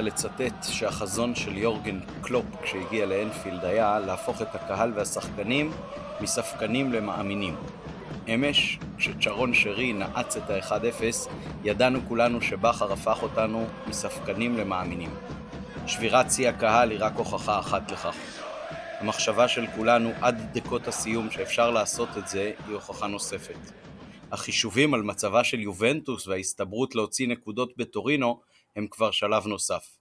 לצטט שהחזון של יורגן קלופ כשהגיע לאנפילד היה להפוך את הקהל והשחקנים מספקנים למאמינים. אמש, כשצ'רון שרי נעץ את ה-1-0, ידענו כולנו שבכר הפך אותנו מספקנים למאמינים. שבירת שיא הקהל היא רק הוכחה אחת לכך. המחשבה של כולנו עד דקות הסיום שאפשר לעשות את זה היא הוכחה נוספת. החישובים על מצבה של יובנטוס וההסתברות להוציא נקודות בטורינו הם כבר שלב נוסף.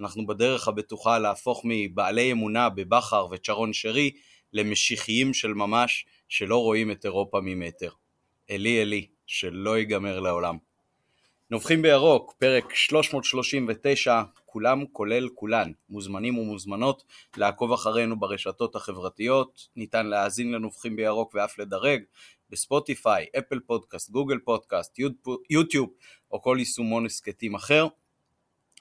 אנחנו בדרך הבטוחה להפוך מבעלי אמונה בבכר וצ'רון שרי למשיחיים של ממש שלא רואים את אירופה ממטר. אלי אלי, שלא ייגמר לעולם. נובחים בירוק, פרק 339, כולם כולל כולן, מוזמנים ומוזמנות לעקוב אחרינו ברשתות החברתיות, ניתן להאזין לנובחים בירוק ואף לדרג בספוטיפיי, אפל פודקאסט, גוגל פודקאסט, יוטיוב או כל יישומון הסכתים אחר.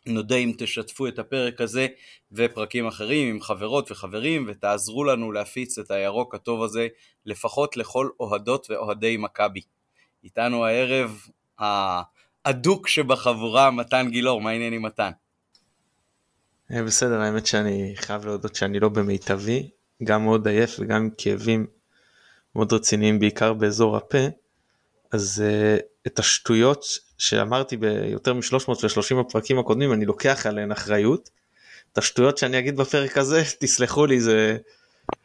נודה אם תשתפו את הפרק הזה ופרקים אחרים עם חברות וחברים ותעזרו לנו להפיץ את הירוק הטוב הזה לפחות לכל אוהדות ואוהדי מכבי. איתנו הערב האדוק שבחבורה מתן גילאור, מה העניינים מתן? אה, בסדר, האמת שאני חייב להודות שאני לא במיטבי, גם מאוד עייף וגם עם כאבים מאוד רציניים בעיקר באזור הפה, אז uh, את השטויות שאמרתי ביותר מ-330 הפרקים הקודמים אני לוקח עליהן אחריות. את השטויות שאני אגיד בפרק הזה תסלחו לי זה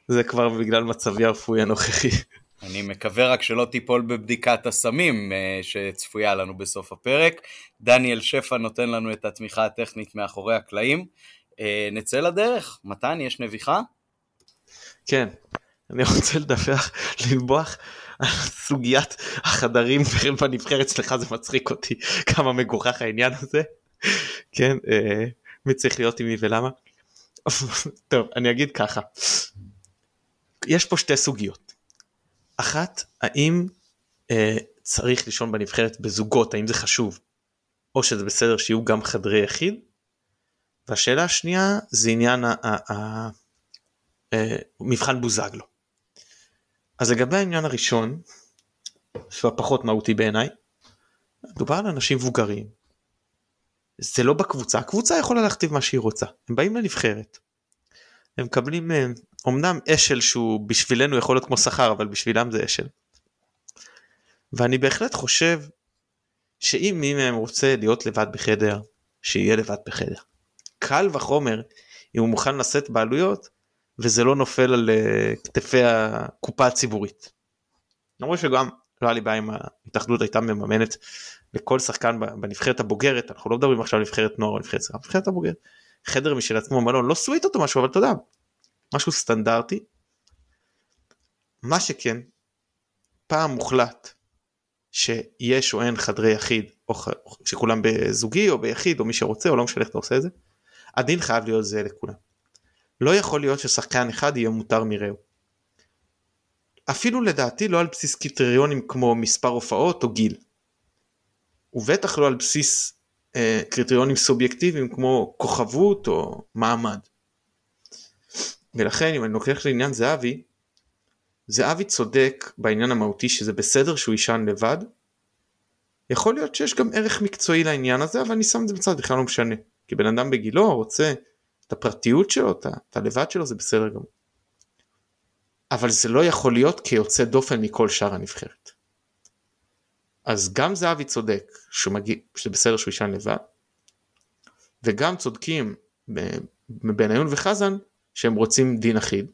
זה כבר בגלל מצבי הרפואי הנוכחי. אני מקווה רק שלא תיפול בבדיקת הסמים uh, שצפויה לנו בסוף הפרק. דניאל שפע נותן לנו את התמיכה הטכנית מאחורי הקלעים. Uh, נצא לדרך. מתן, יש נביחה? כן, אני רוצה לדווח, לנבוח סוגיית החדרים בנבחרת שלך זה מצחיק אותי כמה מגוחך העניין הזה. כן, אה, מי צריך להיות עם מי ולמה. טוב, אני אגיד ככה, יש פה שתי סוגיות. אחת, האם אה, צריך לישון בנבחרת בזוגות, האם זה חשוב, או שזה בסדר שיהיו גם חדרי יחיד. והשאלה השנייה זה עניין המבחן אה, בוזגלו. אז לגבי העניין הראשון, שהוא הפחות מהותי בעיניי, מדובר על אנשים מבוגרים. זה לא בקבוצה, הקבוצה יכולה להכתיב מה שהיא רוצה, הם באים לנבחרת. הם מקבלים אמנם אשל שהוא בשבילנו יכול להיות כמו שכר אבל בשבילם זה אשל. ואני בהחלט חושב שאם מי מהם רוצה להיות לבד בחדר, שיהיה לבד בחדר. קל וחומר אם הוא מוכן לשאת בעלויות וזה לא נופל על אה, כתפי הקופה הציבורית. למרות שגם לא היה לי בעיה אם ההתאחדות הייתה מממנת לכל שחקן בנבחרת הבוגרת אנחנו לא מדברים עכשיו על נבחרת נוער או נבחרת שחקן, נבחרת הבוגרת חדר משל עצמו מלון לא סוויט או משהו אבל אתה יודע משהו סטנדרטי. מה שכן פעם מוחלט שיש או אין חדרי יחיד או שכולם בזוגי או ביחיד או מי שרוצה או לא משנה איך אתה עושה את זה הדין חייב להיות זהה לכולם. לא יכול להיות ששחקן אחד יהיה מותר מרעהו. אפילו לדעתי לא על בסיס קריטריונים כמו מספר הופעות או גיל. ובטח לא על בסיס אה, קריטריונים סובייקטיביים כמו כוכבות או מעמד. ולכן אם אני לוקח לעניין זהבי, זהבי צודק בעניין המהותי שזה בסדר שהוא יישן לבד. יכול להיות שיש גם ערך מקצועי לעניין הזה אבל אני שם את זה בצד בכלל לא משנה. כי בן אדם בגילו רוצה את הפרטיות שלו, את הלבד שלו, זה בסדר גמור. אבל זה לא יכול להיות כיוצא דופן מכל שאר הנבחרת. אז גם זהבי צודק שמגיע, שזה בסדר שהוא יישן לבד, וגם צודקים בניון וחזן שהם רוצים דין אחיד.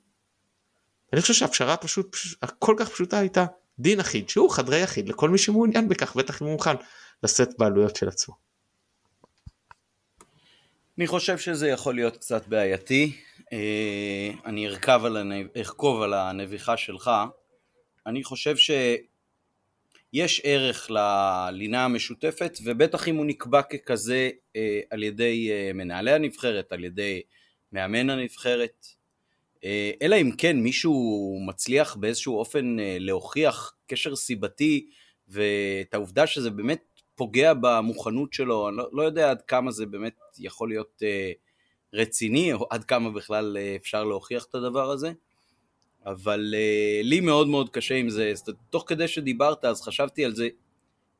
אני חושב שהפשרה פשוט, פשוט כל כך פשוטה הייתה דין אחיד שהוא חדרי יחיד לכל מי שמעוניין בכך בטח אם הוא מוכן לשאת בעלויות של עצמו. אני חושב שזה יכול להיות קצת בעייתי. אה, אני. ארכוב על הנביחה שלך. אני חושב שיש ערך ללינה המשותפת, ובטח אם הוא נקבע ככזה אה, על ידי אה, מנהלי הנבחרת, על ידי מאמן הנבחרת. אלא אם כן מישהו מצליח באיזשהו אופן להוכיח קשר סיבתי ואת העובדה שזה באמת פוגע במוכנות שלו, אני לא, לא יודע עד כמה זה באמת יכול להיות אה, רציני, או עד כמה בכלל אה, אפשר להוכיח את הדבר הזה, אבל אה, לי מאוד מאוד קשה עם זה, תוך כדי שדיברת אז חשבתי על זה,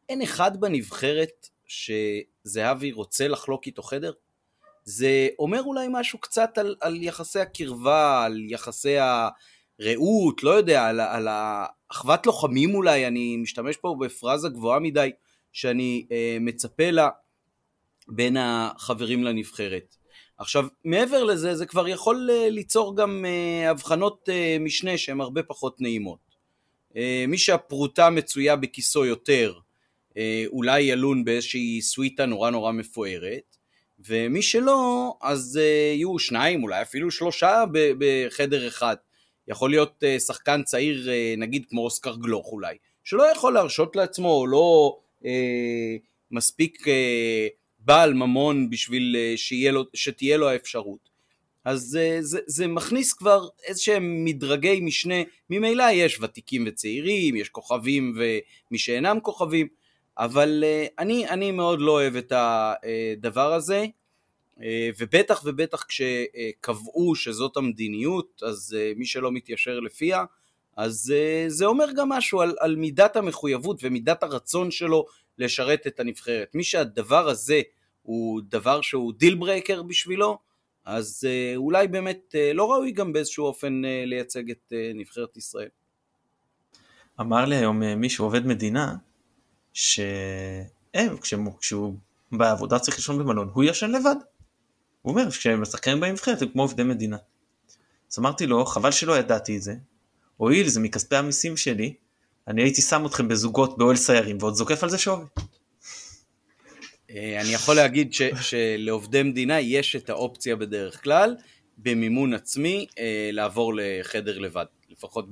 אין אחד בנבחרת שזהבי רוצה לחלוק איתו חדר? זה אומר אולי משהו קצת על, על יחסי הקרבה, על יחסי הרעות, לא יודע, על, על אחוות לוחמים אולי, אני משתמש פה בפרזה גבוהה מדי, שאני אה, מצפה לה בין החברים לנבחרת. עכשיו, מעבר לזה, זה כבר יכול אה, ליצור גם אה, הבחנות אה, משנה שהן הרבה פחות נעימות. אה, מי שהפרוטה מצויה בכיסו יותר, אה, אולי ילון באיזושהי סוויטה נורא נורא מפוארת, ומי שלא, אז uh, יהיו שניים, אולי אפילו שלושה בחדר אחד. יכול להיות uh, שחקן צעיר, uh, נגיד כמו אוסקר גלוך אולי, שלא יכול להרשות לעצמו, או לא uh, מספיק uh, בעל ממון בשביל uh, לו, שתהיה לו האפשרות. אז uh, זה, זה מכניס כבר איזה שהם מדרגי משנה, ממילא יש ותיקים וצעירים, יש כוכבים ומי שאינם כוכבים, אבל אה, אני, אני מאוד לא אוהב את הדבר הזה, אה, ובטח ובטח כשקבעו שזאת המדיניות, אז אה, מי שלא מתיישר לפיה, אז אה, זה אומר גם משהו על, על מידת המחויבות ומידת הרצון שלו לשרת את הנבחרת. מי שהדבר הזה הוא דבר שהוא deal breaker בשבילו, אז uh, אולי באמת uh, לא ראוי גם באיזשהו אופן לייצג את נבחרת ישראל. אמר לי היום מישהו עובד מדינה, שהם, כשהוא בעבודה צריך לישון במלון, הוא ישן לבד. הוא אומר כשהם שחקנים בנבחרת הם כמו עובדי מדינה. אז אמרתי לו, חבל שלא ידעתי את זה, הואיל זה מכספי המיסים שלי, אני הייתי שם אתכם בזוגות באוהל סיירים ועוד זוקף על זה שווי. אה, אני יכול להגיד ש, שלעובדי מדינה יש את האופציה בדרך כלל, במימון עצמי, אה, לעבור לחדר לבד. לפחות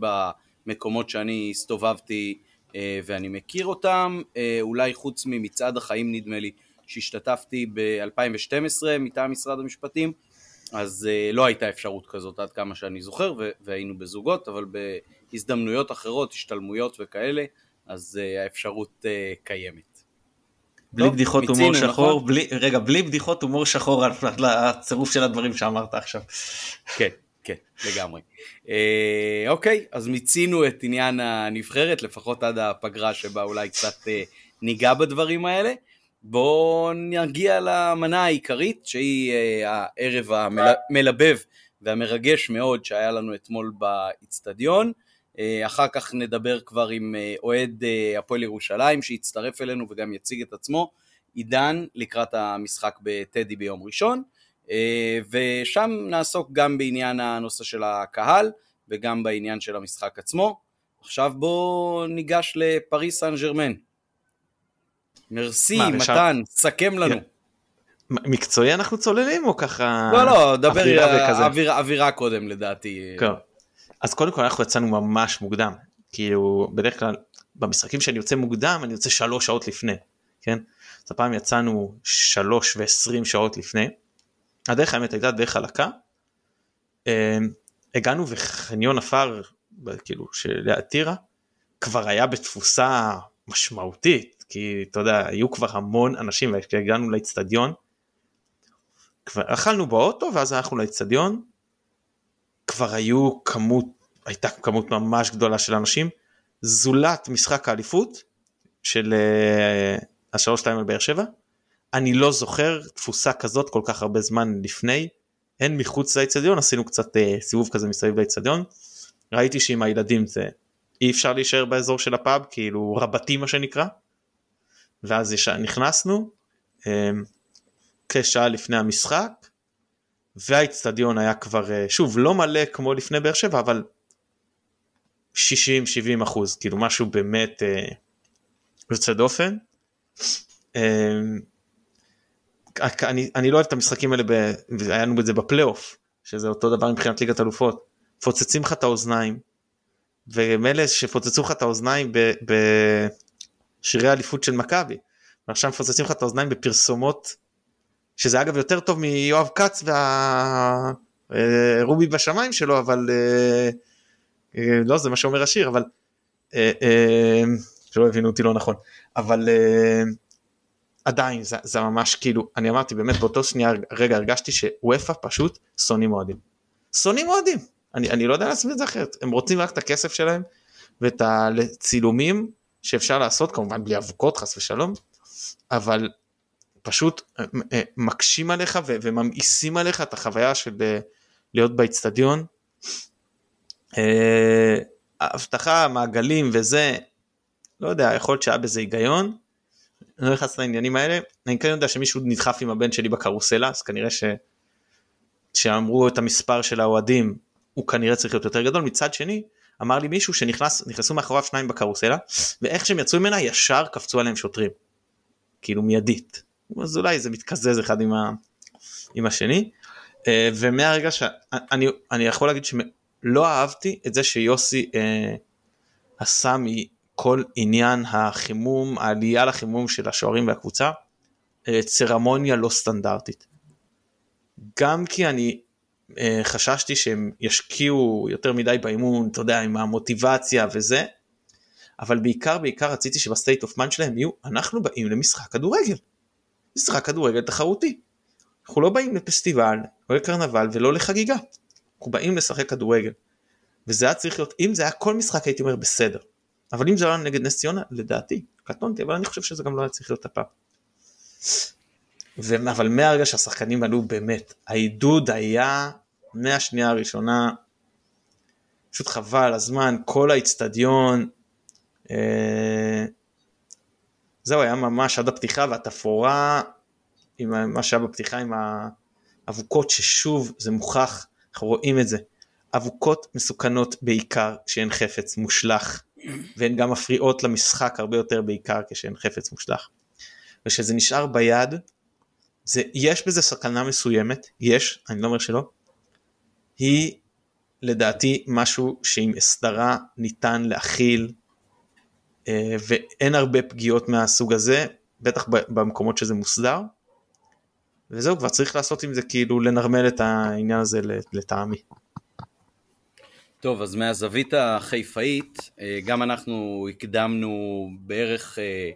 במקומות שאני הסתובבתי אה, ואני מכיר אותם, אולי חוץ ממצעד החיים נדמה לי שהשתתפתי ב-2012 מטעם משרד המשפטים, אז אה, לא הייתה אפשרות כזאת עד כמה שאני זוכר והיינו בזוגות, אבל בהזדמנויות אחרות, השתלמויות וכאלה, אז האפשרות קיימת. בלי טוב, בדיחות הומור שחור, נכון? בלי, רגע, בלי בדיחות הומור שחור על הצירוף של הדברים שאמרת עכשיו. כן. כן, לגמרי. אה, אוקיי, אז מיצינו את עניין הנבחרת, לפחות עד הפגרה שבה אולי קצת אה, ניגע בדברים האלה. בואו נגיע למנה העיקרית, שהיא אה, הערב המלבב והמרגש מאוד שהיה לנו אתמול באיצטדיון. אה, אחר כך נדבר כבר עם אה, אוהד הפועל ירושלים שיצטרף אלינו וגם יציג את עצמו, עידן, לקראת המשחק בטדי ביום ראשון. ושם נעסוק גם בעניין הנושא של הקהל וגם בעניין של המשחק עצמו. עכשיו בואו ניגש לפריס סן ג'רמן. מרסי, מה, מתן, סכם לנו. מקצועי אנחנו צוללים או ככה? לא, לא, דבר אווירה, אווירה, אווירה קודם לדעתי. כן. אז קודם כל אנחנו יצאנו ממש מוקדם. כאילו בדרך כלל במשחקים שאני יוצא מוקדם אני יוצא שלוש שעות לפני, כן? אז הפעם יצאנו שלוש ועשרים שעות לפני. הדרך האמת הייתה דרך חלקה. אמ, הגענו וחניון עפר כאילו שליד טירה כבר היה בתפוסה משמעותית כי אתה יודע היו כבר המון אנשים והגענו לאצטדיון. כבר אכלנו באוטו ואז הלכנו לאצטדיון. כבר היו כמות הייתה כמות ממש גדולה של אנשים. זולת משחק האליפות של אה, השלוש שתיים על באר שבע. אני לא זוכר תפוסה כזאת כל כך הרבה זמן לפני, הן מחוץ לאצטדיון, עשינו קצת אה, סיבוב כזה מסביב לאצטדיון, ראיתי שעם הילדים זה אי אפשר להישאר באזור של הפאב, כאילו רבתי מה שנקרא, ואז יש, נכנסנו אה, כשעה לפני המשחק, והאצטדיון היה כבר אה, שוב לא מלא כמו לפני באר שבע אבל 60-70 אחוז כאילו משהו באמת אה, יוצא דופן. אה, אני, אני לא אוהב את המשחקים האלה, ב, והיה לנו את זה בפלייאוף, שזה אותו דבר מבחינת ליגת אלופות, פוצצים לך את האוזניים, ומילא שפוצצו לך את האוזניים בשירי האליפות של מכבי, ועכשיו מפוצצים לך את האוזניים בפרסומות, שזה אגב יותר טוב מיואב כץ והרובי אה, בשמיים שלו, אבל אה, אה, לא זה מה שאומר השיר, אבל שלא הבינו אותי לא נכון, אבל עדיין זה, זה ממש כאילו אני אמרתי באמת באותו שנייה רגע הרגשתי שוופא פשוט שונאים אוהדים. שונאים אוהדים! אני, אני לא יודע להסביר את זה אחרת. הם רוצים רק את הכסף שלהם ואת הצילומים שאפשר לעשות כמובן בלי אבוקות חס ושלום אבל פשוט אה, אה, מקשים עליך וממאיסים עליך את החוויה של אה, להיות באיצטדיון. הבטחה, מעגלים וזה, לא יודע, יכול להיות שהיה בזה היגיון. אני לא נכנס לעניינים האלה, אני כן יודע שמישהו נדחף עם הבן שלי בקרוסלה, אז כנראה ש... שאמרו את המספר של האוהדים, הוא כנראה צריך להיות יותר גדול. מצד שני, אמר לי מישהו שנכנס, נכנסו מאחוריו שניים בקרוסלה, ואיך שהם יצאו ממנה ישר קפצו עליהם שוטרים. כאילו מיידית. אז אולי זה מתקזז אחד עם, ה... עם השני. אה, ומהרגע שאני אני יכול להגיד שלא אהבתי את זה שיוסי אה, עשה מכל עניין החימום, העלייה לחימום של השוערים והקבוצה, אה, צרמוניה לא סטנדרטית. גם כי אני חששתי שהם ישקיעו יותר מדי באימון, אתה יודע, עם המוטיבציה וזה, אבל בעיקר בעיקר רציתי שבסטייט אוף מן שלהם יהיו, אנחנו באים למשחק כדורגל. משחק כדורגל תחרותי. אנחנו לא באים לפסטיבל, לא לקרנבל ולא לחגיגה. אנחנו באים לשחק כדורגל. וזה היה צריך להיות, אם זה היה כל משחק הייתי אומר בסדר. אבל אם זה לא היה נגד נס ציונה, לדעתי, קטונתי, אבל אני חושב שזה גם לא היה צריך להיות הפעם. ו... אבל מהרגע שהשחקנים עלו באמת, העידוד היה מהשנייה הראשונה, פשוט חבל הזמן, כל האיצטדיון, אה... זהו היה ממש עד הפתיחה והתפאורה עם מה שהיה בפתיחה עם האבוקות ששוב זה מוכח, אנחנו רואים את זה, אבוקות מסוכנות בעיקר כשהן חפץ מושלך והן גם מפריעות למשחק הרבה יותר בעיקר כשהן חפץ מושלך. וכשזה נשאר ביד זה, יש בזה סכנה מסוימת, יש, אני לא אומר שלא, היא לדעתי משהו שעם הסדרה ניתן להכיל אה, ואין הרבה פגיעות מהסוג הזה, בטח במקומות שזה מוסדר. וזהו, כבר צריך לעשות עם זה כאילו לנרמל את העניין הזה לטעמי. טוב, אז מהזווית החיפאית, אה, גם אנחנו הקדמנו בערך אה,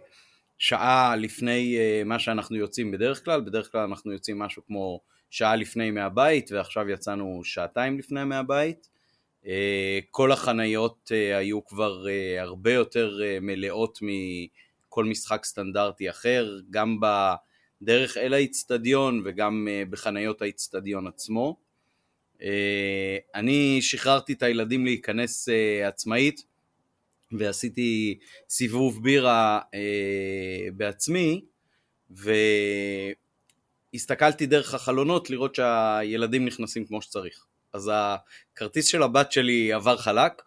שעה לפני מה שאנחנו יוצאים בדרך כלל, בדרך כלל אנחנו יוצאים משהו כמו שעה לפני מהבית, ועכשיו יצאנו שעתיים לפני מהבית. אה, כל החניות אה, היו כבר אה, הרבה יותר מלאות מכל משחק סטנדרטי אחר, גם בדרך אל האיצטדיון וגם בחניות האיצטדיון עצמו. אני שחררתי את הילדים להיכנס עצמאית ועשיתי סיבוב בירה בעצמי והסתכלתי דרך החלונות לראות שהילדים נכנסים כמו שצריך. אז הכרטיס של הבת שלי עבר חלק,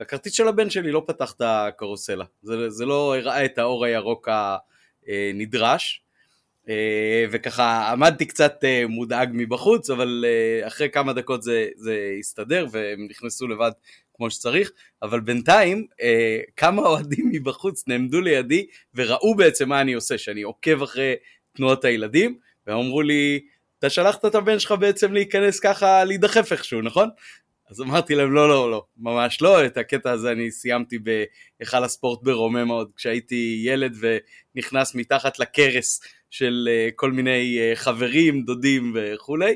והכרטיס של הבן שלי לא פתח את הקרוסלה. זה, זה לא הראה את האור הירוק הנדרש. אה, וככה עמדתי קצת אה, מודאג מבחוץ, אבל אה, אחרי כמה דקות זה, זה הסתדר והם נכנסו לבד כמו שצריך, אבל בינתיים כמה אוהדים מבחוץ נעמדו לידי וראו בעצם מה אני עושה, שאני עוקב אחרי תנועות הילדים, והם אמרו לי, אתה שלחת את הבן שלך בעצם להיכנס ככה, להידחף איכשהו, נכון? אז אמרתי להם, לא, לא, לא, ממש לא, את הקטע הזה אני סיימתי בהיכל הספורט ברומם עוד, כשהייתי ילד ונכנס מתחת לכרס של אה, כל מיני אה, חברים, דודים וכולי.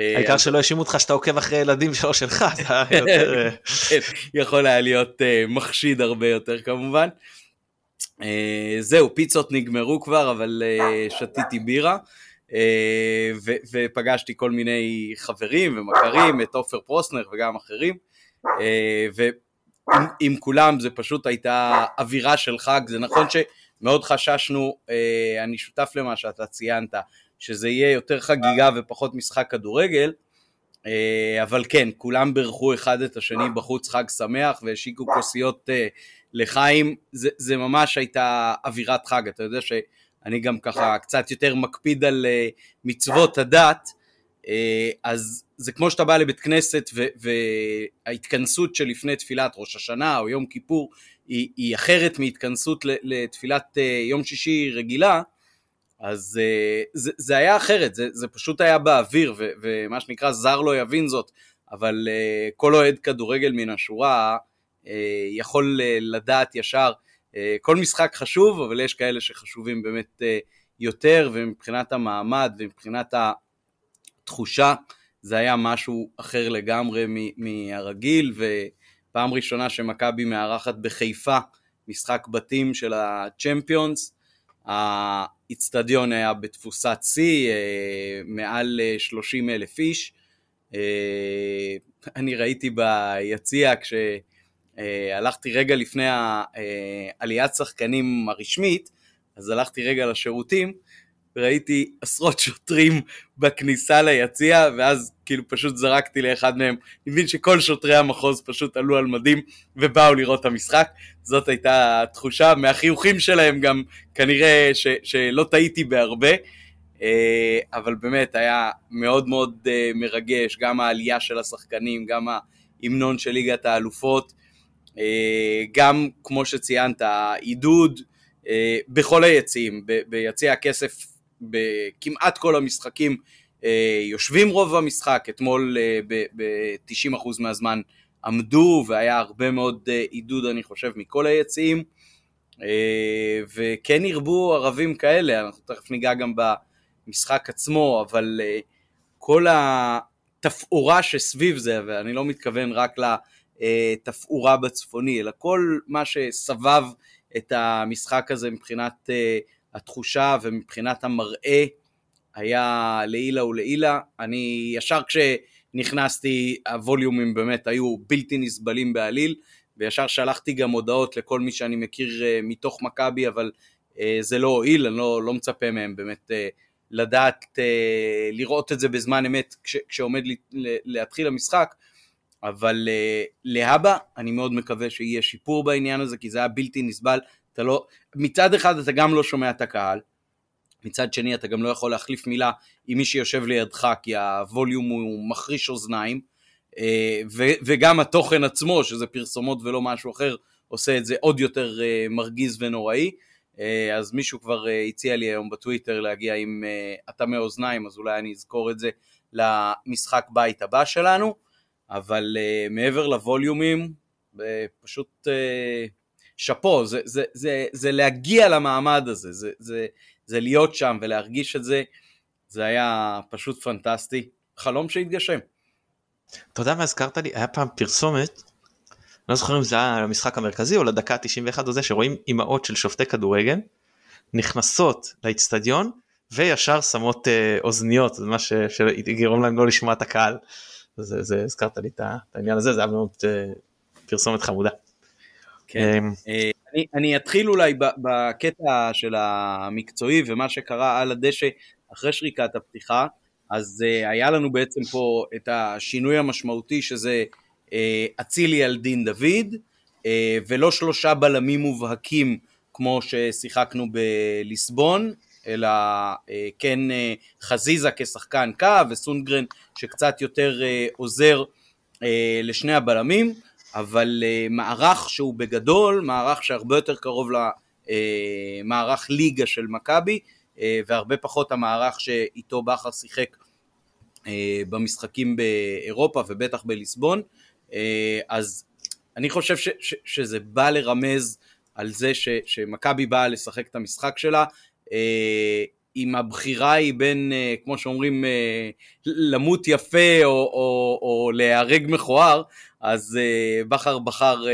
אה, העיקר שלא האשימו אותך שאתה עוקב אחרי ילדים שלו שלך, היה יותר... כן, יכול היה להיות מחשיד הרבה יותר כמובן. זהו, פיצות נגמרו כבר, אבל שתיתי בירה. אה, ופגשתי כל מיני חברים ומכרים, את עופר פרוסנר וגם אחרים, אה, ועם כולם זה פשוט הייתה אווירה של חג, זה נכון שמאוד חששנו, אה, אני שותף למה שאתה ציינת, שזה יהיה יותר חגיגה ופחות משחק כדורגל, אבל כן, כולם בירכו אחד את השני בחוץ חג שמח והשיקו כוסיות לחיים, זה, זה ממש הייתה אווירת חג, אתה יודע ש... אני גם ככה קצת יותר מקפיד על אה, מצוות הדת, אה, אז זה כמו שאתה בא לבית כנסת וההתכנסות שלפני תפילת ראש השנה או יום כיפור היא, היא אחרת מהתכנסות לתפילת אה, יום שישי רגילה, אז זה, זה היה אחרת, זה, זה פשוט היה באוויר, ו, ומה שנקרא זר לא יבין זאת, אבל כל אוהד כדורגל מן השורה יכול לדעת ישר אה, כל משחק חשוב, אבל יש כאלה שחשובים באמת אה, יותר, ומבחינת המעמד ומבחינת התחושה, זה היה משהו אחר לגמרי מהרגיל, ופעם ראשונה שמכבי מארחת בחיפה משחק בתים של הצ'מפיונס, האיצטדיון היה בתפוסת שיא, אה, מעל 30 אלף איש. אני ראיתי ביציע כשהלכתי רגע לפני העליית שחקנים הרשמית, אז הלכתי רגע לשירותים, ראיתי עשרות שוטרים בכניסה ליציע, ואז כאילו פשוט זרקתי לאחד מהם. אני מבין שכל שוטרי המחוז פשוט עלו על מדים ובאו לראות את המשחק. זאת הייתה התחושה, מהחיוכים שלהם גם כנראה ש, שלא טעיתי בהרבה. אה, אבל באמת היה מאוד מאוד אה, מרגש, גם העלייה של השחקנים, גם ההמנון של ליגת האלופות, אה, גם כמו שציינת, העידוד בכל היציעים, ביציע הכסף בכמעט כל המשחקים אה, יושבים רוב המשחק, אתמול אה, ב-90% מהזמן עמדו והיה הרבה מאוד אה, עידוד אני חושב מכל היציעים. וכן ירבו ערבים כאלה, אנחנו תכף ניגע גם במשחק עצמו, אבל כל התפאורה שסביב זה, ואני לא מתכוון רק לתפאורה בצפוני, אלא כל מה שסבב את המשחק הזה מבחינת התחושה ומבחינת המראה היה לעילה ולעילה. אני ישר כשנכנסתי הווליומים באמת היו בלתי נסבלים בעליל וישר שלחתי גם הודעות לכל מי שאני מכיר אה, מתוך מכבי אבל אה, זה לא הועיל, אני לא, לא מצפה מהם באמת אה, לדעת לראות את זה בזמן אמת כש, כשעומד להתחיל המשחק אבל להבא אני מאוד מקווה שיהיה שיפור בעניין הזה כי זה היה בלתי נסבל אתה לא, מצד אחד אתה גם לא שומע את הקהל, מצד שני אתה גם לא יכול להחליף מילה עם מי שיושב לידך כי הווליום הוא מחריש אוזניים אה, וגם התוכן עצמו שזה פרסומות ולא משהו אחר עושה את זה עוד יותר אה, מרגיז ונוראי. אה, אז מישהו כבר הציע לי היום בטוויטר להגיע עם אטמי אוזניים אז אולי אני אזכור את זה למשחק בית הבא שלנו. אבל מעבר לווליומים פשוט שאפו, זה, זה, זה, זה להגיע למעמד הזה, זה, זה, זה להיות שם ולהרגיש את זה, זה היה פשוט פנטסטי, חלום שהתגשם. אתה יודע מה הזכרת לי? היה פעם פרסומת, לא זוכר אם זה היה למשחק המרכזי או לדקה ה-91 או זה, שרואים אימהות של שופטי כדורגל, נכנסות לאיצטדיון וישר שמות אה, אוזניות, זה מה שיגרום להם לא לשמוע את הקהל. זה, זה הזכרת לי את העניין הזה, זה היה מאוד אה, פרסומת חמודה. כן. אמ, אה, אני, אני אתחיל אולי בקטע של המקצועי ומה שקרה על הדשא אחרי שריקת הפתיחה, אז uh, היה לנו בעצם פה את השינוי המשמעותי שזה אה, אצילי על דין דוד, ולא שלושה בלמים מובהקים כמו ששיחקנו בליסבון, אלא כן חזיזה כשחקן קו וסונגרן שקצת יותר עוזר לשני הבלמים. אבל uh, מערך שהוא בגדול, מערך שהרבה יותר קרוב למערך uh, ליגה של מכבי, uh, והרבה פחות המערך שאיתו בכר שיחק uh, במשחקים באירופה ובטח בליסבון, uh, אז אני חושב ש, ש, שזה בא לרמז על זה ש, שמכבי באה לשחק את המשחק שלה, uh, אם הבחירה היא בין, uh, כמו שאומרים, uh, למות יפה או, או, או להיהרג מכוער, אז uh, בכר בחר uh,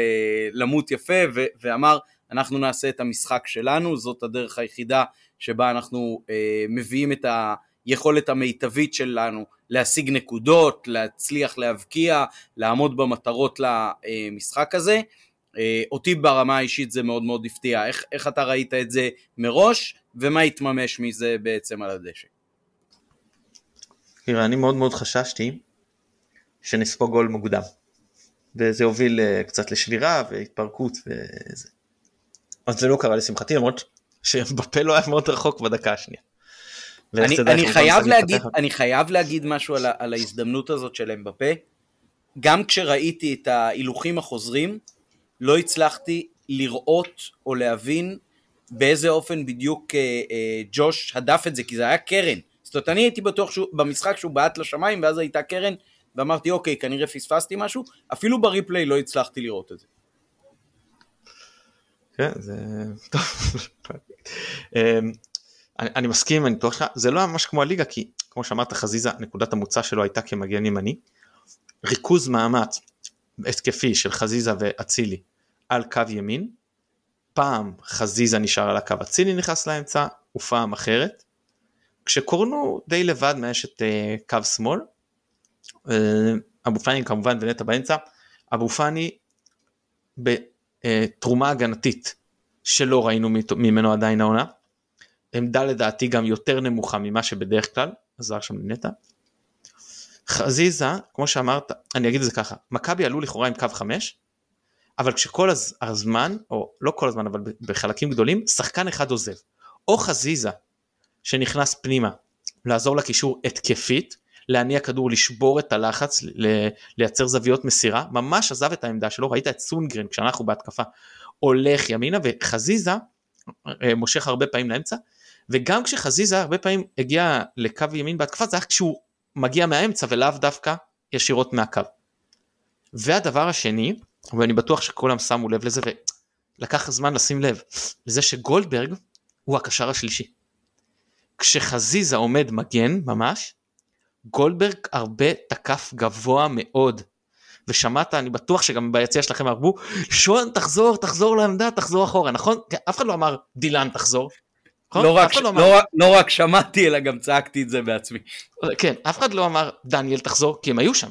למות יפה ו- ואמר אנחנו נעשה את המשחק שלנו, זאת הדרך היחידה שבה אנחנו uh, מביאים את היכולת המיטבית שלנו להשיג נקודות, להצליח להבקיע, לעמוד במטרות למשחק הזה. אותי ברמה האישית זה מאוד מאוד הפתיע, איך, איך אתה ראית את זה מראש ומה התממש מזה בעצם על הדשא? תראה, אני מאוד מאוד חששתי שנספוג גול מוקדם. וזה הוביל uh, קצת לשבירה והתפרקות וזה. אז זה לא קרה לשמחתי למרות שבפה לא היה מאוד רחוק בדקה השנייה. אני, אני, חייב להגיד, אני חייב להגיד משהו על, על ההזדמנות הזאת של אמבפה. גם כשראיתי את ההילוכים החוזרים, לא הצלחתי לראות או להבין באיזה אופן בדיוק אה, אה, ג'וש הדף את זה, כי זה היה קרן. זאת אומרת, אני הייתי בטוח שהוא, במשחק שהוא בעט לשמיים, ואז הייתה קרן, ואמרתי אוקיי כנראה פספסתי משהו, אפילו בריפליי לא הצלחתי לראות את זה. כן זה טוב. אמ, אני, מסכים אני בטוח זה לא ממש כמו הליגה כי כמו שאמרת חזיזה נקודת המוצא שלו הייתה כמגן ימני. ריכוז מאמץ התקפי של חזיזה ואצילי על קו ימין פעם חזיזה נשאר על הקו הציני נכנס לאמצע ופעם אחרת. כשקורנו די לבד מאשת אה, קו שמאל. אה, אבו פאני כמובן ונטע באמצע. אבו פאני בתרומה הגנתית שלא ראינו ממנו עדיין העונה. עמדה לדעתי גם יותר נמוכה ממה שבדרך כלל עזר שם לנטע. חזיזה כמו שאמרת אני אגיד את זה ככה מכבי עלו לכאורה עם קו 5 אבל כשכל הזמן או לא כל הזמן אבל בחלקים גדולים שחקן אחד עוזב או חזיזה שנכנס פנימה לעזור לקישור התקפית להניע כדור לשבור את הלחץ לייצר זוויות מסירה ממש עזב את העמדה שלו ראית את סונגרן כשאנחנו בהתקפה הולך ימינה וחזיזה אה, מושך הרבה פעמים לאמצע וגם כשחזיזה הרבה פעמים הגיע לקו ימין בהתקפה זה היה כשהוא מגיע מהאמצע ולאו דווקא ישירות מהקו. והדבר השני ואני בטוח שכולם שמו לב לזה ולקח זמן לשים לב לזה שגולדברג הוא הקשר השלישי. כשחזיזה עומד מגן ממש גולדברג הרבה תקף גבוה מאוד ושמעת אני בטוח שגם ביציע שלכם אמרו שון תחזור תחזור לעמדה תחזור אחורה נכון אף אחד לא אמר דילן תחזור. נכון? לא, רק, לא, לא, לא רק שמעתי אלא גם צעקתי את זה בעצמי. כן אף אחד לא אמר דניאל תחזור כי הם היו שם.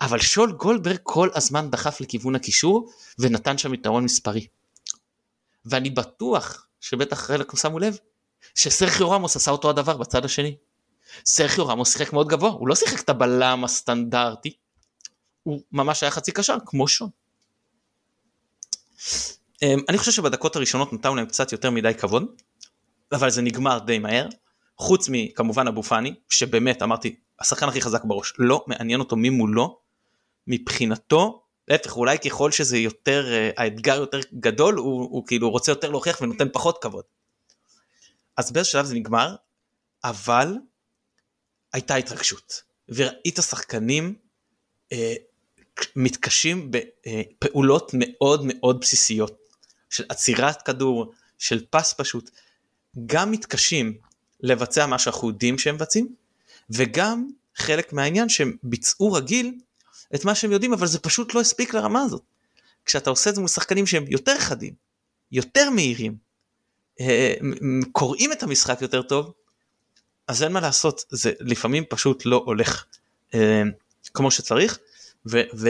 אבל שול גולדברג כל הזמן דחף לכיוון הקישור ונתן שם יתרון מספרי. ואני בטוח שבטח חלק שמו לב שסרחיו רמוס עשה אותו הדבר בצד השני. סרחיו רמוס שיחק מאוד גבוה, הוא לא שיחק את הבלם הסטנדרטי, הוא ממש היה חצי קשר כמו שון. אמ, אני חושב שבדקות הראשונות נתנו להם קצת יותר מדי כבוד, אבל זה נגמר די מהר, חוץ מכמובן אבו פאני, שבאמת אמרתי, השחקן הכי חזק בראש, לא מעניין אותו מי מולו, מבחינתו, להפך אולי ככל שזה יותר, אה, האתגר יותר גדול, הוא, הוא כאילו רוצה יותר להוכיח ונותן פחות כבוד. אז באיזה שלב זה נגמר, אבל הייתה התרגשות, וראית שחקנים אה, מתקשים בפעולות מאוד מאוד בסיסיות, של עצירת כדור, של פס פשוט, גם מתקשים לבצע מה שאנחנו יודעים שהם מבצעים, וגם חלק מהעניין שהם ביצעו רגיל את מה שהם יודעים אבל זה פשוט לא הספיק לרמה הזאת. כשאתה עושה את זה מול שחקנים שהם יותר חדים, יותר מהירים, אה, קוראים את המשחק יותר טוב, אז אין מה לעשות, זה לפעמים פשוט לא הולך אה, כמו שצריך, ו, ו,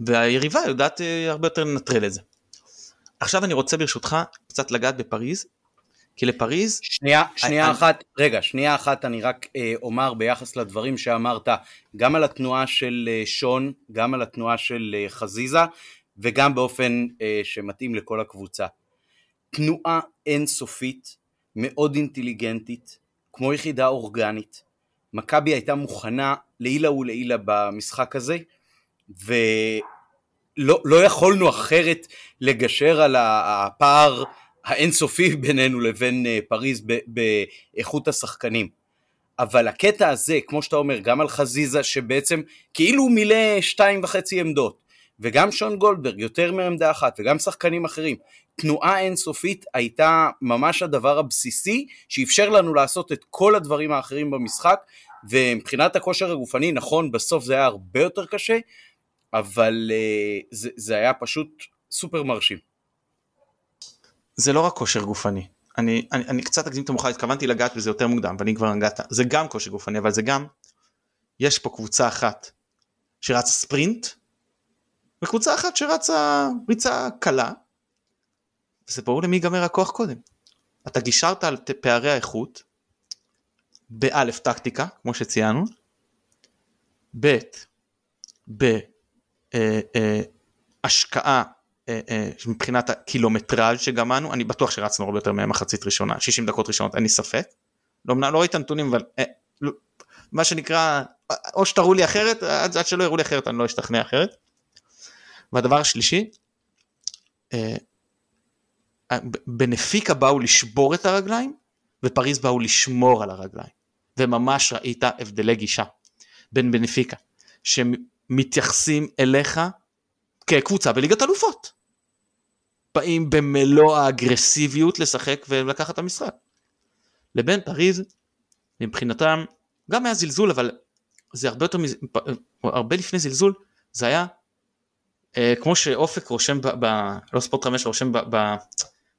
והיריבה יודעת אה, הרבה יותר לנטרל את זה. עכשיו אני רוצה ברשותך קצת לגעת בפריז, כי לפריז... שנייה, שנייה אני... אחת, רגע, שנייה אחת אני רק אה, אומר ביחס לדברים שאמרת, גם על התנועה של אה, שון, גם על התנועה של אה, חזיזה, וגם באופן אה, שמתאים לכל הקבוצה. תנועה אינסופית, מאוד אינטליגנטית, כמו יחידה אורגנית. מכבי הייתה מוכנה לעילה ולעילה במשחק הזה, ולא לא יכולנו אחרת לגשר על הפער האינסופי בינינו לבין אה, פריז באיכות השחקנים. אבל הקטע הזה, כמו שאתה אומר, גם על חזיזה שבעצם כאילו מילא שתיים וחצי עמדות, וגם שון גולדברג יותר מעמדה אחת, וגם שחקנים אחרים, תנועה אינסופית הייתה ממש הדבר הבסיסי שאפשר לנו לעשות את כל הדברים האחרים במשחק, ומבחינת הכושר הגופני, נכון, בסוף זה היה הרבה יותר קשה, אבל uh, זה, זה היה פשוט סופר מרשים. זה לא רק כושר גופני. אני, אני, אני קצת אקדים את המאוחר, התכוונתי לגעת בזה יותר מוקדם, ואני כבר נגעת. זה גם כושר גופני, אבל זה גם, יש פה קבוצה אחת שרצה ספרינט, וקבוצה אחת שרצה ריצה קלה, וזה ברור למי ייגמר הכוח קודם. אתה גישרת על פערי האיכות, באלף טקטיקה, כמו שציינו, ב' בהשקעה אה, אה, מבחינת הקילומטראז' שגמרנו, אני בטוח שרצנו הרבה יותר ממחצית ראשונה, 60 דקות ראשונות, אין לי ספק. לא, לא ראיתי את הנתונים, אבל אה, לא, מה שנקרא, או שתראו לי אחרת, עד, עד שלא יראו לי אחרת אני לא אשתכנע אחרת. והדבר השלישי, בנפיקה באו לשבור את הרגליים, ופריז באו לשמור על הרגליים. וממש ראית הבדלי גישה בין בנפיקה, שמתייחסים אליך כקבוצה בליגת אלופות. באים במלוא האגרסיביות לשחק ולקחת את המשחק. לבין פריז, מבחינתם, גם היה זלזול, אבל זה הרבה יותר, הרבה לפני זלזול, זה היה אה, כמו שאופק רושם, ב, ב, לא ספורט 5 רושם ב, ב,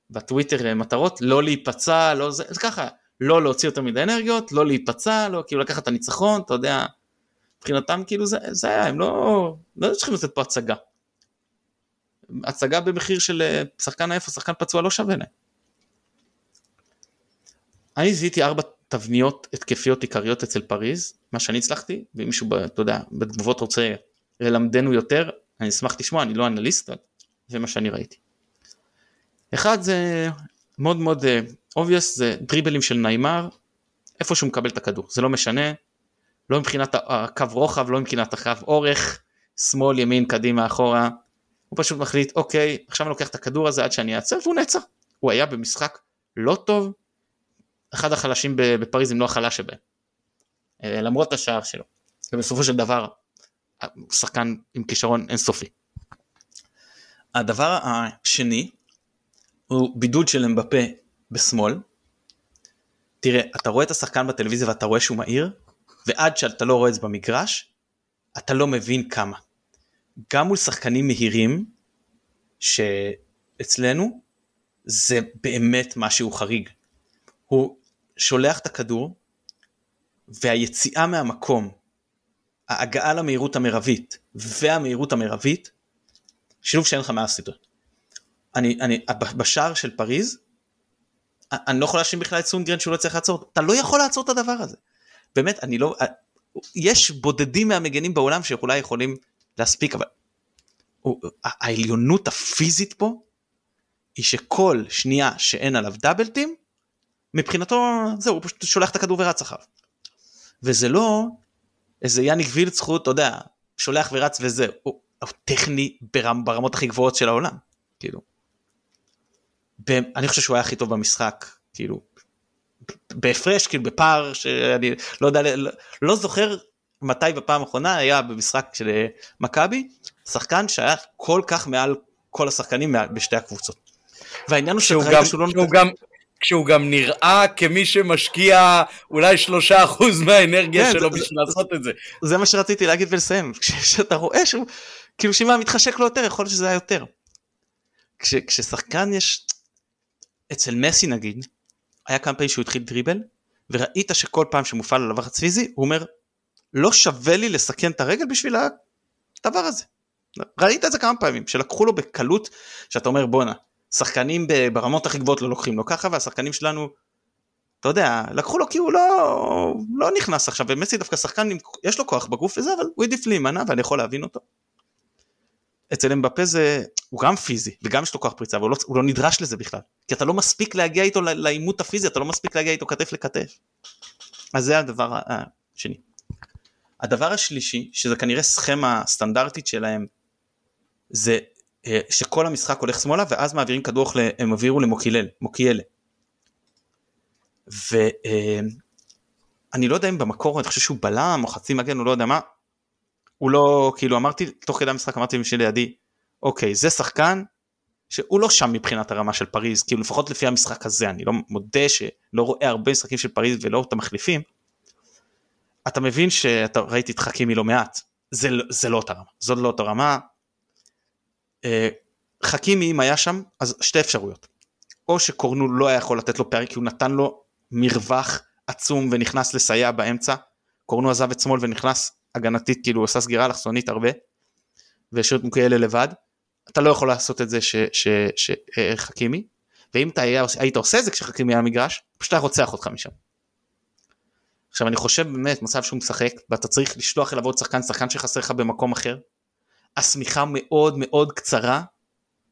בטוויטר אה, מטרות, לא להיפצע, לא זה, זה ככה, לא להוציא יותר מדי אנרגיות, לא להיפצע, לא כאילו לקחת את הניצחון, אתה יודע, מבחינתם כאילו זה, זה היה, הם לא, לא צריכים לתת פה הצגה. הצגה במחיר של אה, שחקן עייף שחקן פצוע לא שווה להם. אני זיהיתי ארבע תבניות התקפיות עיקריות אצל פריז, מה שאני הצלחתי, ואם מישהו, אתה יודע, בתגובות רוצה ללמדנו יותר, אני אשמח לשמוע, אני לא אנליסט, זה מה שאני ראיתי. אחד זה מאוד מאוד obvious, זה דריבלים של ניימר, איפה שהוא מקבל את הכדור, זה לא משנה, לא מבחינת הקו רוחב, לא מבחינת הקו אורך, שמאל, ימין, קדימה, אחורה, הוא פשוט מחליט, אוקיי, עכשיו אני לוקח את הכדור הזה עד שאני אעצר, והוא נעצר. הוא היה במשחק לא טוב, אחד החלשים בפריז אם לא החלש שבהם, אה, למרות השער שלו, ובסופו של דבר, שחקן עם כישרון אינסופי. הדבר השני, הוא בידוד של אמבפה בשמאל. תראה, אתה רואה את השחקן בטלוויזיה ואתה רואה שהוא מהיר, ועד שאתה לא רואה את זה במגרש, אתה לא מבין כמה. גם מול שחקנים מהירים, שאצלנו זה באמת משהו חריג. הוא שולח את הכדור, והיציאה מהמקום, ההגעה למהירות המרבית והמהירות המרבית, שילוב שאין לך מה לעשות. אני, אני, בשער של פריז, אני לא יכול להאשים בכלל את סונגרן שהוא לא צריך לעצור, אתה לא יכול לעצור את הדבר הזה. באמת, אני לא, יש בודדים מהמגנים בעולם שאולי יכולים להספיק, אבל העליונות הפיזית פה, היא שכל שנייה שאין עליו דאבלטים, מבחינתו זהו, הוא פשוט שולח את הכדור ורץ אחריו. וזה לא איזה יאניק וילצחוט, אתה יודע, שולח ורץ וזה, הוא, הוא טכני ברמ, ברמות הכי גבוהות של העולם, כאילו. אני חושב שהוא היה הכי טוב במשחק, כאילו, בהפרש, כאילו בפער שאני לא יודע, לא, לא זוכר מתי בפעם האחרונה היה במשחק של אה, מכבי, שחקן שהיה כל כך מעל כל השחקנים בשתי הקבוצות. והעניין הוא שהוא גם, שהוא לא שהוא גם, כשהוא גם נראה כמי שמשקיע אולי שלושה אחוז מהאנרגיה כן, שלו זה, בשביל לעשות את זה. זה מה שרציתי להגיד ולסיים, כשאתה רואה שהוא, כאילו שאם היה מתחשק לו יותר, יכול להיות שזה היה יותר. כש, כששחקן יש, אצל מסי נגיד, היה כמה פעמים שהוא התחיל דריבל, וראית שכל פעם שמופעל על לחץ פיזי, הוא אומר, לא שווה לי לסכן את הרגל בשביל הדבר הזה. ראית את זה כמה פעמים, שלקחו לו בקלות, שאתה אומר בואנה, שחקנים ברמות הכי גבוהות לא לוקחים לו ככה, והשחקנים שלנו, אתה יודע, לקחו לו כי הוא לא, לא נכנס עכשיו, ומסי דווקא שחקן, יש לו כוח בגוף וזה, אבל הוא העדיף להימנע ואני יכול להבין אותו. אצל אמבפה זה, הוא גם פיזי, וגם יש לו כוח פריצה, אבל לא, הוא לא נדרש לזה בכלל. כי אתה לא מספיק להגיע איתו לעימות הפיזי, אתה לא מספיק להגיע איתו כתף לכתף. אז זה הדבר השני. הדבר השלישי, שזה כנראה סכמה סטנדרטית שלהם, זה שכל המשחק הולך שמאלה ואז מעבירים כדור, הם העבירו למוקיאלה. ואני אה, לא יודע אם במקור אני חושב שהוא בלם או חצי מגן הוא לא יודע מה. הוא לא כאילו אמרתי תוך כדי המשחק אמרתי למישהו לידי אוקיי זה שחקן שהוא לא שם מבחינת הרמה של פריז כאילו לפחות לפי המשחק הזה אני לא מודה שלא רואה הרבה משחקים של פריז ולא את המחליפים. אתה מבין שאתה ראיתי את חכימי לא מעט זה, זה לא אותה רמה זאת לא אותה רמה אה, חכימי אם היה שם אז שתי אפשרויות. או שקורנו לא היה יכול לתת לו פערים כי הוא נתן לו מרווח עצום ונכנס לסייע באמצע. קורנו עזב את שמאל ונכנס הגנתית כאילו הוא עשה סגירה אלכסונית הרבה והשאיר את מוקיאלה לבד. אתה לא יכול לעשות את זה שחכימי אה, ואם אתה היה, היית עושה את זה כשחכימי היה מגרש פשוט היה רוצח אותך משם. עכשיו אני חושב באמת מצב שהוא משחק ואתה צריך לשלוח אליו עוד שחקן שחקן שחסר לך במקום אחר השמיכה מאוד מאוד קצרה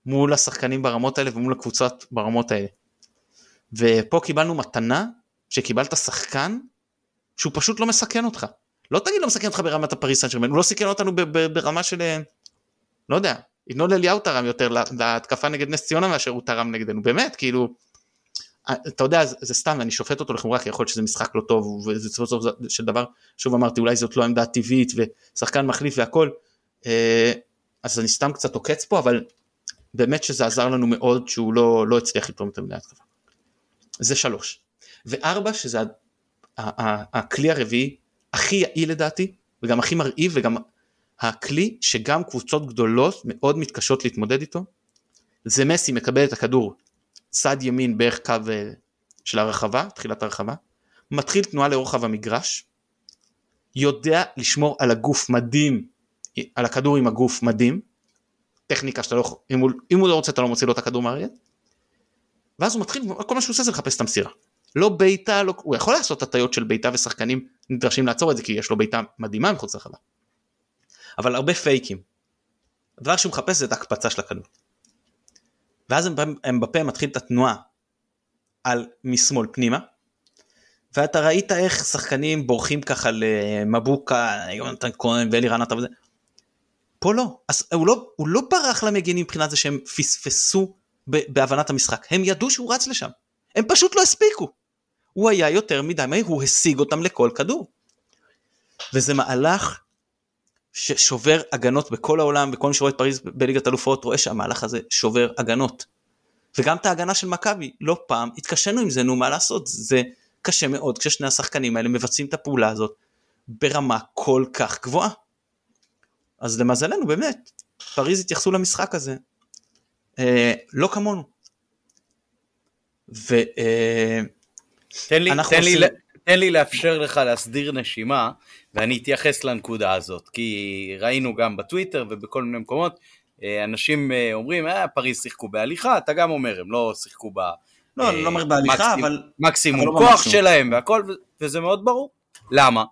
מול השחקנים ברמות האלה ומול הקבוצות ברמות האלה. ופה קיבלנו מתנה שקיבלת שחקן שהוא פשוט לא מסכן אותך. לא תגיד לא מסכן אותך ברמת הפריס סן הוא לא סיכן אותנו ברמה של, לא יודע, ינון אליהו תרם יותר להתקפה נגד נס ציונה מאשר הוא תרם נגדנו, באמת, כאילו, אתה יודע, זה, זה סתם, אני שופט אותו לחומרה, כי יכול להיות שזה משחק לא טוב, וזה סוף של דבר, שוב אמרתי, אולי זאת לא עמדה טבעית, ושחקן מחליף והכל, אז אני סתם קצת עוקץ פה, אבל באמת שזה עזר לנו מאוד שהוא לא, לא הצליח לתרום את המדינה התקפה. זה שלוש. וארבע, שזה הכלי הרביעי הכי יעיל לדעתי, וגם הכי מרהיב, וגם הכלי שגם קבוצות גדולות מאוד מתקשות להתמודד איתו. זה מסי מקבל את הכדור צד ימין בערך קו אה, של הרחבה, תחילת הרחבה, מתחיל תנועה לרוחב המגרש, יודע לשמור על הגוף מדהים, על הכדור עם הגוף מדהים, טכניקה שאתה לא יכול, אם אם הוא לא רוצה אתה לא מוציא לו את הכדור מהרגל, ואז הוא מתחיל, כל מה שהוא עושה זה לחפש את המסירה. לא בעיטה, לא, הוא יכול לעשות הטיות של בעיטה ושחקנים נדרשים לעצור את זה כי יש לו בעיטה מדהימה מחוץ לרחבה. אבל הרבה פייקים. הדבר שהוא מחפש זה את ההקפצה של הכדור. ואז אמבפה מתחיל את התנועה על משמאל פנימה, ואתה ראית איך שחקנים בורחים ככה למבוקה, יונתן כהן ואלי עטר וזה. פה לא. אז הוא לא, הוא לא ברח למגנים מבחינת זה שהם פספסו בהבנת המשחק, הם ידעו שהוא רץ לשם. הם פשוט לא הספיקו. הוא היה יותר מדי מהיר, הוא השיג אותם לכל כדור. וזה מהלך ששובר הגנות בכל העולם, וכל מי שרואה את פריז בליגת אלופות רואה שהמהלך הזה שובר הגנות. וגם את ההגנה של מכבי, לא פעם התקשינו עם זה, נו מה לעשות, זה קשה מאוד כששני השחקנים האלה מבצעים את הפעולה הזאת ברמה כל כך גבוהה. אז למזלנו באמת, פריז התייחסו למשחק הזה אה, לא כמונו. ו... אה, תן לי, תן, עושים... לי, תן לי לאפשר לך להסדיר נשימה, ואני אתייחס לנקודה הזאת, כי ראינו גם בטוויטר ובכל מיני מקומות, אה, אנשים אה, אומרים, אה, פריז שיחקו בהליכה, אתה גם אומר, הם לא שיחקו ב... לא, אני לא אומר בהליכה, מקסימ, אבל... מקסימום לא כוח שלהם והכל, וזה מאוד ברור. למה?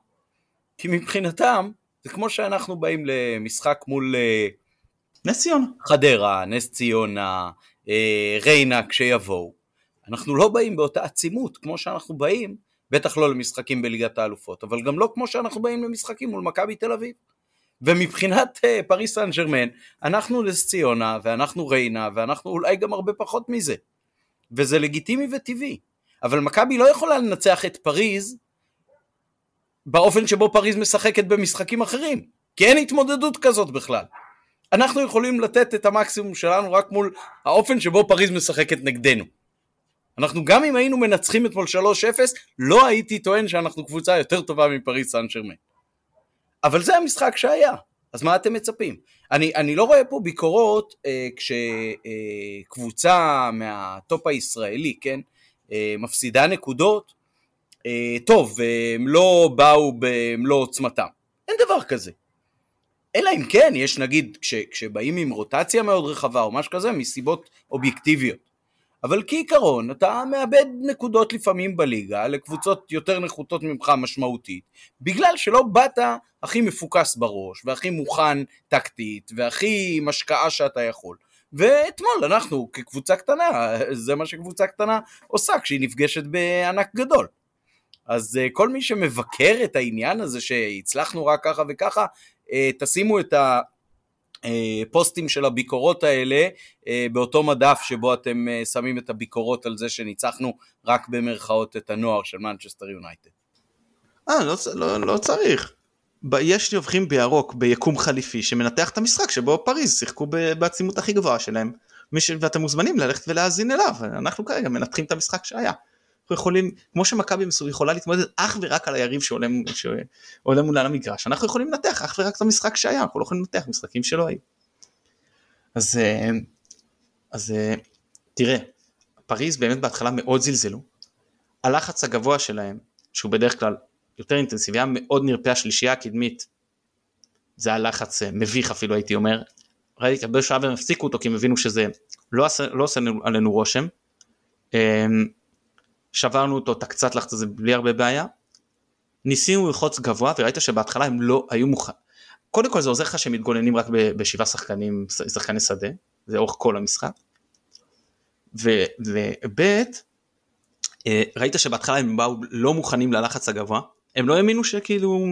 כי מבחינתם, זה כמו שאנחנו באים למשחק מול... נס ציונה. חדרה, נס ציונה, ריינה כשיבואו. אנחנו לא באים באותה עצימות כמו שאנחנו באים בטח לא למשחקים בליגת האלופות, אבל גם לא כמו שאנחנו באים למשחקים מול מכבי תל אביב. ומבחינת uh, פריס סן ג'רמן, אנחנו נס ציונה, ואנחנו ריינה, ואנחנו אולי גם הרבה פחות מזה. וזה לגיטימי וטבעי. אבל מכבי לא יכולה לנצח את פריז באופן שבו פריז משחקת במשחקים אחרים, כי אין התמודדות כזאת בכלל. אנחנו יכולים לתת את המקסימום שלנו רק מול האופן שבו פריז משחקת נגדנו. אנחנו גם אם היינו מנצחים אתמול 3-0, לא הייתי טוען שאנחנו קבוצה יותר טובה מפריס סן ז'רמן. אבל זה המשחק שהיה, אז מה אתם מצפים? אני, אני לא רואה פה ביקורות אה, כשקבוצה אה, מהטופ הישראלי, כן, אה, מפסידה נקודות, טוב, הם לא באו במלוא עוצמתם. אין דבר כזה. אלא אם כן, יש נגיד, כש, כשבאים עם רוטציה מאוד רחבה או משהו כזה, מסיבות אובייקטיביות. אבל כעיקרון אתה מאבד נקודות לפעמים בליגה לקבוצות יותר נחותות ממך משמעותית בגלל שלא באת הכי מפוקס בראש והכי מוכן טקטית והכי משקעה שאתה יכול ואתמול אנחנו כקבוצה קטנה, זה מה שקבוצה קטנה עושה כשהיא נפגשת בענק גדול. אז אה, כל מי שמבקר את העניין הזה שהצלחנו רק ככה וככה, אה, תשימו את ה... פוסטים של הביקורות האלה אה, באותו מדף שבו אתם אה, שמים את הביקורות על זה שניצחנו רק במרכאות את הנוער של מנצ'סטר יונייטד. אה, לא, לא, לא צריך. יש נבחים בירוק ביקום חליפי שמנתח את המשחק שבו פריז שיחקו בעצימות הכי גבוהה שלהם ואתם מוזמנים ללכת ולהאזין אליו אנחנו כרגע מנתחים את המשחק שהיה. יכולים כמו שמכבי יכולה להתמודד אך ורק על היריב שעולה, מולה למגרש אנחנו יכולים לנתח אך ורק את המשחק שהיה אנחנו לא יכולים לנתח משחקים שלא היו. אז, אה, אז אה, תראה פריז באמת בהתחלה מאוד זלזלו הלחץ הגבוה שלהם שהוא בדרך כלל יותר אינטנסיבי היה מאוד נרפה השלישייה הקדמית זה היה לחץ אה, מביך אפילו הייתי אומר ראיתי הרבה שעה והם הפסיקו אותו כי הם הבינו שזה לא עושה, לא עושה עלינו רושם שברנו אותו את הקצת לחץ הזה בלי הרבה בעיה. ניסינו ללחוץ גבוה וראית שבהתחלה הם לא היו מוכנים. קודם כל זה עוזר לך שהם מתגוננים רק בשבעה שחקנים, שחקני שדה, זה אורך כל המשחק. וב' אה, ראית שבהתחלה הם באו לא מוכנים ללחץ הגבוה, הם לא האמינו שכאילו,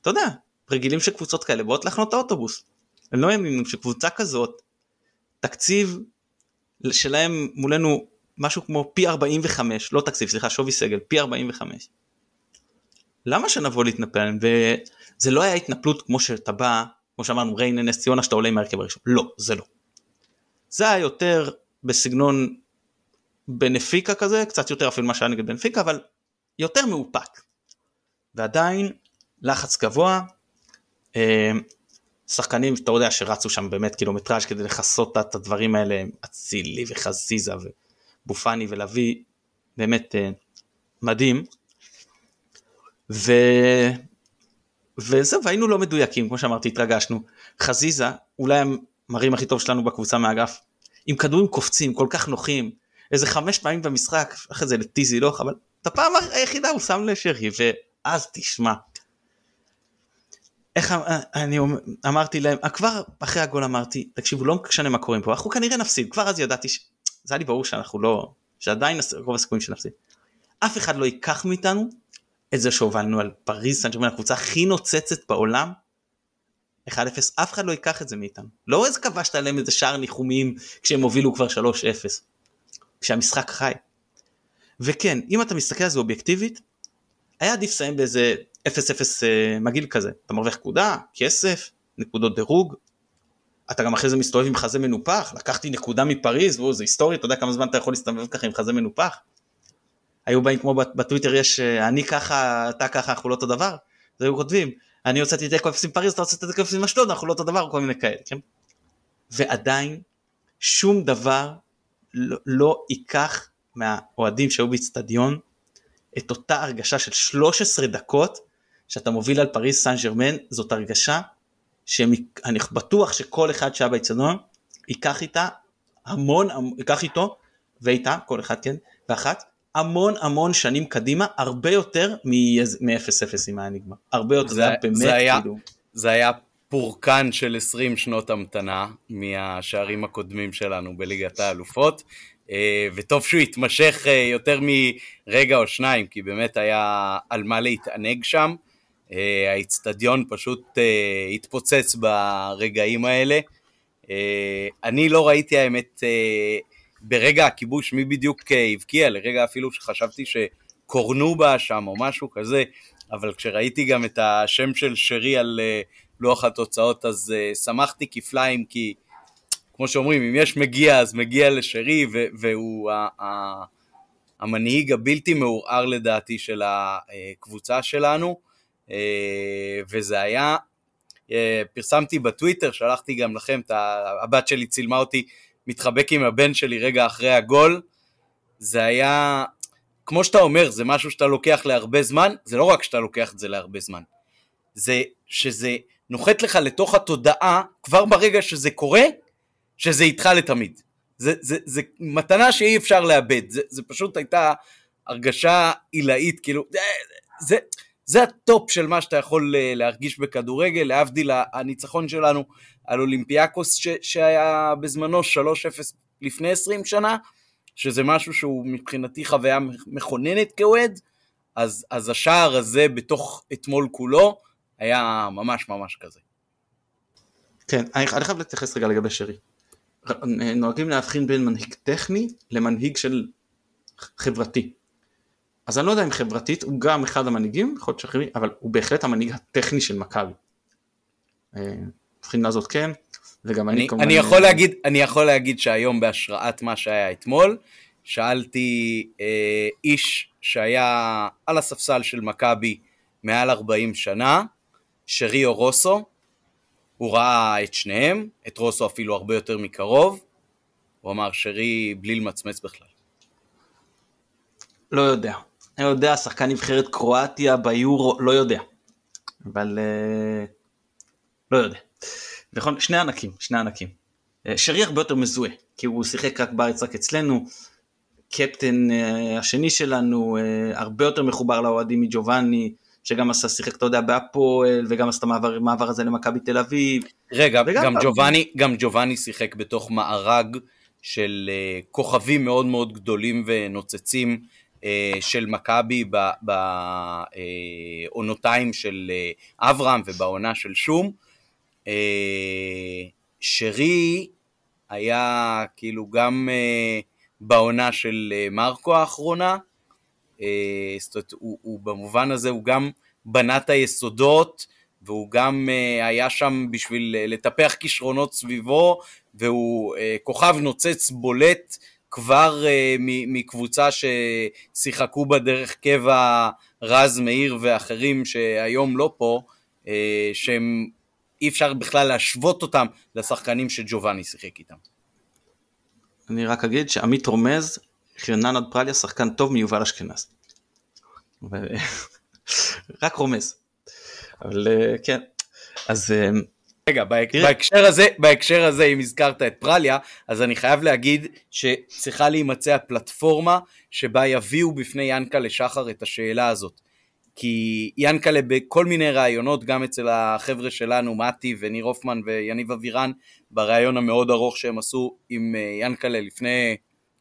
אתה יודע, רגילים שקבוצות כאלה באות לחנות את האוטובוס. הם לא האמינו שקבוצה כזאת, תקציב שלהם מולנו משהו כמו פי 45, לא תקציב, סליחה, שווי סגל, פי 45. למה שנבוא להתנפל? וזה לא היה התנפלות כמו שאתה בא, כמו שאמרנו, ריינה נס ציונה שאתה עולה עם ההרכב הראשון. לא, זה לא. זה היה יותר בסגנון בנפיקה כזה, קצת יותר אפילו מה שהיה נגד בנפיקה, אבל יותר מאופק. ועדיין לחץ גבוה, אה, שחקנים שאתה יודע שרצו שם באמת קילומטראז' כדי לכסות את הדברים האלה, אצילי וחזיזה ובופני ולוי, באמת אה, מדהים. ו... וזהו, והיינו לא מדויקים, כמו שאמרתי, התרגשנו. חזיזה, אולי המרים הכי טוב שלנו בקבוצה מהאגף, עם כדורים קופצים, כל כך נוחים, איזה חמש פעמים במשחק, אחרי זה לטיזי לא, אבל את הפעם היחידה הוא שם לשרי, ואז תשמע. איך אני אמרתי להם, כבר אחרי הגול אמרתי, תקשיבו, לא משנה מה קורה פה, אנחנו כנראה נפסיד, כבר אז ידעתי. זה היה לי ברור שאנחנו לא, שעדיין רוב הסיכויים שנפסיד. אף אחד לא ייקח מאיתנו את זה שהובלנו על פריז סן ג'רמן הקבוצה הכי נוצצת בעולם 1-0 אף אחד לא ייקח את זה מאיתנו לא איזה כבשת עליהם איזה שער ניחומים כשהם הובילו כבר 3-0 כשהמשחק חי. וכן אם אתה מסתכל על זה אובייקטיבית היה עדיף לסיים באיזה 0-0 אה, מגעיל כזה אתה מרוויח נקודה כסף נקודות דירוג אתה גם אחרי זה מסתובב עם חזה מנופח לקחתי נקודה מפריז וזה היסטורי אתה יודע כמה זמן אתה יכול להסתובב ככה עם חזה מנופח. היו באים כמו בטוויטר יש אה, אני ככה אתה ככה אנחנו לא אותו דבר. אז היו כותבים אני הוצאתי תיקו אפס עם פריז אתה הוצאת תיקו אפס עם אשדוד אנחנו לא אותו דבר כל מיני כאלה. כן? ועדיין שום דבר לא, לא ייקח מהאוהדים שהיו באיצטדיון את אותה הרגשה של 13 דקות שאתה מוביל על פריז סן ג'רמן זאת הרגשה שאני בטוח שכל אחד שהיה באיצטדיון ייקח איתה המון ייקח איתו ואיתה כל אחד כן ואחת המון המון שנים קדימה, הרבה יותר מ-0-0 אם היה נגמר. הרבה יותר, זה, היה באמת זה היה, כאילו... זה היה פורקן של 20 שנות המתנה מהשערים הקודמים שלנו בליגת האלופות, אה, וטוב שהוא התמשך אה, יותר מרגע או שניים, כי באמת היה על מה להתענג שם. אה, האיצטדיון פשוט התפוצץ ברגעים האלה. אני לא ראיתי האמת ברגע הכיבוש מי בדיוק אה, הבקיע, לרגע אפילו שחשבתי שקורנו בה שם או משהו כזה, אבל כשראיתי גם את השם של שרי על אה, לוח התוצאות אז שמחתי כפליים כי כמו שאומרים אם יש מגיע אז מגיע לשרי והוא המנהיג הבלתי מעורער לדעתי של הקבוצה שלנו וזה היה uh, פרסמתי בטוויטר שלחתי גם לכם את הבת שלי צילמה אותי מתחבק עם הבן שלי רגע אחרי הגול, זה היה, כמו שאתה אומר, זה משהו שאתה לוקח להרבה זמן, זה לא רק שאתה לוקח את זה להרבה זמן, זה שזה נוחת לך לתוך התודעה כבר ברגע שזה קורה, שזה איתך לתמיד. זה, זה, זה מתנה שאי אפשר לאבד, זה, זה פשוט הייתה הרגשה עילאית, כאילו, זה, זה, זה הטופ של מה שאתה יכול אה, להרגיש בכדורגל, להבדיל הניצחון שלנו על אולימפיאקוס ש, שהיה בזמנו 3-0 לפני 20 שנה, שזה משהו שהוא מבחינתי חוויה מכוננת כאוהד, אז, אז השער הזה בתוך אתמול כולו היה ממש ממש כזה. כן, אני, חייב להתייחס רגע לגבי שרי. נוהגים להבחין בין מנהיג טכני למנהיג של חברתי. אז אני לא יודע אם חברתית, הוא גם אחד המנהיגים, יכול להיות שאחרים, אבל הוא בהחלט המנהיג הטכני של מכבי. אה, מבחינה זאת כן, וגם אני, אני כמובן... אני יכול, להגיד, אני יכול להגיד שהיום בהשראת מה שהיה אתמול, שאלתי אה, איש שהיה על הספסל של מכבי מעל 40 שנה, שרי או רוסו, הוא ראה את שניהם, את רוסו אפילו הרבה יותר מקרוב, הוא אמר שרי בלי למצמץ בכלל. לא יודע. אני יודע, שחקן נבחרת קרואטיה ביורו, לא יודע. אבל uh, לא יודע. נכון, שני ענקים, שני ענקים. Uh, שרי הרבה יותר מזוהה, כי הוא שיחק רק בארץ, רק אצלנו. קפטן uh, השני שלנו הרבה יותר מחובר לאוהדים מג'ובאני, שגם עשה שיחק, אתה יודע, בהפועל, וגם עשה מעבר, מעבר הזה למכבי תל אביב. רגע, גם ג'ובאני, גם ג'ובאני שיחק בתוך מארג של כוכבים מאוד מאוד גדולים ונוצצים. אה, של מכבי בעונותיים של אה, אברהם ובעונה של שום. אה, שרי היה כאילו גם בעונה של מרקו האחרונה, זאת אומרת, הוא, הוא במובן הזה הוא גם בנה את היסודות והוא גם היה שם בשביל לטפח כישרונות סביבו והוא כוכב נוצץ בולט כבר uh, מקבוצה ששיחקו בה דרך קבע רז מאיר ואחרים שהיום לא פה, uh, שהם אי אפשר בכלל להשוות אותם לשחקנים שג'ובאני שיחק איתם. אני רק אגיד שעמית רומז, חרנן פרליה שחקן טוב מיובל אשכנז. רק רומז. אבל אה, כן, אז רגע, בהקשר הזה, בהקשר הזה, אם הזכרת את פרליה, אז אני חייב להגיד שצריכה להימצא הפלטפורמה שבה יביאו בפני ינקלה שחר את השאלה הזאת. כי ינקלה בכל מיני ראיונות, גם אצל החבר'ה שלנו, מתי וניר הופמן ויניב אבירן, בריאיון המאוד ארוך שהם עשו עם אה, ינקלה לפני,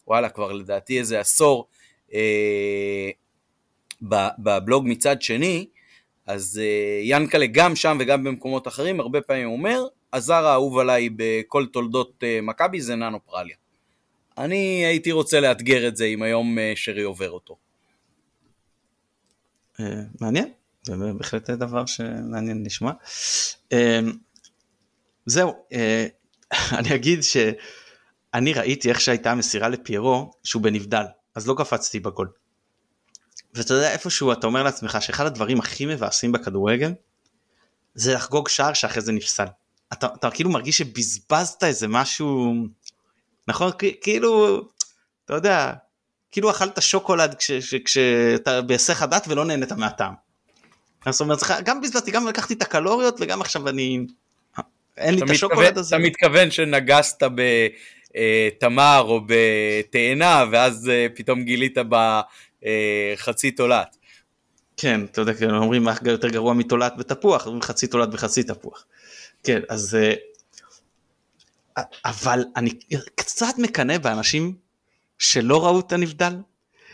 וואלה, כבר לדעתי איזה עשור, אה, בבלוג מצד שני, אז uh, ינקלה גם שם וגם במקומות אחרים הרבה פעמים אומר, הזר האהוב עליי בכל תולדות uh, מכבי זה ננו פרליה. אני הייתי רוצה לאתגר את זה אם היום uh, שרי עובר אותו. מעניין, בהחלט דבר שמעניין לשמוע. זהו, אני אגיד שאני ראיתי איך שהייתה מסירה לפיירו שהוא בנבדל, אז לא קפצתי בגול. ואתה יודע איפשהו אתה אומר לעצמך שאחד הדברים הכי מבאסים בכדורגל זה לחגוג שער שאחרי זה נפסל. אתה, אתה כאילו מרגיש שבזבזת איזה משהו נכון כאילו אתה יודע כאילו אכלת שוקולד כשאתה כש, בהיסח הדעת ולא נהנית מהטעם. זאת אומרת גם בזבזתי גם לקחתי את הקלוריות וגם עכשיו אני אין לי את השוקולד הזה. אתה מתכוון שנגסת בתמר או בתאנה ואז אה, פתאום גילית ב... אה, חצי תולעת. כן, אתה יודע, כאילו, אומרים מה יותר גרוע מתולעת בתפוח, אומרים חצי תולעת וחצי תפוח. כן, אז... אה, אבל אני קצת מקנא באנשים שלא ראו את הנבדל,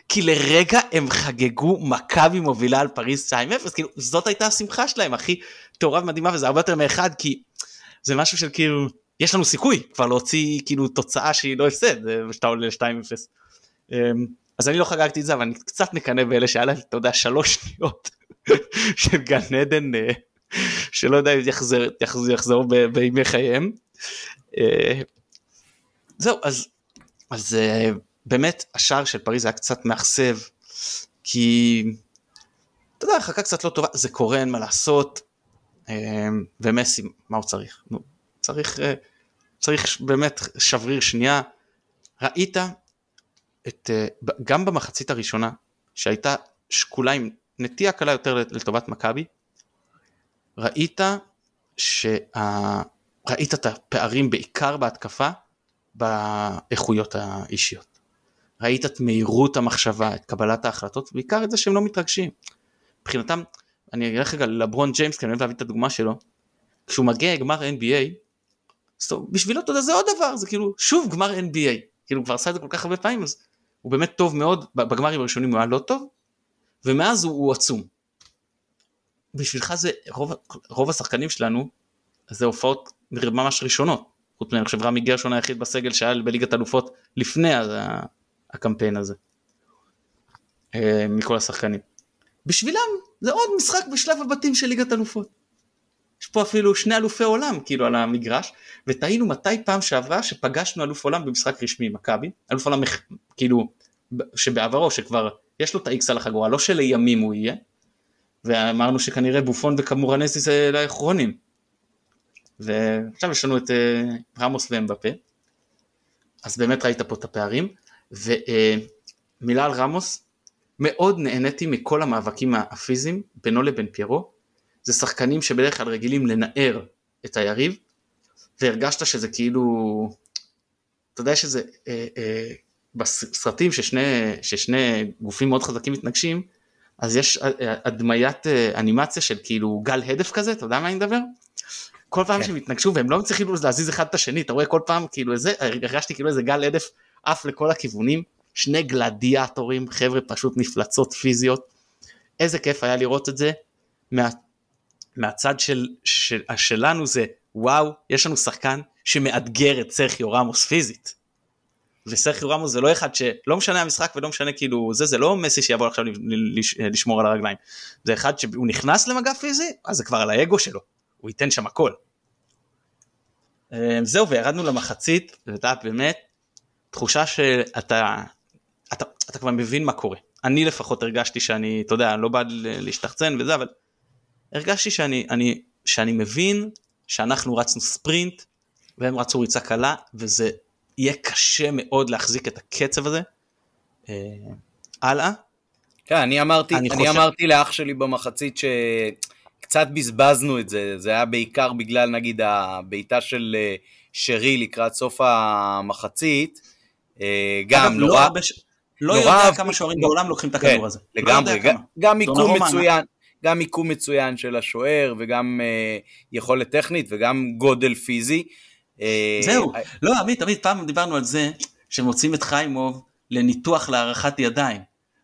כי לרגע הם חגגו מכבי מובילה על פריז 2-0, כאילו זאת הייתה השמחה שלהם, הכי טהורה ומדהימה, וזה הרבה יותר מאחד, כי זה משהו של כאילו, יש לנו סיכוי כבר להוציא כאילו תוצאה שהיא לא הפסד, ושאתה עולה ל-2-0. אז אני לא חגגתי את זה אבל אני קצת מקנא באלה שהיה להם אתה יודע שלוש שניות של גן עדן אה, שלא יודע אם יחזר, יחזר, יחזרו בימי חייהם. אה, זהו אז אז אה, באמת השער של פריז היה קצת מאכזב כי אתה יודע הרחקה קצת לא טובה זה קורה אין מה לעשות ומסי מה הוא צריך? צריך צריך באמת שבריר שנייה. ראית את, אה, גם במחצית הראשונה שהייתה שקולה עם נטייה קלה יותר לטובת מכבי, ראית שה... ראית את הפערים בעיקר בהתקפה באיכויות האישיות. ראית את מהירות המחשבה, את קבלת ההחלטות, בעיקר את זה שהם לא מתרגשים. מבחינתם, אני אלך רגע לברון ג'יימס, כי אני אוהב להביא את הדוגמה שלו, כשהוא מגיע לגמר NBA, בשבילו אתה יודע זה עוד דבר, זה כאילו שוב גמר NBA, כאילו כבר עשה את זה כל כך הרבה פעמים, אז הוא באמת טוב מאוד, בגמרים הראשונים הוא היה לא טוב, ומאז הוא, הוא עצום. בשבילך זה, רוב, רוב השחקנים שלנו, זה הופעות ממש ראשונות. חוץ מהם, אני חושב רמי גרשון היחיד בסגל שהיה בליגת אלופות לפני הקמפיין הזה. אה, מכל השחקנים. בשבילם זה עוד משחק בשלב הבתים של ליגת אלופות. יש פה אפילו שני אלופי עולם כאילו על המגרש. ותהינו מתי פעם שעברה שפגשנו אלוף עולם במשחק רשמי מכבי. אלוף עולם כאילו שבעברו שכבר יש לו את ה-X על החגורה לא שלימים הוא יהיה. ואמרנו שכנראה בופון וקמורנסי זה לאחרונים. ועכשיו יש לנו את uh, רמוס ואמבפה. אז באמת ראית פה את הפערים. ומילה uh, על רמוס. מאוד נהניתי מכל המאבקים הפיזיים בינו לבין פיירו זה שחקנים שבדרך כלל רגילים לנער את היריב, והרגשת שזה כאילו, אתה יודע שזה, אה, אה, בסרטים ששני, ששני גופים מאוד חזקים מתנגשים, אז יש אה, אה, הדמיית אה, אנימציה של כאילו גל הדף כזה, אתה יודע מה אני מדבר? כל פעם כן. שהם התנגשו והם לא מצליחים להזיז אחד את השני, אתה רואה כל פעם כאילו איזה, הרגשתי כאילו איזה גל הדף עף לכל הכיוונים, שני גלדיאטורים, חבר'ה פשוט מפלצות פיזיות, איזה כיף היה לראות את זה, מה, מהצד של, של, שלנו זה וואו יש לנו שחקן שמאתגר את סרחיו רמוס פיזית. וסרחיו רמוס זה לא אחד שלא משנה המשחק ולא משנה כאילו זה זה לא מסי שיבוא עכשיו לשמור על הרגליים זה אחד שהוא נכנס למגע פיזי אז זה כבר על האגו שלו הוא ייתן שם הכל. אה, זהו וירדנו למחצית ואתה באמת תחושה שאתה אתה, אתה כבר מבין מה קורה אני לפחות הרגשתי שאני אתה יודע לא בא להשתחצן וזה אבל הרגשתי שאני, אני, שאני מבין שאנחנו רצנו ספרינט והם רצו ריצה קלה וזה יהיה קשה מאוד להחזיק את הקצב הזה. אה, הלאה. כן, אני אמרתי, אני אני, חושב- אמרתי לאח שלי במחצית שקצת בזבזנו את זה, זה היה בעיקר בגלל נגיד הבעיטה של אה, שרי לקראת סוף המחצית, אה, גם לא נורא, הרבה ש- לא נורא יודע כמה שוערים לא- בעולם לוקחים את כן, הכדור הזה. לא לגמרי, יודע גם, מיקום מצוין, גם מיקום מצוין של השוער וגם אה, יכולת טכנית וגם גודל פיזי. אה, זהו, אה, לא עמית, עמית, פעם דיברנו על זה שמוצאים את חיימוב לניתוח להערכת ידיים.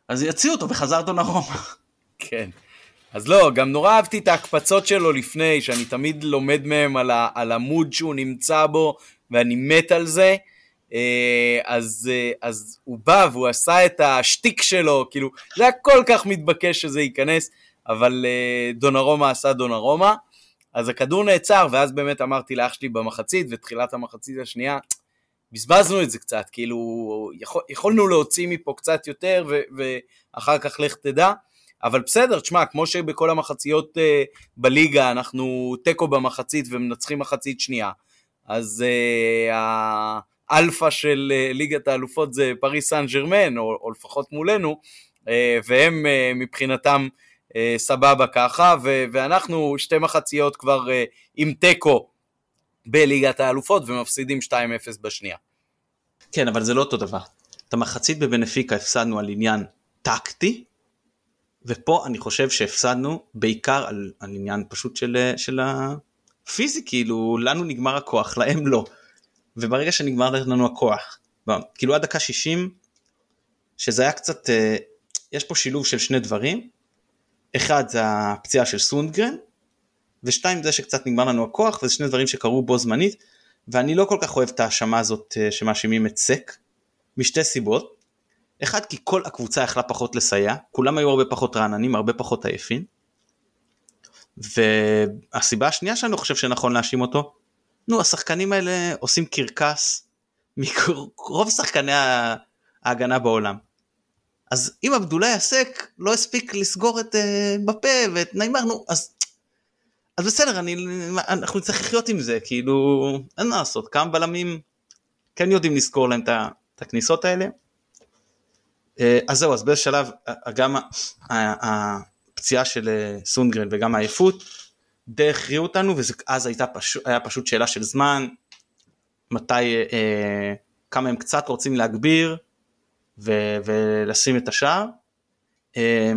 אז יציעו אותו וחזר דונרומה. כן. אז לא, גם נורא אהבתי את ההקפצות שלו לפני, שאני תמיד לומד מהם על, ה, על המוד שהוא נמצא בו, ואני מת על זה. אה, אז, אה, אז הוא בא והוא עשה את השטיק שלו, כאילו, זה היה כל כך מתבקש שזה ייכנס, אבל אה, דונרומה עשה דונרומה. אז הכדור נעצר, ואז באמת אמרתי לאח שלי במחצית, ותחילת המחצית השנייה, בזבזנו את זה קצת, כאילו, יכול, יכולנו להוציא מפה קצת יותר, ו, ואחר כך לך תדע. אבל בסדר, תשמע, כמו שבכל המחציות uh, בליגה אנחנו תיקו במחצית ומנצחים מחצית שנייה, אז אה, האלפא של אה, ליגת האלופות זה פריס סן ז'רמן, או, או לפחות מולנו, אה, והם אה, מבחינתם סבבה ככה, ו- ואנחנו שתי מחציות כבר אה, עם תיקו בליגת האלופות ומפסידים 2-0 בשנייה. כן, אבל זה לא אותו דבר. את המחצית בבנפיקה הפסדנו על עניין טקטי, ופה אני חושב שהפסדנו בעיקר על, על עניין פשוט של, של הפיזי, כאילו לנו נגמר הכוח, להם לא. וברגע שנגמר לנו הכוח, כאילו עד דקה 60, שזה היה קצת, אה, יש פה שילוב של שני דברים, אחד זה הפציעה של סונדגרן, ושתיים זה שקצת נגמר לנו הכוח, וזה שני דברים שקרו בו זמנית, ואני לא כל כך אוהב את ההאשמה הזאת אה, שמאשימים את סק, משתי סיבות. אחד, כי כל הקבוצה יכלה פחות לסייע, כולם היו הרבה פחות רעננים, הרבה פחות עייפים. והסיבה השנייה שאני לא חושב שנכון להאשים אותו, נו השחקנים האלה עושים קרקס מרוב שחקני ההגנה בעולם. אז אם עבדולאי הסק לא הספיק לסגור את אה, בפה ואת ניימר, נו אז אז בסדר, אני, אנחנו נצטרך לחיות עם זה, כאילו, אין מה לעשות, כמה בלמים כן יודעים לזכור להם את הכניסות האלה. אה, אז זהו, אז באיזה שלב, גם הפציעה של אה, סונגרן וגם העייפות, די הכריעו אותנו, ואז הייתה פשוט, היה פשוט שאלה של זמן, מתי, אה, כמה הם קצת רוצים להגביר ו- ולשים את השער. אה,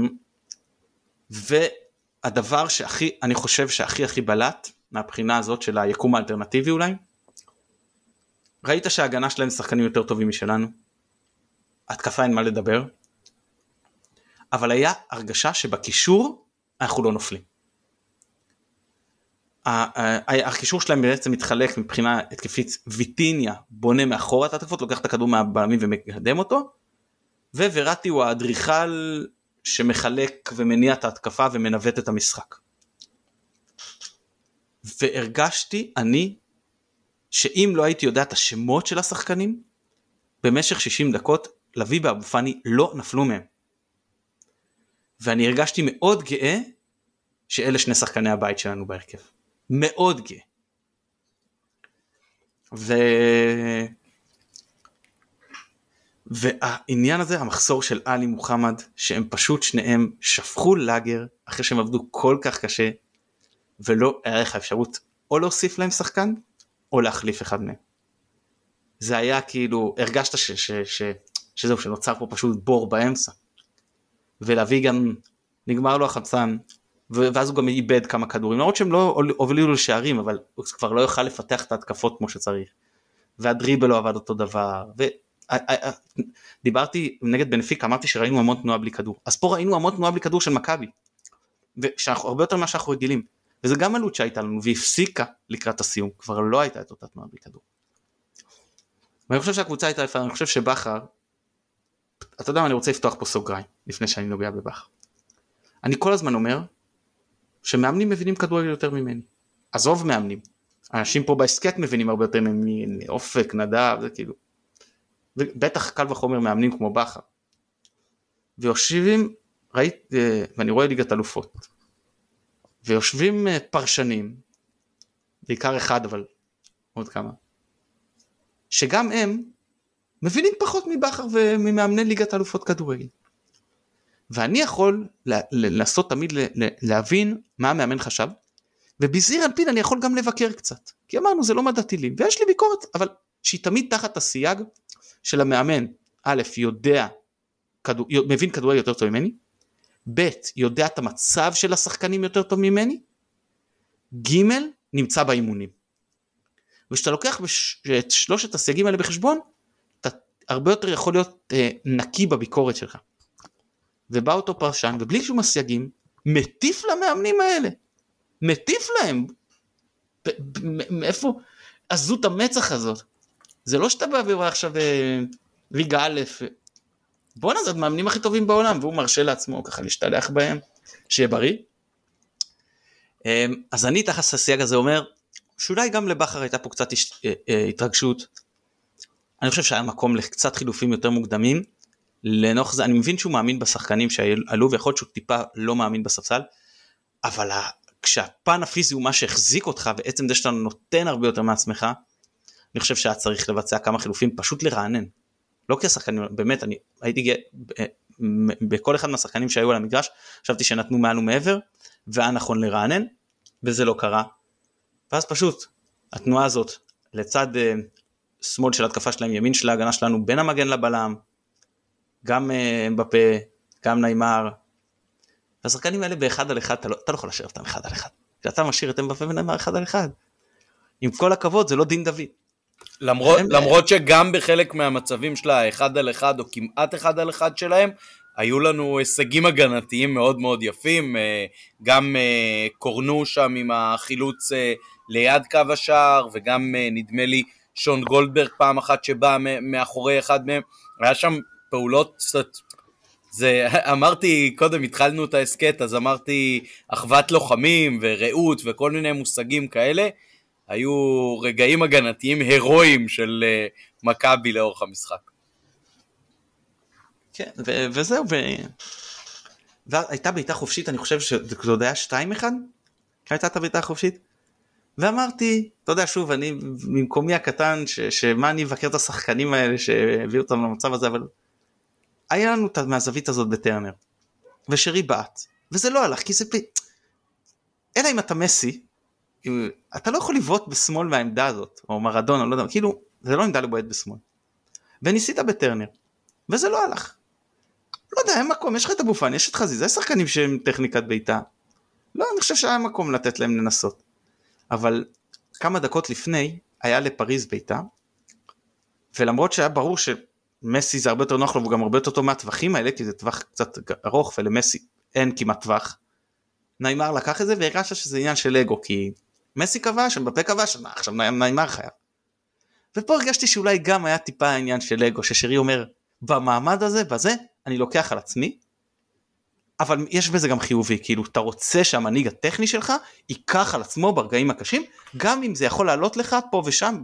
ו... הדבר שהכי, אני חושב שהכי הכי בלט מהבחינה הזאת של היקום האלטרנטיבי אולי, ראית שההגנה שלהם שחקנים יותר טובים משלנו, התקפה אין מה לדבר, אבל היה הרגשה שבקישור אנחנו לא נופלים. הקישור שלהם בעצם מתחלק מבחינה התקפית ויטיניה בונה מאחורה את ההתקפות לוקח את הכדור מהבלמים ומקדם אותו ווראטי הוא האדריכל שמחלק ומניע את ההתקפה ומנווט את המשחק. והרגשתי אני שאם לא הייתי יודע את השמות של השחקנים במשך 60 דקות לביא ואבו פאני לא נפלו מהם. ואני הרגשתי מאוד גאה שאלה שני שחקני הבית שלנו בהרכב. מאוד גאה. ו... והעניין הזה המחסור של עלי מוחמד שהם פשוט שניהם שפכו לאגר אחרי שהם עבדו כל כך קשה ולא היה לך אפשרות או להוסיף להם שחקן או להחליף אחד מהם. זה היה כאילו הרגשת ש, ש, ש, שזהו שנוצר פה פשוט בור באמצע. ולהביא גם נגמר לו החמצן ואז הוא גם איבד כמה כדורים למרות שהם לא הובילו לשערים אבל הוא כבר לא יוכל לפתח את ההתקפות כמו שצריך. והדריבל לא עבד אותו דבר. ו... דיברתי נגד בנפיק אמרתי שראינו המון תנועה בלי כדור אז פה ראינו המון תנועה בלי כדור של מכבי. הרבה יותר ממה שאנחנו רגילים וזה גם עלות שהייתה לנו והפסיקה לקראת הסיום כבר לא הייתה את אותה תנועה בלי כדור. ואני חושב שהקבוצה הייתה יפה אני חושב שבכר אתה יודע מה אני רוצה לפתוח פה סוגריים לפני שאני נוגע בבכר. אני כל הזמן אומר שמאמנים מבינים כדורגל יותר ממני עזוב מאמנים אנשים פה בהסכת מבינים הרבה יותר ממני אופק נדב זה כאילו ובטח קל וחומר מאמנים כמו בכר. ויושבים, ראית, ואני רואה ליגת אלופות, ויושבים פרשנים בעיקר אחד אבל עוד כמה, שגם הם מבינים פחות מבכר וממאמני ליגת אלופות כדורגל. ואני יכול לנסות תמיד להבין מה המאמן חשב, ובזעיר אנפין אני יכול גם לבקר קצת, כי אמרנו זה לא מדע טילים, ויש לי ביקורת, אבל שהיא תמיד תחת הסייג של המאמן, א', יודע, כדור, מבין כדורגל יותר טוב ממני, ב', יודע את המצב של השחקנים יותר טוב ממני, ג', נמצא באימונים. וכשאתה לוקח בש... את שלושת הסייגים האלה בחשבון, אתה הרבה יותר יכול להיות אה, נקי בביקורת שלך. ובא אותו פרשן, ובלי שום הסייגים, מטיף למאמנים האלה. מטיף להם. מאיפה עזות המצח הזאת? זה לא שאתה בא ורואה עכשיו אה, ליגה א', בואנה זה המאמנים הכי טובים בעולם, והוא מרשה לעצמו ככה להשתלח בהם, שיהיה בריא. אה, אז אני תחת הסייג הזה אומר, שאולי גם לבכר הייתה פה קצת אה, התרגשות. אני חושב שהיה מקום לקצת חילופים יותר מוקדמים. לנוכח זה, אני מבין שהוא מאמין בשחקנים שעלו ויכול להיות שהוא טיפה לא מאמין בספסל, אבל כשהפן הפיזי הוא מה שהחזיק אותך ועצם זה שאתה נותן הרבה יותר מעצמך, אני חושב שהיה צריך לבצע כמה חילופים פשוט לרענן. לא כי השחקנים, באמת, אני הייתי גאה, בכל אחד מהשחקנים שהיו על המגרש, חשבתי שנתנו מעל ומעבר, והיה נכון לרענן, וזה לא קרה. ואז פשוט, התנועה הזאת, לצד uh, שמאל של התקפה שלהם, ימין של ההגנה שלנו, בין המגן לבלם, גם uh, בפה, גם נעימר, השחקנים האלה באחד על אחד, אתה לא, אתה לא יכול להשאיר אותם אחד על אחד. כשאתה משאיר את אמבפה ונאמר אחד על אחד. עם כל הכבוד זה לא דין דוד. למרות, הם... למרות שגם בחלק מהמצבים של האחד על אחד או כמעט אחד על אחד שלהם, היו לנו הישגים הגנתיים מאוד מאוד יפים, אה, גם אה, קורנו שם עם החילוץ אה, ליד קו השער, וגם נדמה לי שון גולדברג פעם אחת שבא מאחורי אחד מהם, היה שם פעולות קצת זה, אמרתי, קודם התחלנו את ההסכת, אז אמרתי אחוות לוחמים ורעות וכל מיני מושגים כאלה. היו רגעים הגנתיים הירואיים של uh, מכבי לאורך המשחק. כן, ו- וזהו, ו... והייתה בעיטה חופשית, אני חושב שזה עוד היה 2-1? הייתה את הבעיטה החופשית? ואמרתי, אתה יודע, שוב, אני ממקומי הקטן, ש- שמה אני אבקר את השחקנים האלה שהביאו אותם למצב הזה, אבל היה לנו את מהזווית הזאת בטרנר, ושרי בעט, וזה לא הלך, כי זה... אלא אם אתה מסי. אתה לא יכול לבעוט בשמאל מהעמדה הזאת, או מרדונה, לא יודע, כאילו, זה לא עמדה לבועט בשמאל. וניסית בטרנר, וזה לא הלך. לא יודע, אין מקום, יש לך את אבו פאני, יש את חזיזה, יש שחקנים שהם טכניקת בעיטה. לא, אני חושב שהיה מקום לתת להם לנסות. אבל כמה דקות לפני, היה לפריז בעיטה, ולמרות שהיה ברור ש... מסי זה הרבה יותר נוח לו והוא גם הרבה יותר טוב מהטווחים האלה כי זה טווח קצת ארוך ולמסי אין כמעט טווח. ניימר לקח את זה והרגשת שזה עניין של אגו כי מסי כבש, בפה כבש, עכשיו ניימר חייב. ופה הרגשתי שאולי גם היה טיפה עניין של אגו ששרי אומר במעמד הזה בזה אני לוקח על עצמי אבל יש בזה גם חיובי כאילו אתה רוצה שהמנהיג הטכני שלך ייקח על עצמו ברגעים הקשים גם אם זה יכול לעלות לך פה ושם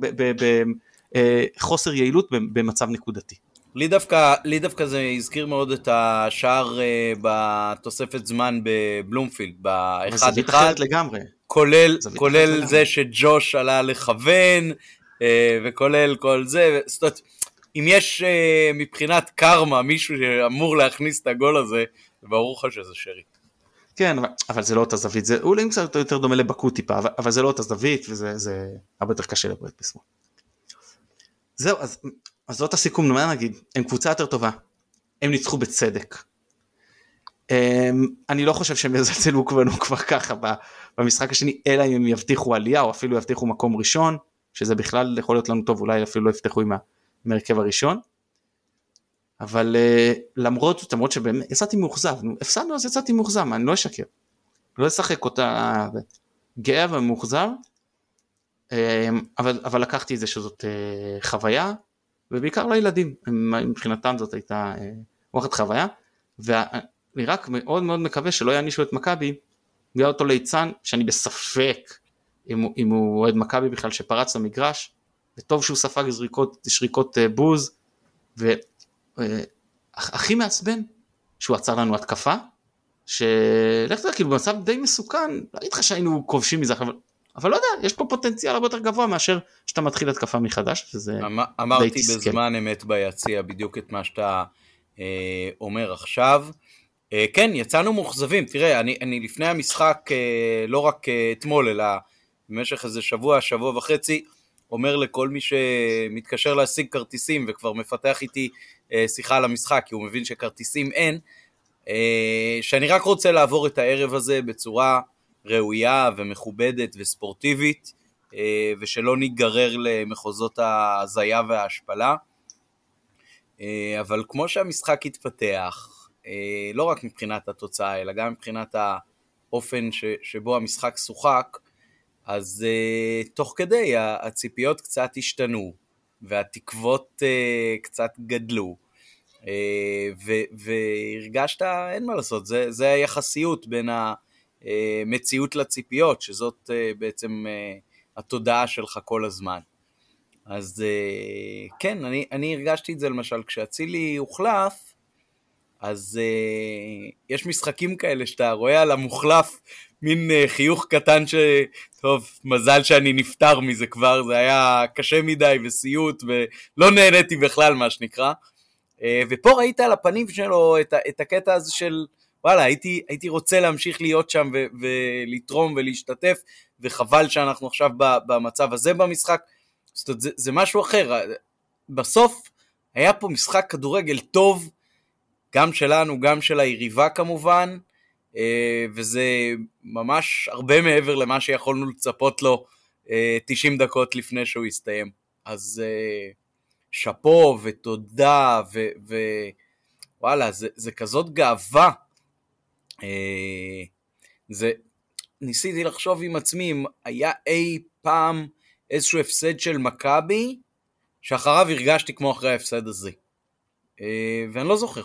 בחוסר אה, יעילות במצב נקודתי. לי דווקא, לי דווקא זה הזכיר מאוד את השער uh, בתוספת זמן בבלומפילד, באחד אחד. זווית אחרת לגמרי. כולל, כולל זה שג'וש עלה לכוון, uh, וכולל כל זה, זאת אומרת, אם יש uh, מבחינת קרמה מישהו שאמור להכניס את הגול הזה, ברור לך שזה שרי. כן, אבל, אבל זה לא אותה זווית, זה אולי קצת יותר דומה לבקו טיפה, אבל, אבל זה לא אותה זווית וזה הרבה יותר קשה לבועט בשמאל. זהו, אז אז זאת הסיכום, מה נגיד, הם קבוצה יותר טובה, הם ניצחו בצדק. Um, אני לא חושב שהם יזלזלו כבר ככה במשחק השני, אלא אם הם יבטיחו עלייה או אפילו יבטיחו מקום ראשון, שזה בכלל יכול להיות לנו טוב, אולי אפילו לא יפתחו עם ההרכב הראשון. אבל uh, למרות זאת, למרות שבאמת יצאתי מאוכזב, הפסדנו אז יצאתי מאוכזב, אני לא אשקר. לא אשחק אותה גאה ומאוכזב, um, אבל, אבל לקחתי את זה שזאת uh, חוויה, ובעיקר לילדים, מבחינתם זאת הייתה אה, וואחד חוויה, ואני רק מאוד מאוד מקווה שלא יענישו את מכבי בגלל אותו ליצן, שאני בספק אם, אם הוא אוהד מכבי בכלל שפרץ למגרש, וטוב שהוא ספג זריקות, שריקות אה, בוז, והכי אה, מעצבן שהוא עצר לנו התקפה, שלך תדע, כאילו במצב די מסוכן, לא אגיד לך שהיינו כובשים מזה, אבל אבל לא יודע, יש פה פוטנציאל הרבה יותר גבוה מאשר שאתה מתחיל התקפה מחדש, וזה אמ, אמרתי בזמן אמת ביציע בדיוק את מה שאתה אה, אומר עכשיו. אה, כן, יצאנו מאוכזבים, תראה, אני, אני לפני המשחק, אה, לא רק אה, אתמול, אלא במשך איזה שבוע, שבוע וחצי, אומר לכל מי שמתקשר להשיג כרטיסים וכבר מפתח איתי אה, שיחה על המשחק, כי הוא מבין שכרטיסים אין, אה, שאני רק רוצה לעבור את הערב הזה בצורה ראויה ומכובדת וספורטיבית, אה, ושלא ניגרר למחוזות ההזיה וההשפלה. אבל כמו שהמשחק התפתח, לא רק מבחינת התוצאה, אלא גם מבחינת האופן ש, שבו המשחק שוחק, אז uh, תוך כדי הציפיות קצת השתנו, והתקוות uh, קצת גדלו, uh, והרגשת, אין מה לעשות, זה, זה היחסיות בין המציאות לציפיות, שזאת uh, בעצם uh, התודעה שלך כל הזמן. אז uh, כן, אני, אני הרגשתי את זה למשל כשאצילי הוחלף, אז uh, יש משחקים כאלה שאתה רואה על המוחלף מין uh, חיוך קטן ש... טוב, מזל שאני נפטר מזה כבר, זה היה קשה מדי וסיוט ולא נהניתי בכלל מה שנקרא. Uh, ופה ראית על הפנים שלו את, את הקטע הזה של וואלה, הייתי, הייתי רוצה להמשיך להיות שם ו- ולתרום ולהשתתף, וחבל שאנחנו עכשיו במצב הזה במשחק. זאת אומרת, זה, זה משהו אחר. בסוף היה פה משחק כדורגל טוב, גם שלנו, גם של היריבה כמובן, אה, וזה ממש הרבה מעבר למה שיכולנו לצפות לו 90 אה, דקות לפני שהוא הסתיים. אז אה, שאפו ותודה ווואלה, זה, זה כזאת גאווה. זה, ניסיתי לחשוב עם עצמי אם היה אי פעם איזשהו הפסד של מכבי, שאחריו הרגשתי כמו אחרי ההפסד הזה. ואני לא זוכר.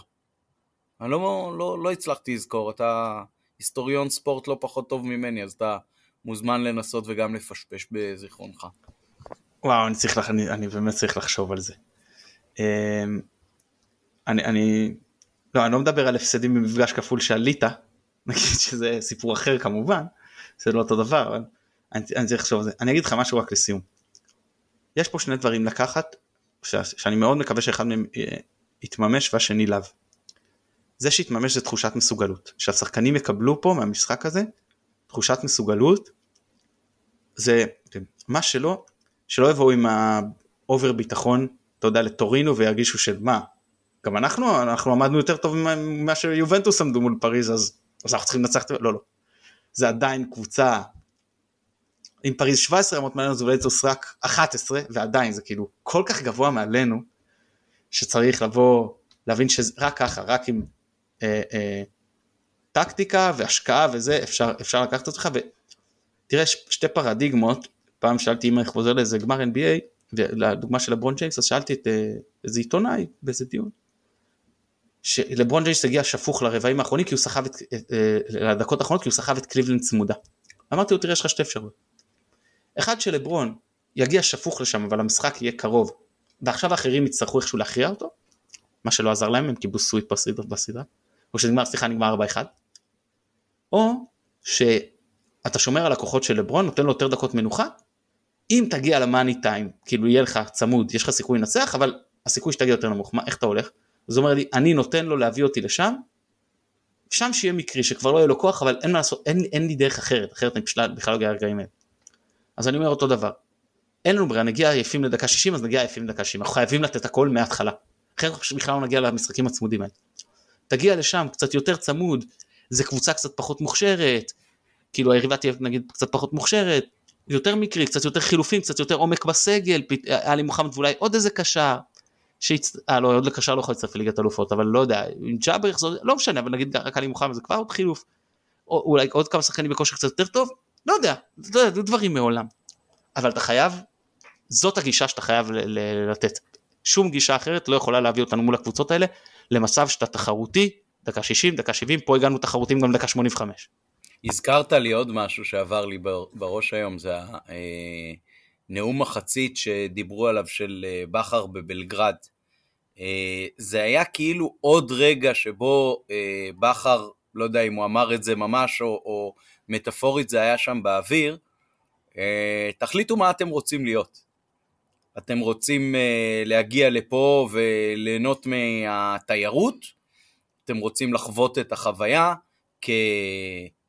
אני לא, לא, לא הצלחתי לזכור, אתה היסטוריון ספורט לא פחות טוב ממני, אז אתה מוזמן לנסות וגם לפשפש בזיכרונך. וואו, אני, צריך, אני, אני באמת צריך לחשוב על זה. אמ, אני, אני, לא, אני לא מדבר על הפסדים במפגש כפול שעלית, נגיד שזה סיפור אחר כמובן, זה לא אותו דבר, אבל אני, אני צריך לחשוב על זה. אני אגיד לך משהו רק לסיום. יש פה שני דברים לקחת, ש, שאני מאוד מקווה שאחד מהם אה, יתממש והשני לאו. זה שהתממש זה תחושת מסוגלות. שהשחקנים יקבלו פה מהמשחק הזה תחושת מסוגלות, זה מה שלא, שלא יבואו עם ה over ביטחון, אתה יודע, לטורינו וירגישו של מה, גם אנחנו, אנחנו עמדנו יותר טוב ממה שיובנטוס עמדו מול פריז, אז, אז אנחנו צריכים לנצח, לא, לא. זה עדיין קבוצה, עם פריז 17 רמות מעלינו, זה יובנטוס רק 11, ועדיין זה כאילו כל כך גבוה מעלינו, שצריך לבוא, להבין שרק ככה, רק עם אה, אה, טקטיקה והשקעה וזה אפשר, אפשר לקחת אותך ותראה שתי פרדיגמות פעם שאלתי אם אני חוזר לאיזה גמר NBA לדוגמה של לברון ג'יימס אז שאלתי את אה, איזה עיתונאי באיזה דיון שלברון ג'יימס הגיע שפוך לרבעים האחרונים כי הוא סחב את, לדקות האחרונות כי הוא סחב את קליבלנד צמודה. אמרתי לו תראה יש לך שתי אפשרויות. אחד שלברון יגיע שפוך לשם אבל המשחק יהיה קרוב ועכשיו האחרים יצטרכו איכשהו להכריע אותו מה שלא עזר להם הם קיבלו sweep בסדרה או שנגמר, סליחה, נגמר 4-1, או שאתה שומר על הכוחות של לברון, נותן לו יותר דקות מנוחה, אם תגיע למאני טיים, כאילו יהיה לך צמוד, יש לך סיכוי לנצח, אבל הסיכוי שתגיע יותר נמוך, מה, איך אתה הולך? אז הוא אומר לי, אני נותן לו להביא אותי לשם, שם שיהיה מקרי, שכבר לא יהיה לו כוח, אבל אין מה לעשות, אין, אין לי דרך אחרת, אחרת אני פשוט בכלל לא אגיע לרגעים האלה. אז אני אומר אותו דבר, אין לנו ברירה, נגיע עייפים לדקה 60, אז נגיע עייפים לדקה 60, אנחנו חייבים לתת הכל מההתחלה, אחרת בכלל לא נגיע למשחקים הצמודים האלה. תגיע לשם קצת יותר צמוד, זה קבוצה קצת פחות מוכשרת, כאילו היריבה תהיה נגיד קצת פחות מוכשרת, יותר מקרי, קצת יותר חילופים, קצת יותר עומק בסגל, עלי מוחמד ואולי עוד איזה קשר, שיצ... אה לא, עוד לקשר לא יכול להצטרף לליגת אלופות, אבל לא יודע, עם ג'אבר יחזור, לא משנה, אבל נגיד רק עלי מוחמד זה כבר עוד חילוף, או אולי עוד כמה שחקנים בכושר קצת יותר טוב, לא יודע, זה יודע, דברים מעולם. אבל אתה חייב, זאת הגישה שאתה חייב לתת. שום גישה אחרת לא יכולה להביא אותנו מול הקבוצות האלה, למצב שאתה תחרותי, דקה 60, דקה 70, פה הגענו תחרותים גם דקה 85. הזכרת לי עוד משהו שעבר לי בראש היום, זה הנאום מחצית שדיברו עליו של אה, בכר בבלגרד. אה, זה היה כאילו עוד רגע שבו אה, בכר, לא יודע אם הוא אמר את זה ממש או, או מטאפורית זה היה שם באוויר, אה, תחליטו מה אתם רוצים להיות. אתם רוצים אה, להגיע לפה וליהנות מהתיירות? אתם רוצים לחוות את החוויה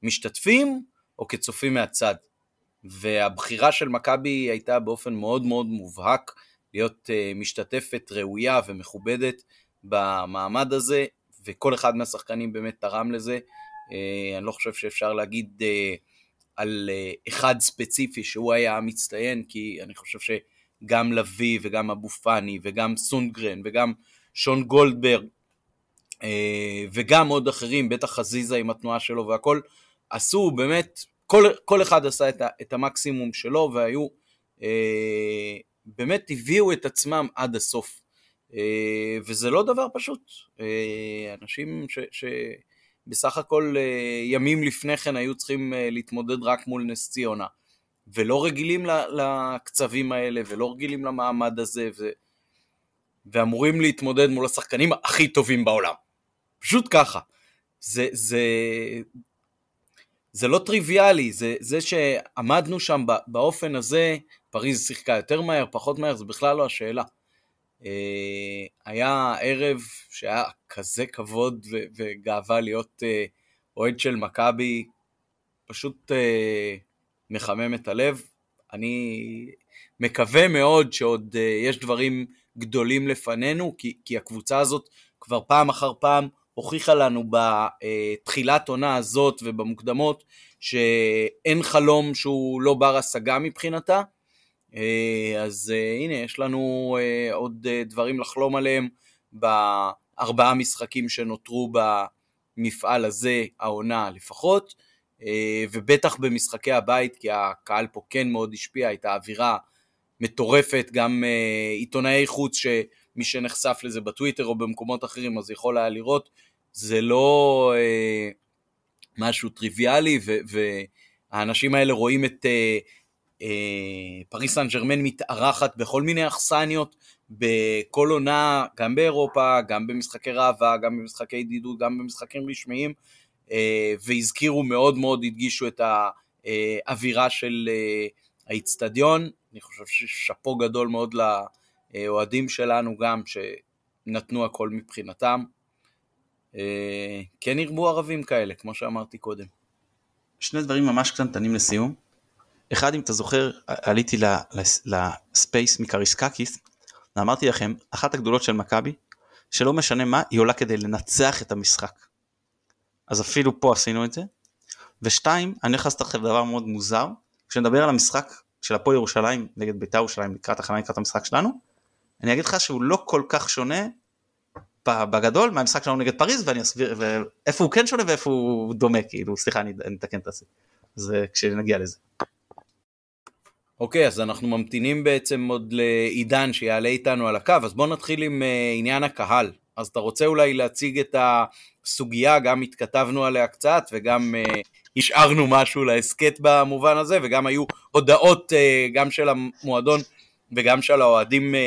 כמשתתפים או כצופים מהצד? והבחירה של מכבי הייתה באופן מאוד מאוד מובהק להיות משתתפת ראויה ומכובדת במעמד הזה, וכל אחד מהשחקנים באמת תרם לזה. אני לא חושב שאפשר להגיד על אה, אחד ספציפי שהוא היה המצטיין, כי אני חושב שגם לביא וגם אבו פאני וגם סונגרן וגם שון גולדברג אה, וגם עוד אחרים, בטח חזיזה עם התנועה שלו והכל, עשו באמת, כל, כל אחד עשה את, ה, את המקסימום שלו והיו, אה, באמת הביאו את עצמם עד הסוף. וזה לא דבר פשוט. אנשים ש... ש בסך הכל אה, ימים לפני כן היו צריכים אה, להתמודד רק מול נס ציונה, ולא רגילים לקצבים האלה, ולא רגילים למעמד הזה, ו... ואמורים להתמודד מול השחקנים הכי טובים בעולם. פשוט ככה. זה, זה, זה לא טריוויאלי, זה, זה שעמדנו שם באופן הזה, פריז שיחקה יותר מהר, פחות מהר, זה בכלל לא השאלה. אה, היה ערב שהיה כזה כבוד וגאווה להיות אה, אוהד של מכבי, פשוט אה, מחמם את הלב. אני מקווה מאוד שעוד יש דברים גדולים לפנינו, כי, כי הקבוצה הזאת כבר פעם אחר פעם הוכיחה לנו בתחילת עונה הזאת ובמוקדמות שאין חלום שהוא לא בר השגה מבחינתה, אה, אז אה, הנה, יש לנו אה, עוד דברים לחלום עליהם בארבעה משחקים שנותרו במפעל הזה, העונה לפחות, ובטח במשחקי הבית, כי הקהל פה כן מאוד השפיע, הייתה אווירה מטורפת, גם עיתונאי חוץ שמי שנחשף לזה בטוויטר או במקומות אחרים אז יכול היה לראות, זה לא משהו טריוויאלי, והאנשים האלה רואים את אה, פריס סן ג'רמן מתארחת בכל מיני אכסניות בכל עונה, גם באירופה, גם במשחקי ראווה, גם במשחקי ידידות, גם במשחקים רשמיים, אה, והזכירו מאוד מאוד, הדגישו את האווירה של אה, האיצטדיון. אני חושב ששאפו גדול מאוד לאוהדים שלנו גם, שנתנו הכל מבחינתם. כן ירבו ערבים כאלה, כמו שאמרתי קודם. שני דברים ממש קטנטנים לסיום. אחד אם אתה זוכר עליתי לספייס מקריסקקיס ואמרתי לכם אחת הגדולות של מכבי שלא משנה מה היא עולה כדי לנצח את המשחק. אז אפילו פה עשינו את זה. ושתיים אני הולך לעשות לכם דבר מאוד מוזר כשנדבר על המשחק של הפועל ירושלים נגד בית"ר ירושלים לקראת הכנה לקראת המשחק שלנו אני אגיד לך שהוא לא כל כך שונה בגדול מהמשחק שלנו נגד פריז ואני אסביר ואיפה הוא כן שונה ואיפה הוא דומה כאילו סליחה אני, אתקן את זה. זה כשנגיע לזה. אוקיי, אז אנחנו ממתינים בעצם עוד לעידן שיעלה איתנו על הקו, אז בואו נתחיל עם uh, עניין הקהל. אז אתה רוצה אולי להציג את הסוגיה, גם התכתבנו עליה קצת וגם uh, השארנו משהו להסכת במובן הזה, וגם היו הודעות uh, גם של המועדון וגם של האוהדים uh,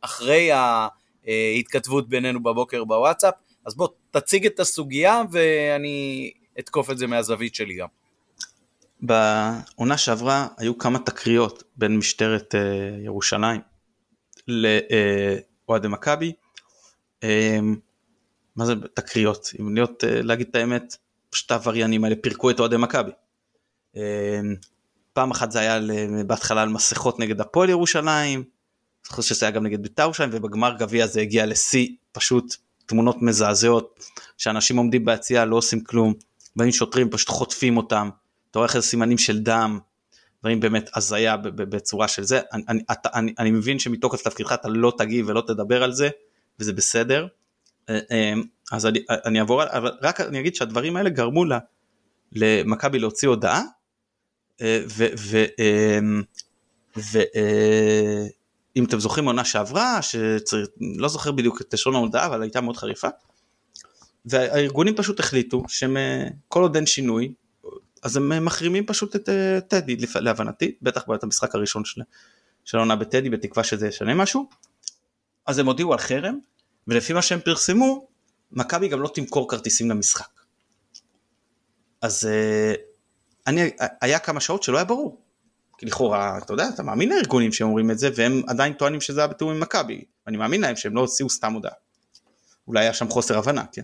אחרי ההתכתבות בינינו בבוקר בוואטסאפ. אז בוא תציג את הסוגיה ואני אתקוף את זה מהזווית שלי גם. בעונה שעברה היו כמה תקריות בין משטרת uh, ירושלים לאוהדי מכבי. Uh, מה זה תקריות? אם להיות, uh, להגיד את האמת, פשוט העבריינים האלה פירקו את אוהדי מכבי. Uh, פעם אחת זה היה בהתחלה על מסכות נגד הפועל ירושלים, אני חושב שזה היה גם נגד בית"ר ירושלים, ובגמר גביע זה הגיע לשיא פשוט תמונות מזעזעות, שאנשים עומדים ביציאה לא עושים כלום, באים שוטרים פשוט חוטפים אותם. אתה רואה איך סימנים של דם, דברים באמת הזיה בצורה של זה, אני, אני, אני, אני מבין שמתוקף תפקידך אתה לא תגיב ולא תדבר על זה, וזה בסדר, אה, אה, אז אני, אני אעבור, אבל רק אני אגיד שהדברים האלה גרמו לה, למכבי להוציא הודעה, אה, ואם אתם זוכרים עונה שעברה, שלא זוכר בדיוק את לשון ההודעה, אבל הייתה מאוד חריפה, והארגונים פשוט החליטו שכל עוד אין שינוי, אז הם מחרימים פשוט את טדי להבנתי, בטח בעת המשחק הראשון של העונה בטדי בתקווה שזה ישנה משהו. אז הם הודיעו על חרם, ולפי מה שהם פרסמו, מכבי גם לא תמכור כרטיסים למשחק. אז uh, אני, היה כמה שעות שלא היה ברור. כי לכאורה, אתה יודע, אתה מאמין לארגונים שאומרים את זה, והם עדיין טוענים שזה היה בתיאום עם מכבי. אני מאמין להם שהם לא הוציאו סתם הודעה. אולי היה שם חוסר הבנה, כן?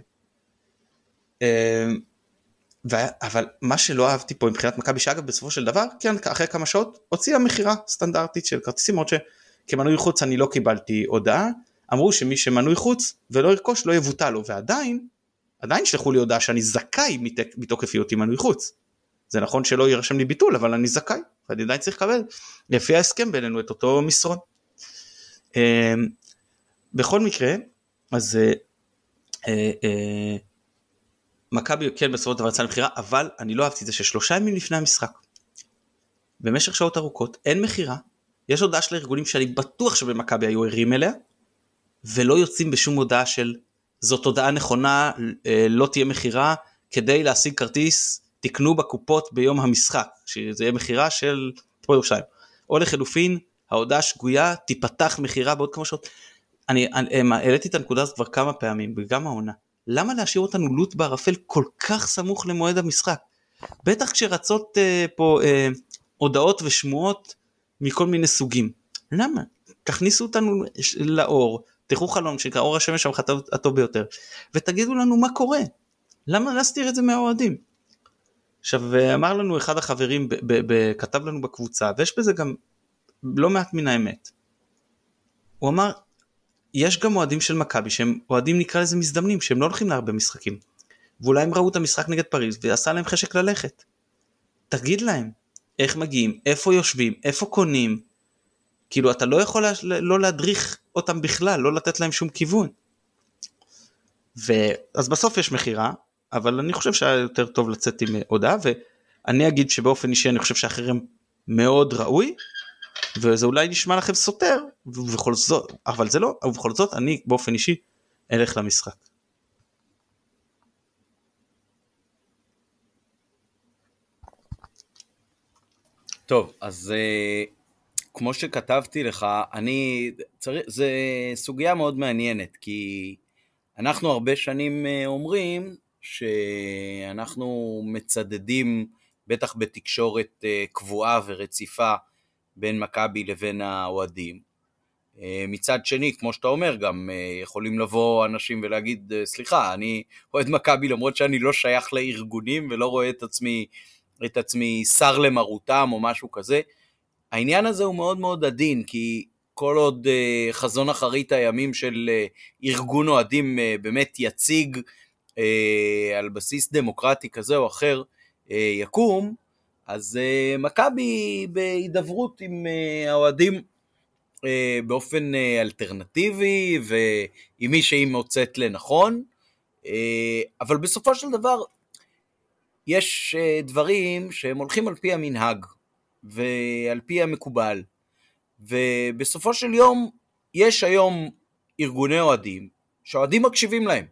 ו... אבל מה שלא אהבתי פה מבחינת מכבי, שאגב בסופו של דבר, כן, אחרי כמה שעות, הוציאה מכירה סטנדרטית של כרטיסים, עוד שכמנוי חוץ אני לא קיבלתי הודעה, אמרו שמי שמנוי חוץ ולא ירכוש לא יבוטל לו, ועדיין, עדיין שלחו לי הודעה שאני זכאי מתוקף היותי מנוי חוץ. זה נכון שלא יירשם לי ביטול, אבל אני זכאי, ואני עדיין צריך לקבל לפי ההסכם בינינו את אותו מסרון. אמ, בכל מקרה, אז אה, אה, אה, מכבי כן בסופו של דבר יצאה למכירה, אבל אני לא אהבתי את זה ששלושה ימים לפני המשחק, במשך שעות ארוכות, אין מכירה, יש הודעה של הארגונים שאני בטוח שבמכבי היו ערים אליה, ולא יוצאים בשום הודעה של זאת הודעה נכונה, לא תהיה מכירה, כדי להשיג כרטיס תקנו בקופות ביום המשחק, שזה יהיה מכירה של פה ירושלים. או לחלופין, ההודעה שגויה, תיפתח מכירה בעוד כמה שעות. אני, אני העליתי את הנקודה הזאת כבר כמה פעמים, וגם העונה. למה להשאיר אותנו לוט בערפל כל כך סמוך למועד המשחק? בטח כשרצות אה, פה אה, הודעות ושמועות מכל מיני סוגים. למה? תכניסו אותנו לאור, תלכו חלום שנקרא אור השמש המחטא הטוב ביותר, ותגידו לנו מה קורה. למה להסתיר את זה מהאוהדים? עכשיו אמר לנו אחד החברים, כתב לנו בקבוצה, ויש בזה גם לא מעט מן האמת. הוא אמר, יש גם אוהדים של מכבי שהם אוהדים נקרא לזה מזדמנים, שהם לא הולכים להרבה משחקים. ואולי הם ראו את המשחק נגד פריז ועשה להם חשק ללכת. תגיד להם איך מגיעים, איפה יושבים, איפה קונים. כאילו אתה לא יכול לה, לא להדריך אותם בכלל, לא לתת להם שום כיוון. ואז בסוף יש מכירה, אבל אני חושב שהיה יותר טוב לצאת עם הודעה ואני אגיד שבאופן אישי אני חושב שהחרם מאוד ראוי וזה אולי נשמע לכם סותר ובכל זאת אבל זה לא ובכל זאת אני באופן אישי אלך למשחק. טוב אז uh, כמו שכתבתי לך אני צריך זה סוגיה מאוד מעניינת כי אנחנו הרבה שנים uh, אומרים שאנחנו מצדדים, בטח בתקשורת אה, קבועה ורציפה, בין מכבי לבין האוהדים. אה, מצד שני, כמו שאתה אומר, גם אה, יכולים לבוא אנשים ולהגיד, סליחה, אני אוהד מכבי למרות שאני לא שייך לארגונים ולא רואה את עצמי, את עצמי שר למרותם או משהו כזה. העניין הזה הוא מאוד מאוד עדין, כי כל עוד חזון אחרית הימים של ארגון אוהדים באמת יציג אה, על בסיס דמוקרטי כזה או אחר אה, יקום, אז אה, מכבי בהידברות עם אה, האוהדים אה, באופן אה, אלטרנטיבי ועם מי שהיא מוצאת לנכון, אה, אבל בסופו של דבר יש אה, דברים שהם הולכים על פי המנהג ועל פי המקובל, ובסופו של יום יש היום ארגוני אוהדים שאוהדים מקשיבים להם.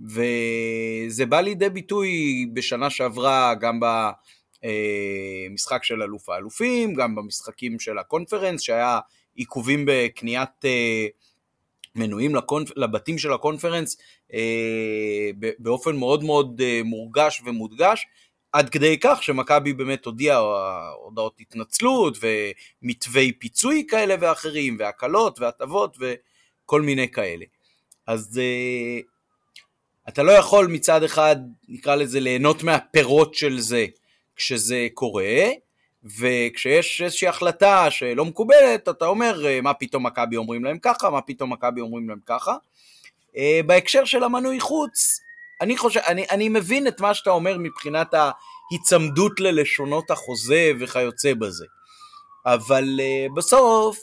וזה בא לידי ביטוי בשנה שעברה גם במשחק של אלוף האלופים, גם במשחקים של הקונפרנס, שהיה עיכובים בקניית אה, מנויים לקונפ... לבתים של הקונפרנס אה, באופן מאוד מאוד אה, מורגש ומודגש, עד כדי כך שמכבי באמת הודיעה הודעות התנצלות ומתווי פיצוי כאלה ואחרים, והקלות והטבות וכל מיני כאלה. אז אתה לא יכול מצד אחד, נקרא לזה, ליהנות מהפירות של זה כשזה קורה, וכשיש איזושהי החלטה שלא מקובלת, אתה אומר, אה, מה פתאום מכבי אומרים להם ככה, מה פתאום מכבי אומרים להם ככה. אה, בהקשר של המנוי חוץ, אני חושב, אני, אני מבין את מה שאתה אומר מבחינת ההיצמדות ללשונות החוזה וכיוצא בזה. אבל uh, בסוף,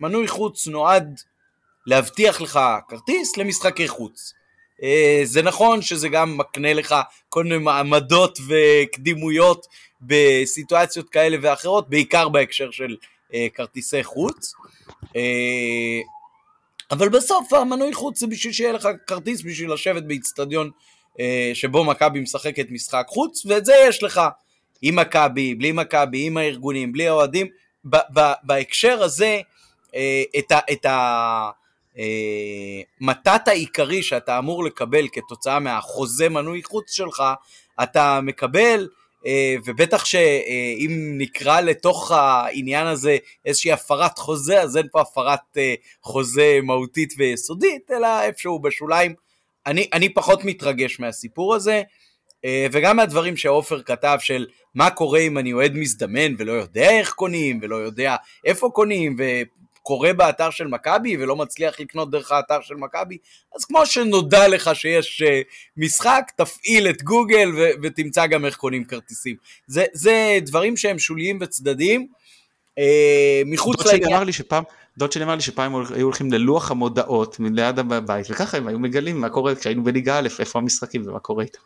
מנוי חוץ נועד להבטיח לך כרטיס למשחקי חוץ. אה, זה נכון שזה גם מקנה לך כל מיני מעמדות וקדימויות בסיטואציות כאלה ואחרות, בעיקר בהקשר של אה, כרטיסי חוץ. אה, אבל בסוף המנוי חוץ זה בשביל שיהיה לך כרטיס בשביל לשבת באיצטדיון שבו מכבי משחקת משחק חוץ, ואת זה יש לך עם מכבי, בלי מכבי, עם הארגונים, בלי האוהדים. בהקשר הזה, את ה... את המתת העיקרי שאתה אמור לקבל כתוצאה מהחוזה מנוי חוץ שלך, אתה מקבל ובטח שאם נקרא לתוך העניין הזה איזושהי הפרת חוזה, אז אין פה הפרת חוזה מהותית ויסודית, אלא איפשהו בשוליים. אני, אני פחות מתרגש מהסיפור הזה, וגם מהדברים שעופר כתב של מה קורה אם אני אוהד מזדמן ולא יודע איך קונים, ולא יודע איפה קונים, קורא באתר של מכבי ולא מצליח לקנות דרך האתר של מכבי, אז כמו שנודע לך שיש אה, משחק, תפעיל את גוגל ו- ותמצא גם איך קונים כרטיסים. זה, זה דברים שהם שוליים וצדדיים. אה, מחוץ לעניין... דוד אמר לי שפעם, דוד שלי אמר לי שפעם היו הולכים ללוח המודעות ליד הבית וככה הם היו מגלים מה קורה כשהיינו בליגה א', איפה המשחקים ומה קורה איתם.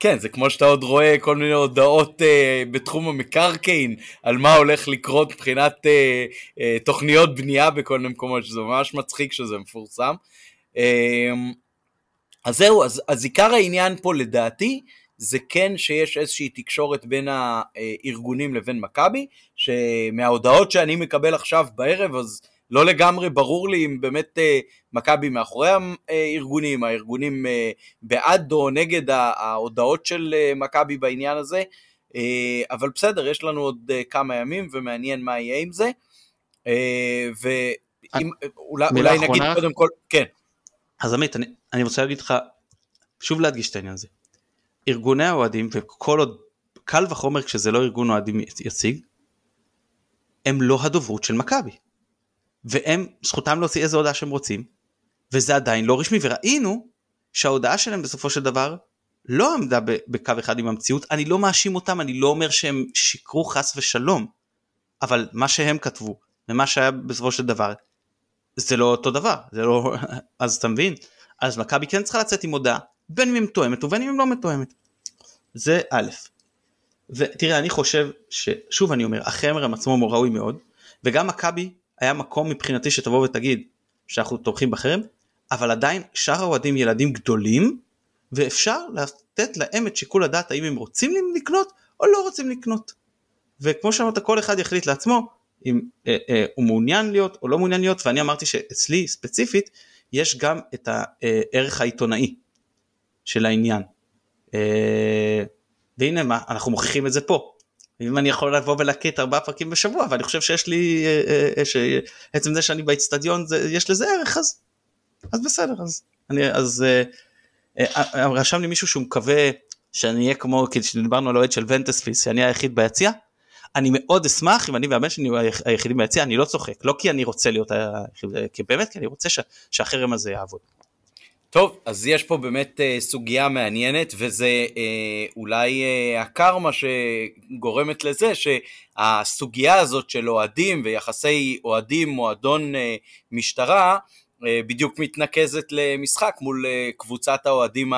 כן, זה כמו שאתה עוד רואה כל מיני הודעות אה, בתחום המקרקעין, על מה הולך לקרות מבחינת אה, אה, תוכניות בנייה בכל מיני מקומות, שזה ממש מצחיק שזה מפורסם. אה, אז זהו, אז, אז עיקר העניין פה לדעתי, זה כן שיש איזושהי תקשורת בין הארגונים לבין מכבי, שמההודעות שאני מקבל עכשיו בערב, אז לא לגמרי ברור לי אם באמת אה, מכבי מאחורי הארגונים, הארגונים אה, בעד או נגד ההודעות של אה, מכבי בעניין הזה, אבל בסדר, יש לנו עוד כמה ימים ומעניין מה יהיה עם זה. ואולי נגיד קודם כל, כן. אז עמית, אני, אני רוצה להגיד לך, שוב להדגיש את העניין הזה. ארגוני האוהדים, וכל עוד, קל וחומר כשזה לא ארגון אוהדים יציג, הם לא הדוברות של מכבי. והם זכותם להוציא איזה הודעה שהם רוצים וזה עדיין לא רשמי. וראינו שההודעה שלהם בסופו של דבר לא עמדה בקו אחד עם המציאות. אני לא מאשים אותם אני לא אומר שהם שיקרו חס ושלום אבל מה שהם כתבו ומה שהיה בסופו של דבר זה לא אותו דבר. זה לא אז אתה מבין? אז מכבי כן צריכה לצאת עם הודעה בין אם היא מתואמת ובין אם היא לא מתואמת. זה א' ותראה אני חושב ששוב אני אומר החמר עצמו ראוי מאוד וגם מכבי היה מקום מבחינתי שתבוא ותגיד שאנחנו תומכים בחרם, אבל עדיין שאר האוהדים ילדים גדולים, ואפשר לתת להם את שיקול הדעת האם הם רוצים לקנות או לא רוצים לקנות. וכמו שאמרת כל אחד יחליט לעצמו אם אה, אה, הוא מעוניין להיות או לא מעוניין להיות ואני אמרתי שאצלי ספציפית יש גם את הערך העיתונאי של העניין. אה, והנה מה אנחנו מוכיחים את זה פה אם אני יכול לבוא ולהקליט ארבעה פרקים בשבוע ואני חושב שיש לי אה, אה, אה, שעצם זה שאני באיצטדיון יש לזה ערך אז אז בסדר אז אני אז רשם לי מישהו שהוא מקווה שאני אהיה כמו כשדיברנו על אוהד של ונטספיס שאני היחיד ביציע אני מאוד אשמח אם אני והבן שלי היחידים ביציע אני לא צוחק לא כי אני רוצה להיות היחיד כי באמת כי אני רוצה שהחרם הזה יעבוד. טוב, אז יש פה באמת uh, סוגיה מעניינת, וזה uh, אולי uh, הקרמה שגורמת לזה שהסוגיה הזאת של אוהדים ויחסי אוהדים-מועדון uh, משטרה, uh, בדיוק מתנקזת למשחק מול uh, קבוצת האוהדים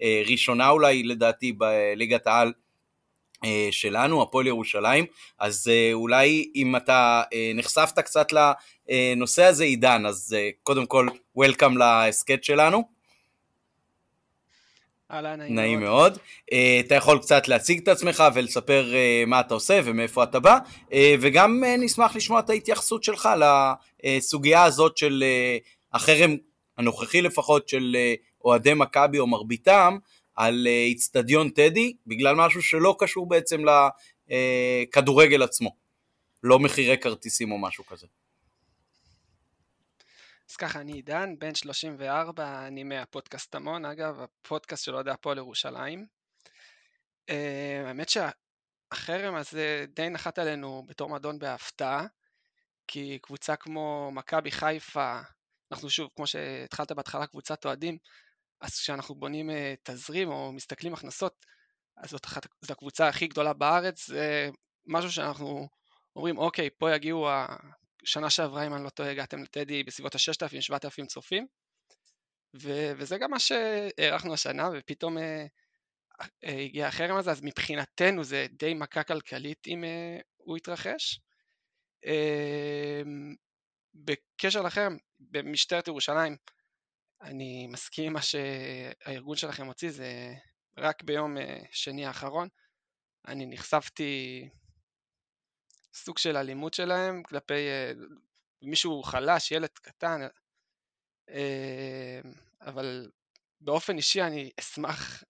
הראשונה אולי, לדעתי, בליגת העל uh, שלנו, הפועל ירושלים, אז uh, אולי אם אתה uh, נחשפת קצת לנושא הזה, עידן, אז uh, קודם כל, וולקאם להסכת שלנו. אהלן, נעים, נעים מאוד. מאוד. Uh, אתה יכול קצת להציג את עצמך ולספר uh, מה אתה עושה ומאיפה אתה בא, uh, וגם uh, נשמח לשמוע את ההתייחסות שלך לסוגיה הזאת של uh, החרם הנוכחי לפחות של uh, אוהדי מכבי או מרביתם על איצטדיון uh, טדי, בגלל משהו שלא קשור בעצם לכדורגל עצמו, לא מחירי כרטיסים או משהו כזה. אז ככה, אני עידן, בן 34, אני מהפודקאסט המון, אגב, הפודקאסט של אוהדי הפועל ירושלים. אה, האמת שהחרם הזה די נחת עלינו בתור מדון בהפתעה, כי קבוצה כמו מכבי חיפה, אנחנו שוב, כמו שהתחלת בהתחלה, קבוצת אוהדים, אז כשאנחנו בונים אה, תזרים או מסתכלים הכנסות, אז זאת, אחת, זאת הקבוצה הכי גדולה בארץ, זה משהו שאנחנו אומרים, אוקיי, פה יגיעו שנה שעברה, אם אני לא טועה, הגעתם לטדי בסביבות ה-6,000-7,000 צופים, ו- וזה גם מה שהערכנו השנה, ופתאום אה, אה, הגיע החרם הזה, אז מבחינתנו זה די מכה כלכלית אם אה, הוא יתרחש. אה, בקשר לחרם, במשטרת ירושלים, אני מסכים עם מה שהארגון שלכם הוציא, זה רק ביום אה, שני האחרון, אני נחשפתי סוג של אלימות שלהם כלפי אה, מישהו חלש, ילד קטן, אה, אבל באופן אישי אני אשמח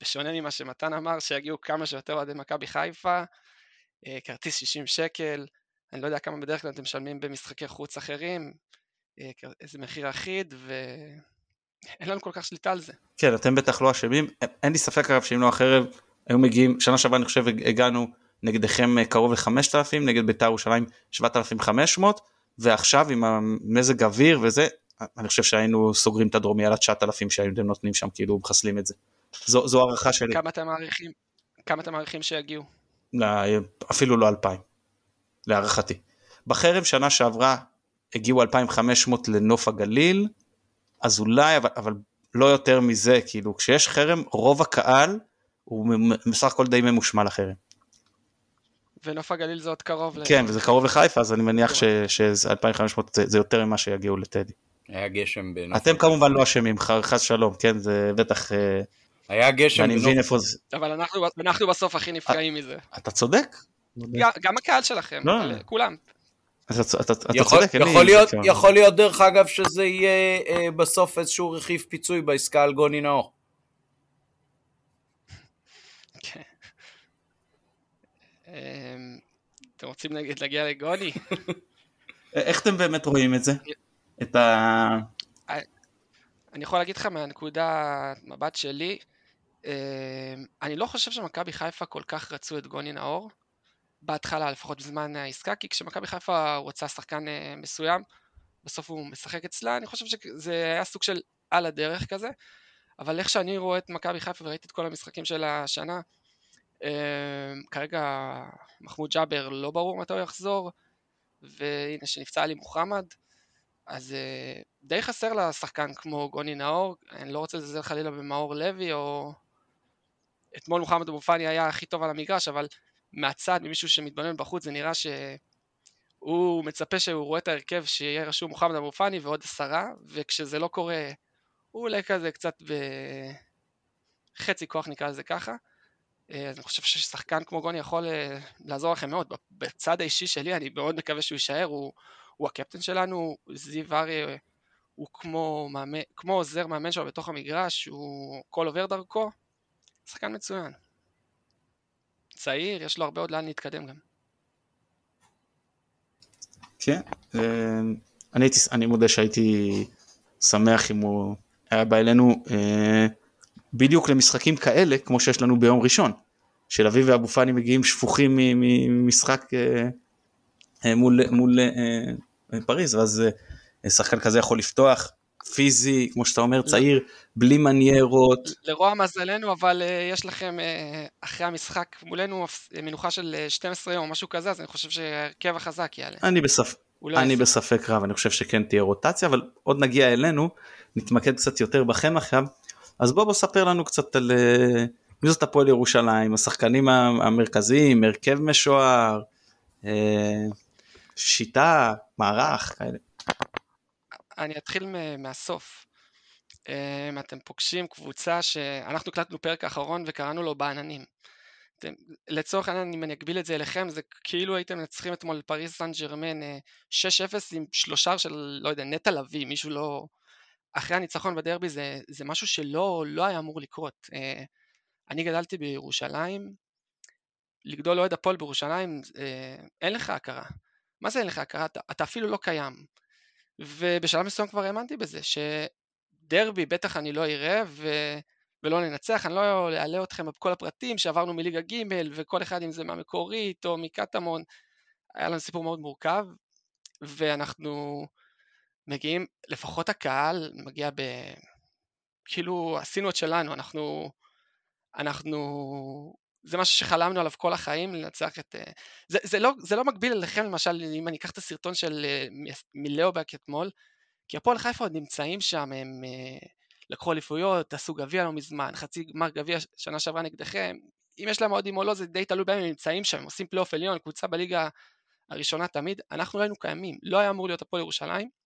בשונה ממה שמתן אמר, שיגיעו כמה שיותר אוהדי מכבי חיפה, אה, כרטיס 60 שקל, אני לא יודע כמה בדרך כלל אתם משלמים במשחקי חוץ אחרים, איזה מחיר אחיד, ואין לנו כל כך שליטה על זה. כן, אתם בטח לא אשמים, אין לי ספק אגב שאם לא אחרת, היו מגיעים, שנה שעברה אני חושב הגענו נגדכם אה, קרוב ל-5,000, נגד בית"ר ירושלים 7,500, ועכשיו עם המזג אוויר וזה, אני חושב שהיינו סוגרים את הדרומי על ה-9,000 שהייתם נותנים שם, כאילו מחסלים את זה. זו, זו הערכה שלי. כמה אתם מעריכים, כמה אתם מעריכים שיגיעו? לא, אפילו לא 2,000, להערכתי. בחרם שנה שעברה הגיעו 2,500 לנוף הגליל, אז אולי, אבל, אבל לא יותר מזה, כאילו כשיש חרם רוב הקהל הוא בסך הכל די ממושמע לחרם. ונוף הגליל זה עוד קרוב. כן, וזה קרוב לחיפה, אז אני מניח ש-2500 זה, זה יותר ממה שיגיעו לטדי. היה גשם בנוף. אתם כמובן לא אשמים, חס שלום, כן, זה בטח... אה, היה גשם בנוף. אני מבין איפה זה... אבל אנחנו, אנחנו בסוף הכי נפגעים מזה. אתה צודק. גם הקהל שלכם, לא. כולם. אתה, אתה, אתה יכול, צודק, יכול, להיות, יכול להיות דרך אגב שזה יהיה אה, בסוף איזשהו רכיב פיצוי בעסקה על גוני נאור. כן. אמ, אתם רוצים נגיד להגיע לגוני? איך אתם באמת רואים את זה? את ה... אני יכול להגיד לך מהנקודה מבט שלי, אמ, אני לא חושב שמכבי חיפה כל כך רצו את גוני נאור, בהתחלה לפחות בזמן העסקה, כי כשמכבי חיפה רוצה שחקן אה, מסוים, בסוף הוא משחק אצלה, אני חושב שזה היה סוג של על הדרך כזה, אבל איך שאני רואה את מכבי חיפה וראיתי את כל המשחקים של השנה, אמ, כרגע מחמוד ג'אבר לא ברור מתי הוא יחזור, והנה שנפצע לי מוחמד, אז אה, די חסר לה שחקן כמו גוני נאור, אני לא רוצה לזלזל חלילה במאור לוי, או... אתמול מוחמד אבו פאני היה הכי טוב על המגרש, אבל מהצד, ממישהו שמתבונן בחוץ, זה נראה שהוא מצפה שהוא רואה את ההרכב שיהיה רשום מוחמד אבו פאני ועוד עשרה, וכשזה לא קורה, הוא עולה כזה קצת בחצי כוח נקרא לזה ככה. אה, אני חושב ששחקן כמו גוני יכול אה, לעזור לכם מאוד. בצד האישי שלי אני מאוד מקווה שהוא יישאר, הוא, הוא הקפטן שלנו, זיו אריה הוא כמו, מאמן, כמו עוזר מאמן שלו בתוך המגרש, הוא כל עובר דרכו, שחקן מצוין. צעיר, יש לו הרבה עוד לאן להתקדם גם. כן, אה, אני, אני מודה שהייתי שמח אם הוא היה בא אלינו. בדיוק למשחקים כאלה כמו שיש לנו ביום ראשון. של אביב ואבו פאני מגיעים שפוכים ממשחק אה, אה, מול, מול אה, פריז ואז שחקן כזה יכול לפתוח פיזי כמו שאתה אומר צעיר בלי מניירות. לרוע מזלנו אבל יש לכם אחרי המשחק מולנו מנוחה של 12 יום משהו כזה אז אני חושב שהרכב החזק יעלה. אני, בספ... לא אני בספק רב אני חושב שכן תהיה רוטציה אבל עוד נגיע אלינו נתמקד קצת יותר בכם עכשיו אז בוא בוא ספר לנו קצת על אה, מי זאת הפועל ירושלים, השחקנים המרכזיים, הרכב משוער, אה, שיטה, מערך, כאלה. אני אתחיל מהסוף. אה, אתם פוגשים קבוצה שאנחנו הקלטנו פרק האחרון וקראנו לו בעננים. לצורך העניין אם אני אגביל את זה אליכם זה כאילו הייתם מנצחים אתמול פריס סן ג'רמן 6-0 עם שלושה של לא יודע נטע לביא מישהו לא אחרי הניצחון בדרבי זה, זה משהו שלא לא היה אמור לקרות. אה, אני גדלתי בירושלים, לגדול אוהד הפועל בירושלים, אה, אין לך הכרה. מה זה אין לך הכרה? אתה, אתה אפילו לא קיים. ובשלב מסוים כבר האמנתי בזה, שדרבי בטח אני לא אראה ו... ולא ננצח, אני לא אעלה אתכם בכל הפרטים שעברנו מליגה ג' וכל אחד אם זה מהמקורית או מקטמון, היה לנו סיפור מאוד מורכב, ואנחנו מגיעים, לפחות הקהל מגיע ב... כאילו עשינו את שלנו, אנחנו, אנחנו, זה משהו שחלמנו עליו כל החיים, לנצח את... אה, זה, זה, לא, זה לא מקביל אליכם למשל, אם אני אקח את הסרטון של אה, מלאובק אתמול, כי הפועל חיפה עוד נמצאים שם, הם אה, לקחו אליפויות, עשו גביע לא מזמן, חצי גמר גביע שנה שעברה נגדכם, אם יש להם אוהדים או לא זה די תלוי בהם, הם נמצאים שם, הם עושים פלייאוף עליון, קבוצה בליגה הראשונה תמיד, אנחנו לא היינו קיימים, לא היה אמור להיות הפועל ירושלים,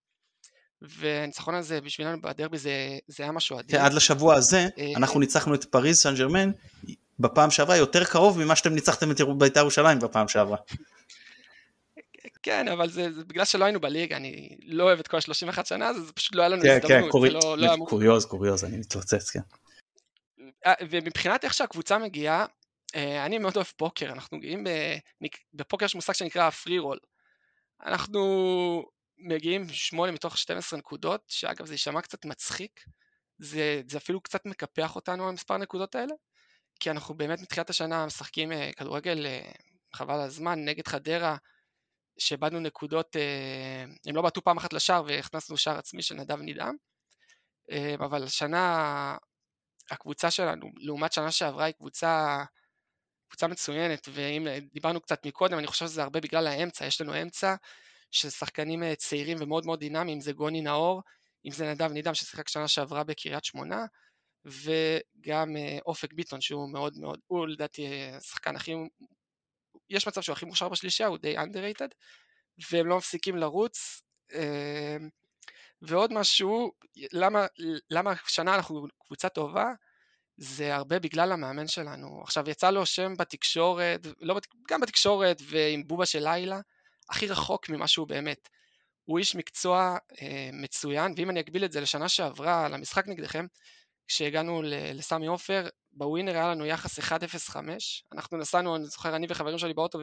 והניצחון הזה בשבילנו בדרבי זה, זה היה משהו אדיר. עד לשבוע הזה אה, אנחנו ניצחנו את פריז סן ג'רמן בפעם שעברה יותר קרוב ממה שאתם ניצחתם את בית"ר ירושלים בפעם שעברה. כן, אבל זה, זה בגלל שלא היינו בליגה, אני לא אוהב את כל ה-31 שנה, אז זה פשוט לא היה לנו כן, הזדמנות. כן, קורי... לא, לא קוריוז, קוריוז, אני מתלוצץ, כן. ומבחינת איך שהקבוצה מגיעה, אני מאוד אוהב פוקר, אנחנו מגיעים, בפוקר יש מושג שנקרא פרי רול. אנחנו מגיעים 8 מתוך 12 נקודות, שאגב זה יישמע קצת מצחיק, זה, זה אפילו קצת מקפח אותנו המספר נקודות האלה, כי אנחנו באמת מתחילת השנה משחקים אה, כדורגל אה, חבל הזמן נגד חדרה, שאיבדנו נקודות, אה, הם לא בעטו פעם אחת לשער והכנסנו שער עצמי של נדב נידם, אבל השנה הקבוצה שלנו, לעומת שנה שעברה, היא קבוצה, קבוצה מצוינת, ואם דיברנו קצת מקודם, אני חושב שזה הרבה בגלל האמצע, יש לנו אמצע של שחקנים צעירים ומאוד מאוד דינמיים, זה גוני נאור, אם זה נדב נידם ששיחק שנה שעברה בקריית שמונה, וגם אה, אופק ביטון שהוא מאוד מאוד, הוא לדעתי השחקן הכי, יש מצב שהוא הכי מוכשר בשלישייה, הוא די underrated, והם לא מפסיקים לרוץ. אה, ועוד משהו, למה, למה השנה אנחנו קבוצה טובה? זה הרבה בגלל המאמן שלנו. עכשיו יצא לו שם בתקשורת, לא, גם בתקשורת ועם בובה של לילה, הכי רחוק ממה שהוא באמת. הוא איש מקצוע אה, מצוין, ואם אני אגביל את זה לשנה שעברה, למשחק נגדכם, כשהגענו לסמי עופר, בווינר היה לנו יחס 1-0-5, אנחנו נסענו, אני זוכר, אני וחברים שלי באוטו,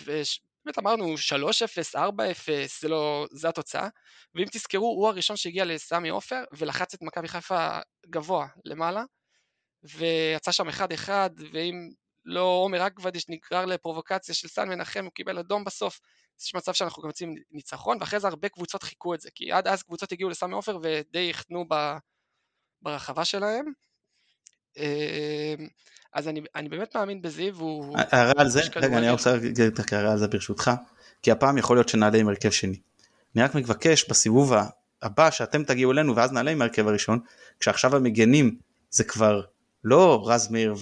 ובאמת אמרנו 3-0, 4-0, זה לא, זה התוצאה, ואם תזכרו, הוא הראשון שהגיע לסמי עופר, ולחץ את מכבי חיפה גבוה למעלה, ויצא שם 1-1, ואם לא עומר אגבדיש נגרר לפרובוקציה של סן מנחם, הוא קיבל אדום בסוף, יש מצב שאנחנו גם יוצאים ניצחון, ואחרי זה הרבה קבוצות חיכו את זה, כי עד אז קבוצות הגיעו לסמי עופר ודי החנו ברחבה שלהם. אמ, אז אני, אני באמת מאמין בזיו, הוא... הערה על זה, רגע אני רוצה להגיד את הערה על זה ברשותך, כי הפעם יכול להיות שנעלה עם הרכב שני. אני רק מבקש בסיבוב הבא שאתם תגיעו אלינו ואז נעלה עם ההרכב הראשון, כשעכשיו המגנים זה כבר לא רז מאיר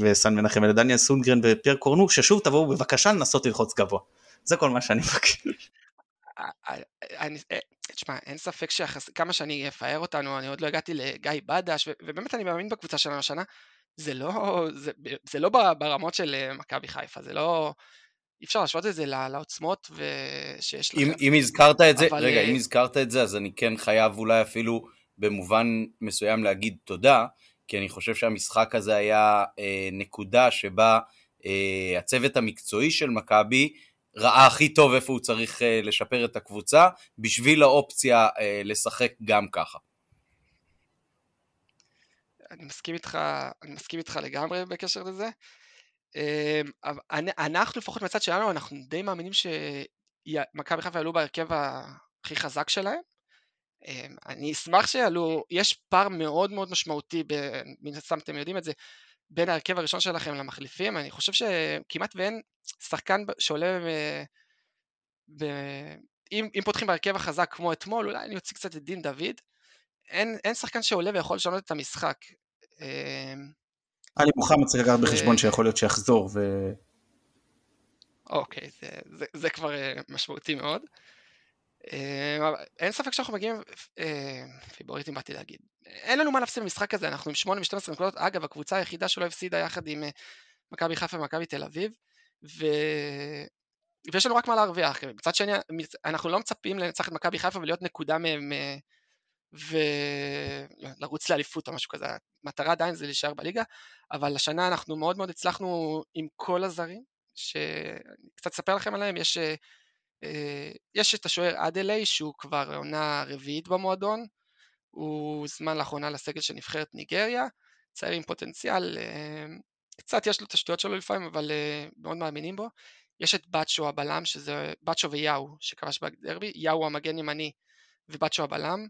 וסן מנחם אלא דניאל סונגרן ופייר קורנו, ששוב תבואו בבקשה לנסות ללחוץ גבוה. זה כל מה שאני מבקש. תשמע, אין ספק שכמה שאני אפאר אותנו, אני עוד לא הגעתי לגיא בדש, ובאמת אני מאמין בקבוצה שלנו השנה, זה לא, זה, זה לא ברמות של אה, מכבי חיפה, זה לא, אי אפשר להשוות את זה לעוצמות שיש לכם. אם, אם הזכרת את זה, אבל... רגע, אם אה, הזכרת את זה, אז אני כן חייב אולי אפילו במובן מסוים להגיד תודה, כי אני חושב שהמשחק הזה היה אה, נקודה שבה אה, הצוות המקצועי של מכבי ראה הכי טוב איפה הוא צריך uh, לשפר את הקבוצה, בשביל האופציה uh, לשחק גם ככה. אני מסכים איתך, אני מסכים איתך לגמרי בקשר לזה. אמ, אנחנו לפחות מהצד שלנו, אנחנו די מאמינים שמכבי חיפה יעלו בהרכב הכי חזק שלהם. אמ, אני אשמח שיעלו, יש פער מאוד מאוד משמעותי, מן הסתם אתם יודעים את זה, בין ההרכב הראשון שלכם למחליפים, אני חושב שכמעט ואין שחקן שעולה ב... ב... אם, אם פותחים בהרכב החזק כמו אתמול, אולי אני אוציא קצת את דין דוד, אין, אין שחקן שעולה ויכול לשנות את המשחק. אמ, אני מוחמד צריך לקחת בחשבון שיכול להיות שיחזור ו... אוקיי, זה, זה, זה כבר אה, משמעותי מאוד. אה, אין ספק שאנחנו מגיעים, אה, פיבוריטים באתי להגיד, אין לנו מה להפסיד במשחק הזה, אנחנו עם 8 מ-12 נקודות, אגב הקבוצה היחידה שלא הפסידה יחד עם אה, מכבי חיפה ומכבי תל אביב, ו... ויש לנו רק מה להרוויח, מצד שני אנחנו לא מצפים לנצח את מכבי חיפה ולהיות נקודה מהם ולרוץ לאליפות או משהו כזה, המטרה עדיין זה להישאר בליגה, אבל השנה אנחנו מאוד מאוד הצלחנו עם כל הזרים, שקצת אספר לכם עליהם, יש יש את השוער אדלי שהוא כבר עונה רביעית במועדון, הוא הוזמן לאחרונה לסגל של נבחרת ניגריה, צעיר עם פוטנציאל, אה, קצת יש לו את השטויות שלו לפעמים, אבל אה, מאוד מאמינים בו. יש את בצ'ו הבלם, שזה בצ'ו ויאו שכבש בדרבי, יאו המגן ימני ובצ'ו הבלם.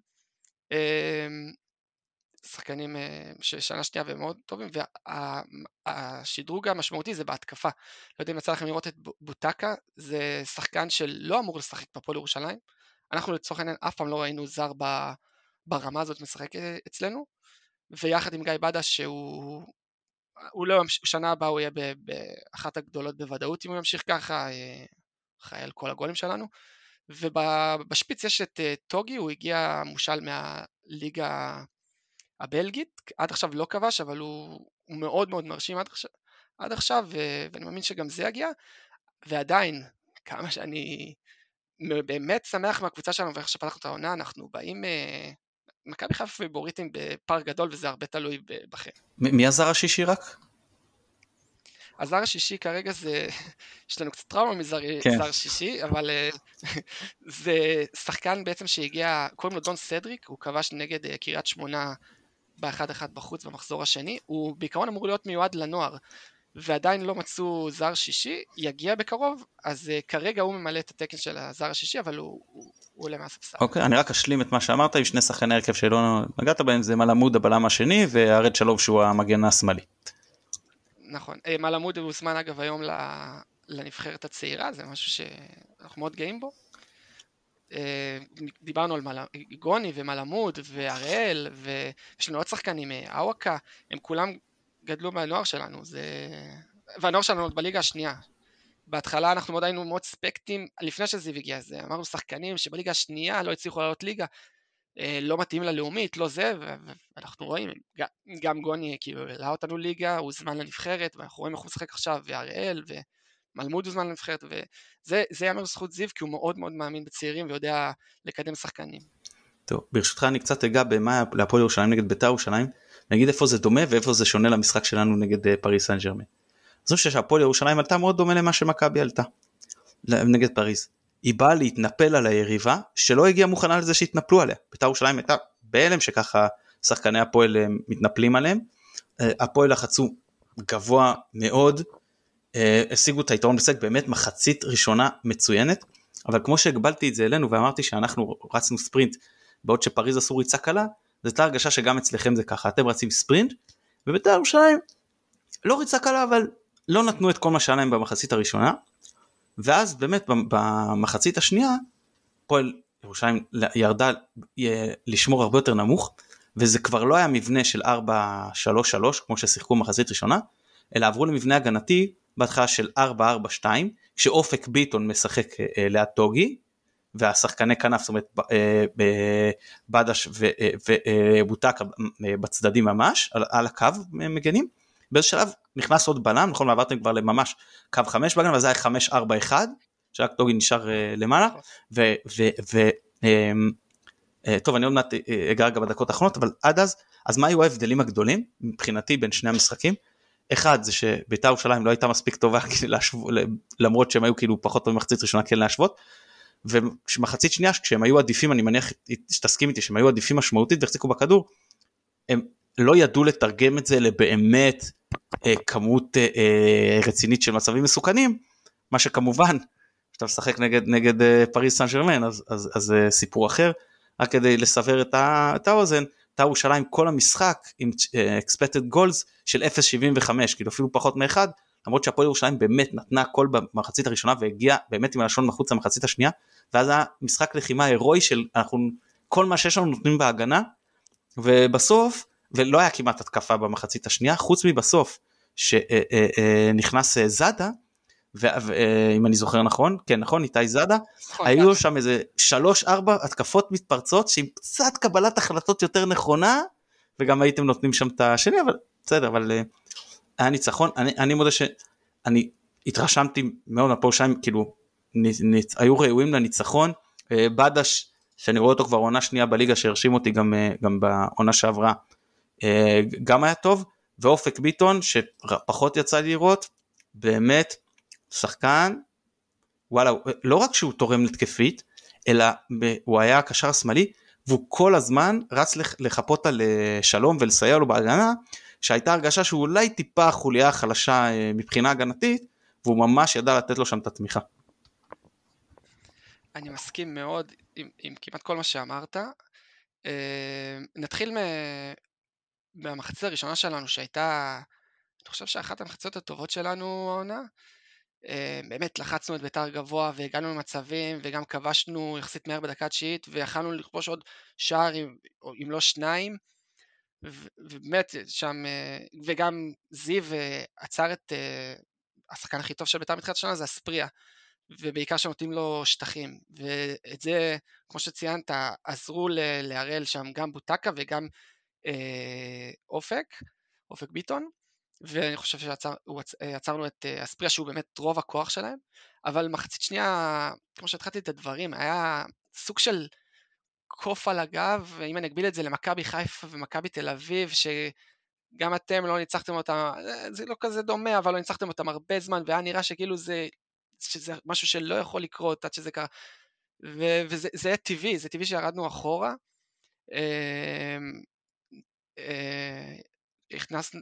שחקנים אה, ששנה שנייה והם מאוד טובים, והשדרוג המשמעותי זה בהתקפה. לא יודע אם יצא לכם לראות את בוטקה, זה שחקן שלא אמור לשחק בפועל ירושלים. אנחנו לצורך העניין אף פעם לא ראינו זר ברמה הזאת משחק אה, אצלנו, ויחד עם גיא בדה שהוא... הוא לא שנה הבאה הוא יהיה באחת הגדולות בוודאות אם הוא ימשיך ככה, אה, אחראי על כל הגולים שלנו. ובשפיץ יש את טוגי, הוא הגיע מושל מהליגה הבלגית, עד עכשיו לא כבש, אבל הוא, הוא מאוד מאוד מרשים עד עכשיו, עד עכשיו ו, ואני מאמין שגם זה יגיע, ועדיין, כמה שאני באמת שמח מהקבוצה שלנו ואיך שפתחנו את העונה, אנחנו באים, אה, מכבי חיפה פיבוריטים בפער גדול וזה הרבה תלוי בכם. מי הזר השישי רק? הזר השישי כרגע זה, יש לנו קצת טראומה מזר כן. שישי, אבל אה, זה שחקן בעצם שהגיע, קוראים לו דון סדריק, הוא כבש נגד אה, קריית שמונה באחד אחד בחוץ במחזור השני, הוא בעיקרון אמור להיות מיועד לנוער, ועדיין לא מצאו זר שישי, יגיע בקרוב, אז uh, כרגע הוא ממלא את התקן של הזר השישי, אבל הוא, הוא, הוא עולה מהספסל. אוקיי, okay, אני רק אשלים את מה שאמרת עם שני שחקני הרכב שלא נגעת בהם, זה מלעמוד הבלם השני, והרד שלום שהוא המגן השמאלי. נכון, אה, מלעמוד הוזמן אגב היום לנבחרת הצעירה, זה משהו שאנחנו מאוד גאים בו. אה, דיברנו על מל... גוני ומלעמוד והראל ויש לנו עוד שחקנים, אווקה, הם כולם גדלו מהנוער שלנו, זה... והנוער שלנו עוד בליגה השנייה. בהתחלה אנחנו מאוד היינו מאוד ספקטים, לפני שזיו הגיע, זה אמרנו שחקנים שבליגה השנייה לא הצליחו לעלות ליגה, אה, לא מתאים ללאומית, לא זה, ואנחנו רואים, גם גוני כאילו העלה אותנו ליגה, הוא זמן לנבחרת, ואנחנו רואים איך הוא משחק עכשיו, והראל, ומלמוד הוא זמן לנבחרת, וזה יאמר זכות זיו, כי הוא מאוד מאוד מאמין בצעירים ויודע לקדם שחקנים. טוב, ברשותך אני קצת אגע במה להפועל ירושלים נגד בית"ר ירושלים. נגיד איפה זה דומה ואיפה זה שונה למשחק שלנו נגד אה, פריס סן ג'רמן. אני חושב שהפועל ירושלים עלתה מאוד דומה למה שמכבי עלתה נגד פריז. היא באה להתנפל על היריבה שלא הגיעה מוכנה לזה שהתנפלו עליה. בית"ר ירושלים הייתה בהלם שככה שחקני הפועל אה, מתנפלים עליהם. אה, הפועל לחצו גבוה מאוד, השיגו את היתרון בסק באמת מחצית ראשונה מצוינת, אבל כמו שהגבלתי את זה אלינו ואמרתי שאנחנו רצנו ספרינט בעוד שפריז עשו ריצה קלה, זו הייתה הרגשה שגם אצלכם זה ככה, אתם רצים ספרינט, ובית"ר ירושלים לא ריצה קלה אבל לא נתנו את כל מה שהיה להם במחצית הראשונה, ואז באמת במחצית השנייה, פועל ירושלים ירדה לשמור הרבה יותר נמוך, וזה כבר לא היה מבנה של 4-3-3 כמו ששיחקו במחצית ראשונה, אלא עברו למבנה הגנתי בהתחלה של 4-4-2, כשאופק ביטון משחק אה, ליד טוגי, והשחקני כנף, זאת אומרת אה, בדש ובוטקה אה, בצדדים ממש, על, על הקו מגנים. באיזה שלב נכנס עוד בלם, נכון, ועברתם כבר לממש קו 5 בהגנה, וזה היה 5-4-1, שרק טוגי נשאר אה, למעלה, ו... ו, ו אמ, טוב אני עוד מעט אגע רגע בדקות האחרונות אבל עד אז אז מה היו ההבדלים הגדולים מבחינתי בין שני המשחקים אחד זה שבית"ר ירושלים לא הייתה מספיק טובה להשוות למרות שהם היו כאילו פחות טובים במחצית ראשונה כן להשוות. ומחצית שנייה כשהם היו עדיפים אני מניח שתסכים איתי שהם היו עדיפים משמעותית והחזיקו בכדור הם לא ידעו לתרגם את זה לבאמת אה, כמות אה, אה, רצינית של מצבים מסוכנים מה שכמובן כשאתה משחק נגד נגד אה, פריס סן ג'רמן אז, אז, אז אה, סיפור אחר. רק כדי לסבר את, ה, את האוזן הייתה ירושלים כל המשחק עם אה, expected goals של 0.75 כאילו אפילו פחות מאחד למרות שהפועל ירושלים באמת נתנה הכל במחצית הראשונה והגיעה באמת עם הלשון מחוץ למחצית השנייה ואז היה משחק לחימה הירואי של אנחנו כל מה שיש לנו נותנים בהגנה ובסוף ולא היה כמעט התקפה במחצית השנייה חוץ מבסוף שנכנס אה, אה, זאדה ואם אני זוכר נכון כן נכון איתי זאדה? נכון, היו שם איזה שלוש ארבע התקפות מתפרצות שעם קצת קבלת החלטות יותר נכונה וגם הייתם נותנים שם את השני אבל בסדר אבל היה ניצחון, אני, אני מודה שאני התרשמתי מאוד מהפועל ירושלים, כאילו נ, נ, היו ראויים לניצחון, אה, בדש שאני רואה אותו כבר עונה שנייה בליגה שהרשים אותי גם, אה, גם בעונה שעברה, אה, גם היה טוב, ואופק ביטון שפחות יצא לי לראות, באמת שחקן, וואלה, לא רק שהוא תורם לתקפית, אלא הוא היה הקשר השמאלי, והוא כל הזמן רץ לחפות על שלום ולסייע לו בהגנה, שהייתה הרגשה שהוא אולי טיפה חוליה חלשה אה, מבחינה הגנתית, והוא ממש ידע לתת לו שם את התמיכה. אני מסכים מאוד עם, עם כמעט כל מה שאמרת. אה, נתחיל מהמחצית הראשונה שלנו שהייתה, אני חושב שאחת המחציות הטובות שלנו העונה. אה, באמת לחצנו את בית"ר גבוה והגענו למצבים וגם כבשנו יחסית מהר בדקה התשיעית ויכלנו לכבוש עוד שער אם לא שניים. ובאמת שם, אה, וגם זיו אה, עצר את השחקן הכי טוב של בית"ר מתחילת השנה זה אספריה, ובעיקר שנותנים לו שטחים, ואת זה, כמו שציינת, עזרו להראל שם גם בוטקה וגם אה, אופק, אופק ביטון, ואני חושב שעצרנו את אספריה שהוא באמת רוב הכוח שלהם, אבל מחצית שנייה, כמו שהתחלתי את הדברים, היה סוג של קוף על הגב, אם אני אגביל את זה למכבי חיפה ומכבי תל אביב, שגם אתם לא ניצחתם אותם, אה, זה לא כזה דומה, אבל לא ניצחתם אותם הרבה זמן, והיה נראה שכאילו זה, שזה משהו שלא יכול לקרות עד שזה קרה. ו- וזה טבעי, זה טבעי שירדנו אחורה. אה, הכנס,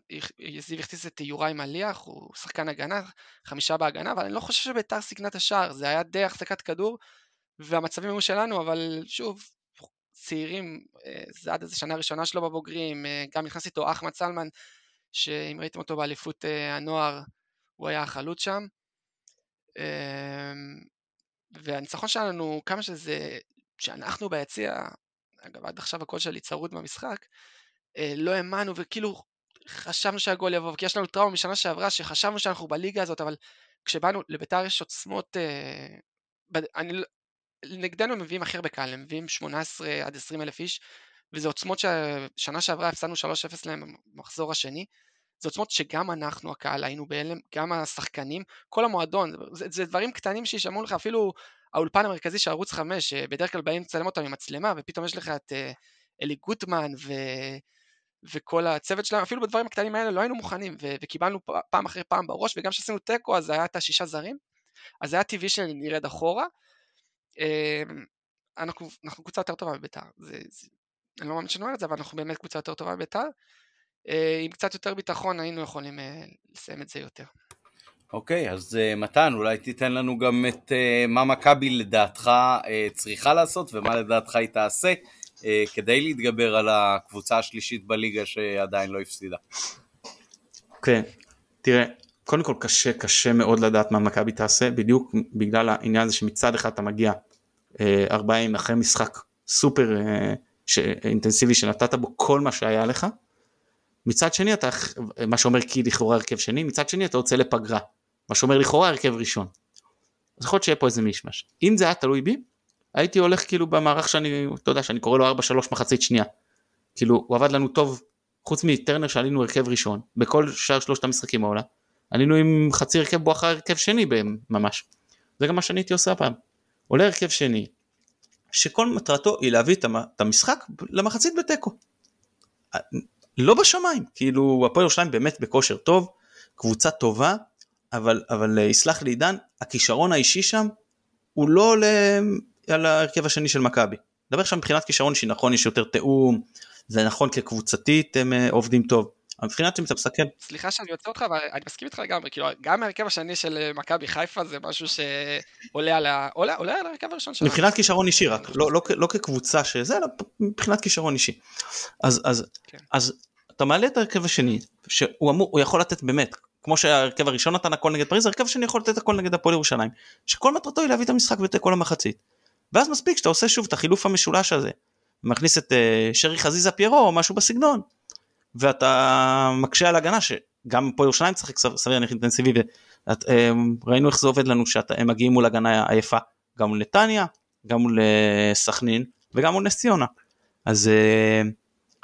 זיו הכניס את יוראי מליח, הוא שחקן הגנה, חמישה בהגנה, אבל אני לא חושב שביתר סיכנה את השער, זה היה די החזקת כדור, והמצבים היו שלנו, אבל שוב, צעירים, אה, זה עד איזה שנה ראשונה שלו בבוגרים, אה, גם נכנס איתו אחמד סלמן, שאם ראיתם אותו באליפות הנוער, הוא היה החלוץ שם. אמ, והניצחון שלנו, כמה שזה, שאנחנו ביציע, אגב עד עכשיו הקול שלי צרוד במשחק, אה, לא האמנו וכאילו חשבנו שהגול יבוא, כי יש לנו טראומה משנה שעברה שחשבנו שאנחנו בליגה הזאת, אבל כשבאנו, לביתר יש עוצמות, אה, אני, לא, נגדנו הם מביאים הכי הרבה קהל, הם מביאים 18 עד 20 אלף איש, וזה עוצמות ששנה שעברה הפסדנו 3-0 להם במחזור השני, זה עוצמות שגם אנחנו הקהל היינו בהלם, גם השחקנים, כל המועדון, זה, זה דברים קטנים שישמעו לך, אפילו האולפן המרכזי של ערוץ 5, בדרך כלל באים לצלם אותם עם מצלמה, ופתאום יש לך את אה, אלי גוטמן ו... וכל הצוות שלהם, אפילו בדברים הקטנים האלה לא היינו מוכנים, ו- וקיבלנו פעם אחרי פעם בראש, וגם כשעשינו תיקו אז היה את השישה זרים, אז היה טבעי שנרד אחורה. אמ, אנחנו, אנחנו קבוצה יותר טובה זה, אני לא מאמין שאני אומר את זה, אבל אנחנו באמת קבוצה יותר טובה בביתר. אה, עם קצת יותר ביטחון היינו יכולים אה, לסיים את זה יותר. אוקיי, okay, אז uh, מתן, אולי תיתן לנו גם את מה מכבי לדעתך צריכה לעשות ומה לדעתך היא תעשה אה, כדי להתגבר על הקבוצה השלישית בליגה שעדיין לא הפסידה. כן, okay. תראה, קודם כל קשה, קשה מאוד לדעת מה מכבי תעשה, בדיוק בגלל העניין הזה שמצד אחד אתה מגיע אה, ארבעה ימים אחרי משחק סופר אה, אינטנסיבי שנתת בו כל מה שהיה לך, מצד שני אתה, מה שאומר כי לכאורה הרכב שני, מצד שני אתה יוצא לפגרה, מה שאומר לכאורה הרכב ראשון. אז יכול להיות שיהיה פה איזה מישמש. אם זה היה תלוי בי, הייתי הולך כאילו במערך שאני, אתה יודע, שאני קורא לו 4-3 מחצית שנייה. כאילו, הוא עבד לנו טוב, חוץ מטרנר שעלינו הרכב ראשון, בכל שאר שלושת המשחקים העולה, עלינו עם חצי הרכב בואכה הרכב שני ממש. זה גם מה שאני הייתי עושה הפעם. עולה הרכב שני, שכל מטרתו היא להביא את המשחק למחצית בתיקו. לא בשמיים, כאילו הפועל ירושלים באמת בכושר טוב, קבוצה טובה, אבל, אבל יסלח לי עידן, הכישרון האישי שם הוא לא עולה על ההרכב השני של מכבי. נדבר עכשיו מבחינת כישרון שנכון יש יותר תיאום, זה נכון כקבוצתית הם אה, עובדים טוב. מבחינת אם אתה מסתכל. סליחה שאני יוצא אותך אבל אני מסכים איתך לגמרי כאילו גם ההרכב השני של אה, מכבי חיפה זה משהו שעולה על ה... עולה, עולה על ההרכב הראשון שלנו. מבחינת כישרון אישי רק לא, לא, לא כקבוצה שזה אלא מבחינת כישרון אישי. אז, אז, כן. אז אתה מעלה את ההרכב השני שהוא אמור הוא יכול לתת באמת כמו שההרכב הראשון נתן הכל נגד פריז ההרכב השני יכול לתת הכל נגד הפועל ירושלים שכל מטרתו היא להביא את המשחק בתיקו למחצית. ואז מספיק שאתה עושה שוב את החילוף המשולש הזה, מכניס את uh, שרי חזיזה פיירו או משהו בסגנון, ואתה מקשה על הגנה שגם פה ירושלים צריך סביר להניח אינטנסיבי וראינו איך זה עובד לנו שהם מגיעים מול הגנה עייפה גם מול נתניה, גם מול אה, סכנין וגם מול נס ציונה. אז uh,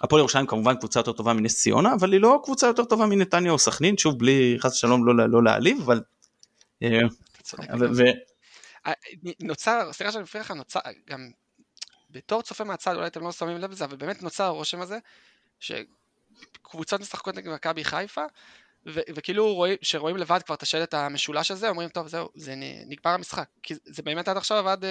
הפועל ירושלים כמובן קבוצה יותר טובה מנס ציונה אבל היא לא קבוצה יותר טובה מנתניה או סכנין שוב בלי חס ושלום לא, לא להעליב אבל. אה, נוצר, סליחה שאני מפריע לך, נוצר, גם בתור צופה מהצד, אולי אתם לא שמים לב לזה, אבל באמת נוצר הרושם הזה, שקבוצות משחקות נגד מכבי חיפה, ו- וכאילו רואים, שרואים לבד כבר את השלט המשולש הזה, אומרים טוב זהו, זה נגמר המשחק, כי זה באמת עד עכשיו עבד uh,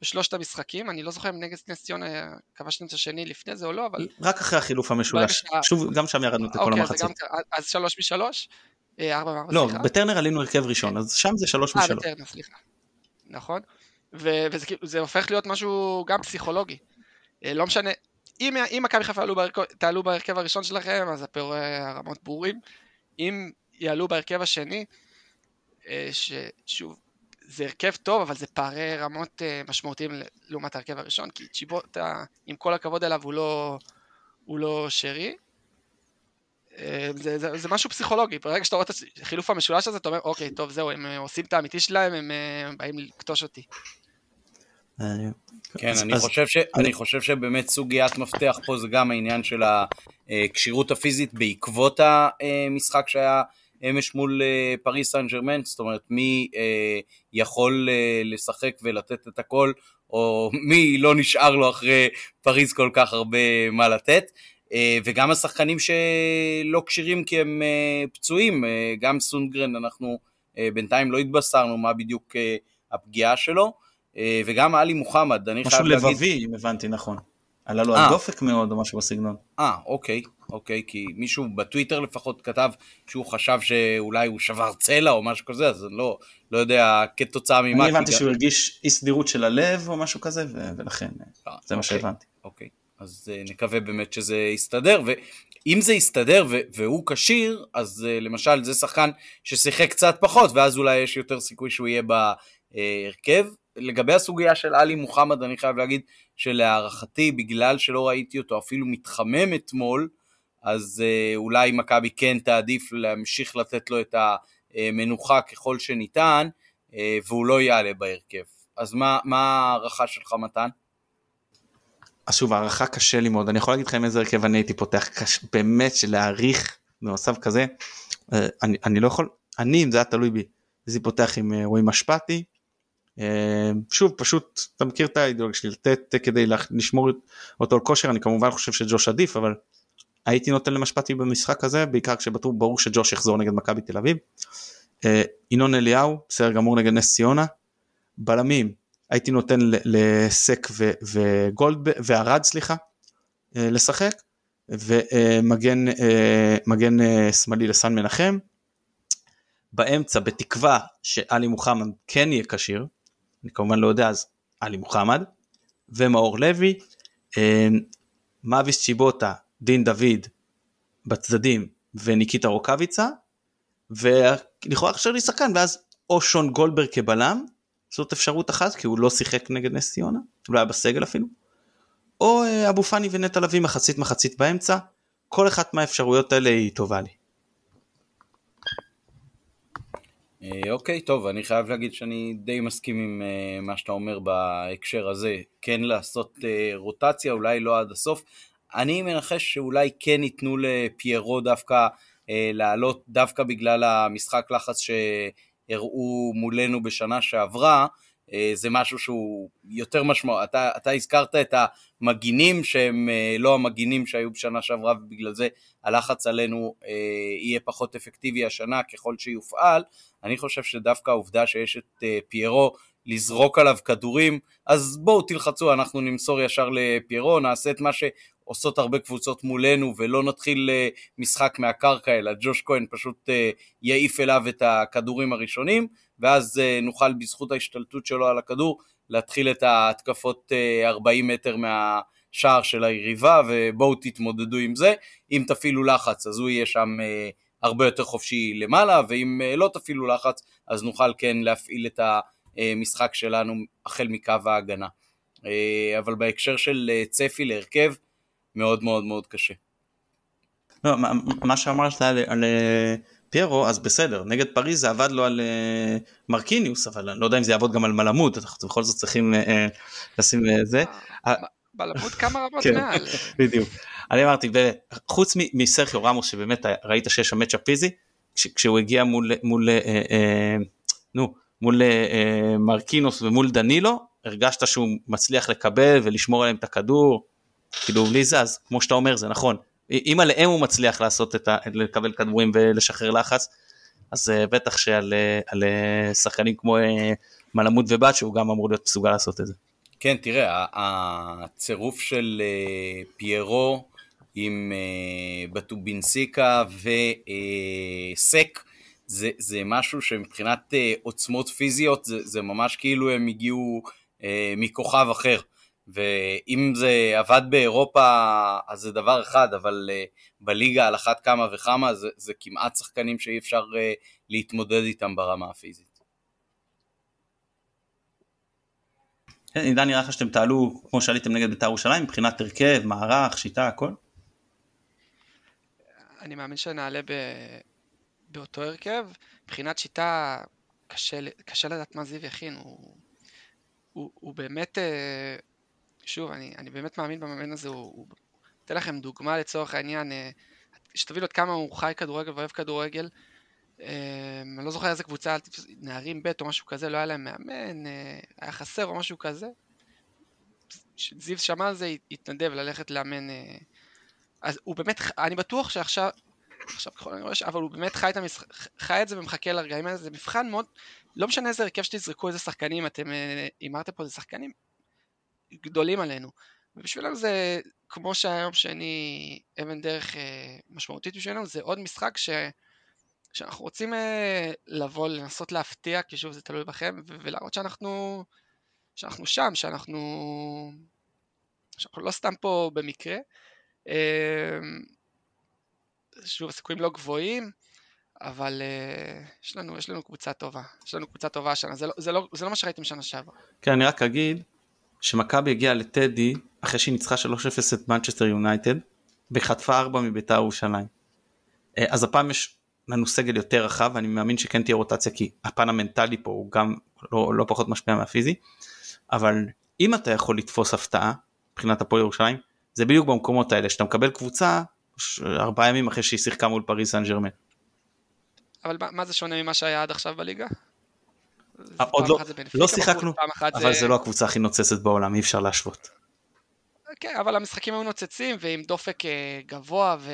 בשלושת המשחקים, אני לא זוכר אם נגד נס ציונה כבשתם את השני לפני זה או לא, אבל... רק אחרי החילוף המשולש, שה... שוב, גם שם ירדנו את כל אוקיי, המחצית. גם, אז שלוש משלוש? ארבע מארבע, לא, סליחה. בטרנר עלינו הרכב ראשון, אז שם זה שלוש משלוש. אה, בטרנר, סליחה. נכון? ו- וזה זה הופך להיות משהו גם פסיכולוגי. אה, לא משנה, אם, אם מכבי חיפה תעלו בהרכב הראשון שלכם, אז הפעורי הרמות ברורים. אם יעלו בהרכב השני, אה, ששוב, זה הרכב טוב, אבל זה פערי רמות אה, משמעותיים לעומת ההרכב הראשון, כי צ'יבוטה, עם כל הכבוד אליו, הוא לא, הוא לא שרי. אה, זה, זה, זה משהו פסיכולוגי, ברגע שאתה רואה את החילוף המשולש הזה, אתה אומר, אוקיי, טוב, זהו, הם אה, עושים את האמיתי שלהם, הם, אה, הם באים לקטוש אותי. כן, אני, חושב ש, אני חושב שבאמת סוגיית מפתח פה זה גם העניין של הכשירות הפיזית בעקבות המשחק שהיה אמש מול פריס סן ג'רמן, זאת אומרת מי יכול לשחק ולתת את הכל או מי לא נשאר לו אחרי פריז כל כך הרבה מה לתת. וגם השחקנים שלא כשירים כי הם פצועים, גם סונגרן אנחנו בינתיים לא התבשרנו מה בדיוק הפגיעה שלו, וגם עלי מוחמד, אני חייב להגיד... משהו לבבי, אם הבנתי נכון. עלה לו על דופק מאוד או משהו בסגנון. אה, אוקיי, אוקיי, כי מישהו בטוויטר לפחות כתב שהוא חשב שאולי הוא שבר צלע או משהו כזה, אז אני לא, לא יודע כתוצאה ממה. אני הבנתי שהוא הרגיש אי סדירות של הלב או משהו כזה, ולכן אה, זה מה אוקיי, שהבנתי. אוקיי, אז אה, נקווה באמת שזה יסתדר, ואם זה יסתדר והוא כשיר, אז אה, למשל זה שחקן ששיחק קצת פחות, ואז אולי יש יותר סיכוי שהוא יהיה בהרכב. לגבי הסוגיה של עלי מוחמד, אני חייב להגיד שלהערכתי, בגלל שלא ראיתי אותו אפילו מתחמם אתמול, אז אה, אולי מכבי כן תעדיף להמשיך לתת לו את המנוחה ככל שניתן, והוא לא יעלה בהרכב. אז מה ההערכה שלך, מתן? אז שוב, הערכה קשה לי מאוד. אני יכול להגיד לכם איזה הרכב אני הייתי פותח, קש... באמת שלהעריך במצב כזה, אה, אני, אני לא יכול, אני, אם זה היה תלוי בי, הייתי פותח עם רועי משפטי, אמ, שוב פשוט אתה מכיר את האידיאולוגיה שלי לתת כדי לשמור אותו על כושר אני כמובן חושב שג'וש עדיף אבל הייתי נותן למשפטי במשחק הזה בעיקר כשברור שג'וש יחזור נגד מכבי תל אביב. אה, ינון אליהו בסדר גמור נגד נס ציונה. בלמים הייתי נותן לסק וגולד וערד סליחה אה, לשחק ומגן אה, שמאלי לסן מנחם. באמצע בתקווה שאלי מוחמד כן יהיה כשיר אני כמובן לא יודע אז עלי מוחמד ומאור לוי, אה, מאביס צ'יבוטה, דין דוד בצדדים וניקיטה רוקאביצה ולכאורה עכשיו לי שחקן ואז או שון גולדברג כבלם זאת אפשרות אחת כי הוא לא שיחק נגד נס ציונה, הוא לא היה בסגל אפילו או אה, אבו פאני ונטע לביא מחצית מחצית באמצע כל אחת מהאפשרויות האלה היא טובה לי. אה, אוקיי, טוב, אני חייב להגיד שאני די מסכים עם אה, מה שאתה אומר בהקשר הזה. כן לעשות רוטציה, אולי לא עד הסוף. אני מנחש שאולי כן ייתנו לפיירו דווקא לעלות, דווקא בגלל המשחק לחץ שהראו מולנו בשנה שעברה. זה משהו שהוא יותר משמעותי. אתה, אתה הזכרת את המגינים שהם לא המגינים שהיו בשנה שעברה ובגלל זה הלחץ עלינו יהיה פחות אפקטיבי השנה ככל שיופעל, אני חושב שדווקא העובדה שיש את פיירו לזרוק עליו כדורים, אז בואו תלחצו, אנחנו נמסור ישר לפיירו, נעשה את מה שעושות הרבה קבוצות מולנו ולא נתחיל uh, משחק מהקרקע, אלא ג'וש כהן פשוט uh, יעיף אליו את הכדורים הראשונים, ואז uh, נוכל בזכות ההשתלטות שלו על הכדור להתחיל את ההתקפות uh, 40 מטר מה... שער של היריבה ובואו תתמודדו עם זה, אם תפעילו לחץ אז הוא יהיה שם הרבה יותר חופשי למעלה, ואם אה, לא תפעילו לחץ, אז נוכל כן להפעיל את המשחק שלנו החל מקו ההגנה. אה, אבל בהקשר של אה, צפי להרכב, מאוד מאוד מאוד קשה. לא, מה, מה שאמרת על, על פיירו, אז בסדר, נגד פריז זה עבד לו על מרקיניוס, אבל אני לא יודע אם זה יעבוד גם על מלמוד, אנחנו בכל זאת צריכים לשים זה. בלמוד כמה רמות כן, מעל. בדיוק. אני אמרתי, חוץ מסרחיו רמוס שבאמת ראית שיש שם matchup פיזי, כשהוא הגיע מול, מול, אה, אה, נו, מול אה, מרקינוס ומול דנילו, הרגשת שהוא מצליח לקבל ולשמור עליהם את הכדור, כאילו בלי זה, אז כמו שאתה אומר זה נכון, אם עליהם הוא מצליח לעשות את ה... לקבל כדורים ולשחרר לחץ, אז בטח שעל שחקנים כמו מלמוד ובת שהוא גם אמור להיות מסוגל לעשות את זה. כן, תראה, הצירוף של פיירו עם בטובינסיקה וסק, זה, זה משהו שמבחינת uh, עוצמות פיזיות זה, זה ממש כאילו הם הגיעו uh, מכוכב אחר. ואם זה עבד באירופה אז זה דבר אחד, אבל uh, בליגה על אחת כמה וכמה זה, זה כמעט שחקנים שאי אפשר uh, להתמודד איתם ברמה הפיזית. כן, עידן נראה לך שאתם תעלו כמו שעליתם נגד בית"ר ירושלים מבחינת הרכב, מערך, שיטה, הכל? אני מאמין שנעלה ב... באותו הרכב. מבחינת שיטה, קשה, קשה לדעת מה זיו יכין. הוא, הוא, הוא באמת, אה, שוב, אני, אני באמת מאמין במאמן הזה. הוא, אתן לכם דוגמה לצורך העניין, אה, שתבינו עד כמה הוא חי כדורגל ואוהב כדורגל. אה, אני לא זוכר איזה קבוצה, נערים ב' או משהו כזה, לא היה להם מאמן, היה חסר או משהו כזה. שזיו שמע על זה, התנדב ללכת לאמן. אז הוא באמת, אני בטוח שעכשיו, עכשיו ככל אני רואה, אבל הוא באמת חי את, המשחק, חי את זה ומחכה לרגעים האלה, זה מבחן מאוד, לא משנה איזה הרכב שתזרקו, איזה שחקנים, אתם אה, הימרתם פה, זה שחקנים גדולים עלינו. ובשבילנו זה, כמו שהיום שאני אבן דרך אה, משמעותית בשבילנו, זה עוד משחק ש... שאנחנו רוצים אה, לבוא, לנסות להפתיע, כי שוב זה תלוי בכם, ולהראות שאנחנו, שאנחנו שם, שאנחנו, שאנחנו לא סתם פה במקרה. אה, שוב, הסיכויים לא גבוהים, אבל uh, יש, לנו, יש לנו קבוצה טובה. יש לנו קבוצה טובה השנה, זה לא, זה לא, זה לא מה שראיתם שנה שעברה. כן, אני רק אגיד שמכבי הגיעה לטדי אחרי שהיא ניצחה 3-0 את מנצ'סטר יונייטד, וחטפה 4 מביתר ירושלים. Uh, אז הפעם יש לנו סגל יותר רחב, ואני מאמין שכן תהיה רוטציה, כי הפן המנטלי פה הוא גם לא, לא פחות משפיע מהפיזי, אבל אם אתה יכול לתפוס הפתעה, מבחינת הפועל ירושלים, זה בדיוק במקומות האלה, שאתה מקבל קבוצה ארבעה ימים אחרי שהיא שיחקה מול פריז סן ג'רמן. אבל מה, מה זה שונה ממה שהיה עד עכשיו בליגה? אה, עוד לא, לא שיחקנו, אבל זה... זה לא הקבוצה הכי נוצצת בעולם, אי אפשר להשוות. כן, אבל המשחקים היו נוצצים ועם דופק אה, גבוה ו...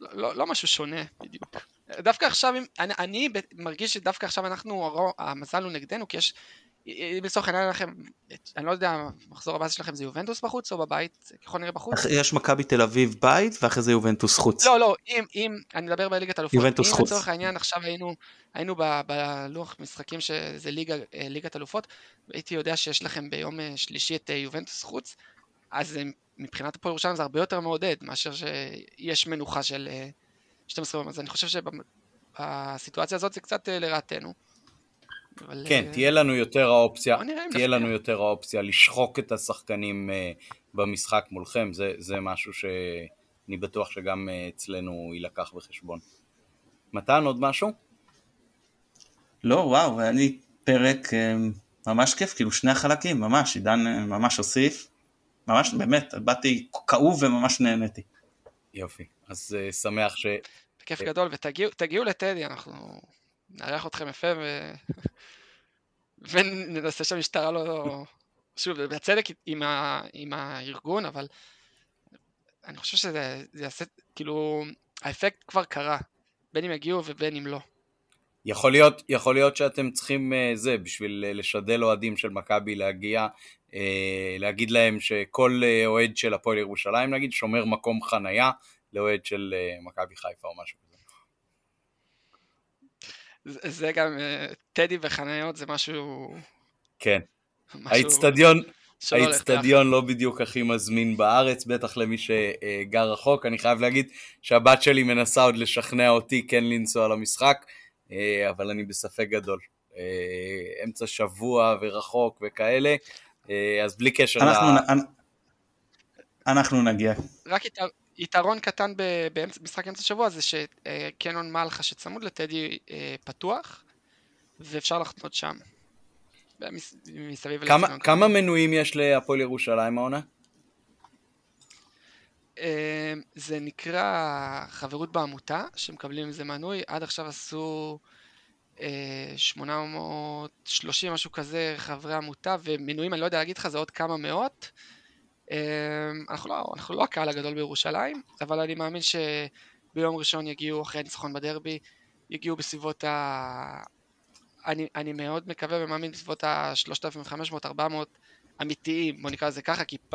לא, לא, לא משהו שונה בדיוק. דווקא עכשיו, אני, אני מרגיש שדווקא עכשיו אנחנו, המזל הוא נגדנו, כי יש לצורך העניין לכם, אני לא יודע, מחזור הבא שלכם זה יובנטוס בחוץ או בבית? ככל נראה בחוץ? יש מכבי תל אביב בית ואחרי זה יובנטוס חוץ. לא, לא, אם, אם, אני מדבר בליגת אלופות. יובנטוס חוץ. אם לצורך העניין עכשיו היינו, היינו בלוח משחקים שזה ליגה, אה, ליגת אלופות, והייתי יודע שיש לכם ביום אה, שלישי את אה, יובנטוס חוץ, אז מבחינת הפועל ירושלים זה הרבה יותר מעודד מאשר שיש מנוחה של 12 יום, אז אני חושב שבסיטואציה הזאת זה קצת לרעתנו. אבל... כן, אה, תהיה לנו יותר האופציה, תהיה לנו יותר האופציה לשחוק את השחקנים אה, במשחק מולכם, זה, זה משהו שאני בטוח שגם אה, אצלנו יילקח בחשבון. מתן, עוד משהו? לא, וואו, היה לי פרק ממש כיף, כאילו שני החלקים, ממש, עידן ממש הוסיף, ממש, באמת, באתי כאוב וממש נהניתי. יופי, אז שמח ש... בכיף גדול, ותגיעו לטדי, אנחנו נארח אתכם יפה ו... וננסה שהמשטרה לא... שוב, בצדק עם, ה... עם הארגון, אבל אני חושב שזה יעשה, כאילו, האפקט כבר קרה, בין אם יגיעו ובין אם לא. יכול להיות, יכול להיות שאתם צריכים uh, זה, בשביל uh, לשדל אוהדים של מכבי להגיע, uh, להגיד להם שכל אוהד של הפועל ירושלים, נגיד, שומר מקום חנייה לאוהד של מכבי חיפה או משהו זה גם, אה, טדי וחניות זה משהו... כן. האיצטדיון, האיצטדיון לא בדיוק הכי מזמין בארץ, בטח למי שגר רחוק. אני חייב להגיד שהבת שלי מנסה עוד לשכנע אותי כן לנסוע למשחק, אה, אבל אני בספק גדול. אה, אמצע שבוע ורחוק וכאלה, אז בלי קשר אנחנו, ל... אנחנו נגיע. רק יתרון קטן במשחק אמצע שבוע זה שקנון מלכה שצמוד לטדי אה, פתוח ואפשר לחנות שם. מסביב כמה, כמה מנויים יש להפועל ירושלים העונה? אה, זה נקרא חברות בעמותה שמקבלים עם זה מנוי עד עכשיו עשו 830 אה, משהו כזה חברי עמותה ומנויים אני לא יודע להגיד לך זה עוד כמה מאות אנחנו לא, אנחנו לא הקהל הגדול בירושלים, אבל אני מאמין שביום ראשון יגיעו, אחרי הניצחון בדרבי, יגיעו בסביבות ה... אני, אני מאוד מקווה ומאמין בסביבות ה-3,500-400 אמיתיים, בוא נקרא לזה ככה, כי פ...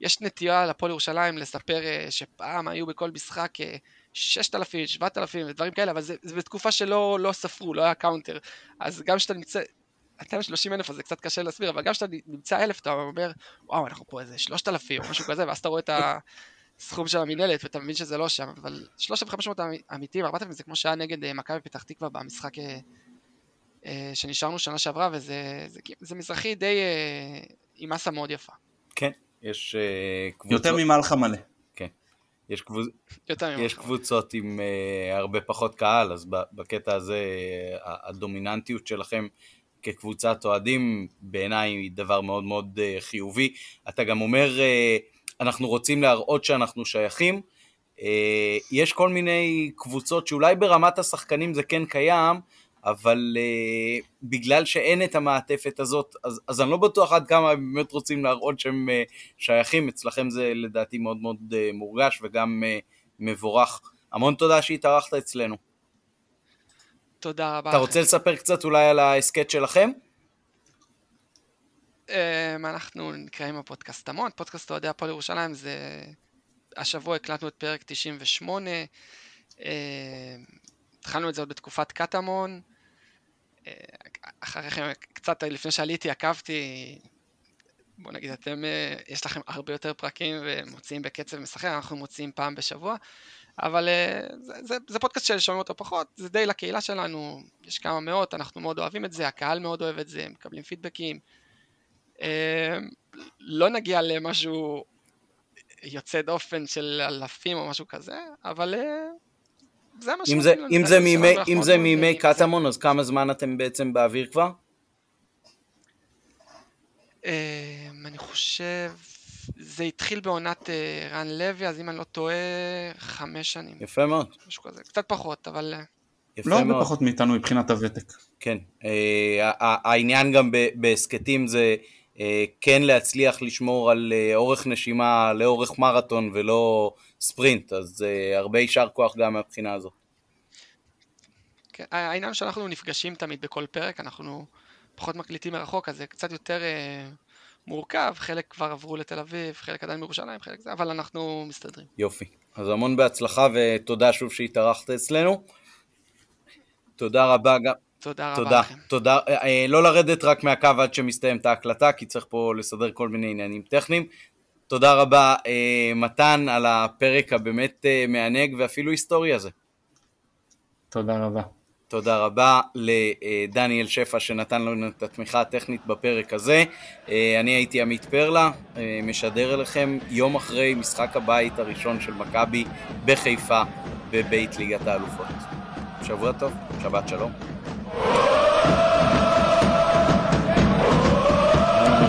יש נטייה לפועל ירושלים לספר אה, שפעם היו בכל משחק 6,000, אה, 7,000 ודברים כאלה, אבל זה, זה בתקופה שלא לא ספרו, לא היה counter. אז גם כשאתה נמצא, אתם 30 אלף אז זה קצת קשה להסביר, אבל גם כשאתה נמצא אלף אתה אומר, וואו, אנחנו פה איזה 3,000 או משהו כזה, ואז אתה רואה את הסכום של המינהלת ואתה מבין שזה לא שם, אבל 3,500 אמיתיים, 4,000 זה כמו שהיה נגד אה, מכבי פתח תקווה במשחק אה, אה, שנשארנו שנה שעברה, וזה זה, זה מזרחי די עם מסה מאוד יפה. כן, יש קבוצות... יותר ממלכה מלא. כן. יש, קבוצ... יש קבוצות עם uh, הרבה פחות קהל, אז בקטע הזה הדומיננטיות שלכם כקבוצת אוהדים בעיניי היא דבר מאוד מאוד uh, חיובי. אתה גם אומר, uh, אנחנו רוצים להראות שאנחנו שייכים. Uh, יש כל מיני קבוצות שאולי ברמת השחקנים זה כן קיים, אבל uh, בגלל שאין את המעטפת הזאת, אז, אז אני לא בטוח עד כמה הם באמת רוצים להראות שהם uh, שייכים, אצלכם זה לדעתי מאוד מאוד uh, מורגש וגם uh, מבורך. המון תודה שהתארחת אצלנו. תודה רבה. אתה רוצה לספר קצת אולי על ההסכת שלכם? Um, אנחנו נקראים הפודקאסט המון, פודקאסט אוהדי הפועל ירושלים זה... השבוע הקלטנו את פרק 98, uh, התחלנו את זה עוד בתקופת קטמון, uh, אחרי כן, קצת לפני שעליתי עקבתי, בוא נגיד אתם, uh, יש לכם הרבה יותר פרקים ומוציאים בקצב משחק, אנחנו מוציאים פעם בשבוע, אבל uh, זה, זה, זה פודקאסט ששומעים אותו פחות, זה די לקהילה שלנו, יש כמה מאות, אנחנו מאוד אוהבים את זה, הקהל מאוד אוהב את זה, מקבלים פידבקים. אמ, לא נגיע למשהו יוצא דופן של אלפים או משהו כזה, אבל אה, זה מה אם זה, אם זה מימי, אם זה מימי קטמון, אז כמה זמן אתם בעצם באוויר כבר? אני חושב, זה התחיל בעונת אה, רן לוי, אז אם אני לא טועה, חמש שנים. יפה מאוד. משהו כזה, קצת פחות, אבל... אה, לא הרבה פחות מאיתנו מבחינת הוותק. כן, העניין גם בהסכתים זה אה, כן להצליח לשמור על אה, אורך נשימה לאורך מרתון ולא ספרינט, אז אה, הרבה יישר כוח גם מהבחינה הזאת. כן, העניין שאנחנו נפגשים תמיד בכל פרק, אנחנו פחות מקליטים מרחוק, אז זה קצת יותר מורכב, חלק כבר עברו לתל אביב, חלק עדיין בירושלים, חלק זה, אבל אנחנו מסתדרים. יופי, אז המון בהצלחה ותודה שוב שהתארחת אצלנו. תודה רבה גם. תודה רבה תודה, לכם. תודה, אה, אה, לא לרדת רק מהקו עד שמסתיימת ההקלטה, כי צריך פה לסדר כל מיני עניינים טכניים. תודה רבה, אה, מתן, על הפרק הבאמת אה, מענג ואפילו היסטורי הזה. תודה רבה. תודה רבה לדניאל שפע שנתן לנו את התמיכה הטכנית בפרק הזה. אה, אני הייתי עמית פרלה, אה, משדר אליכם יום אחרי משחק הבית הראשון של מכבי בחיפה בבית ליגת האלופות. שבוע טוב, שבת שלום.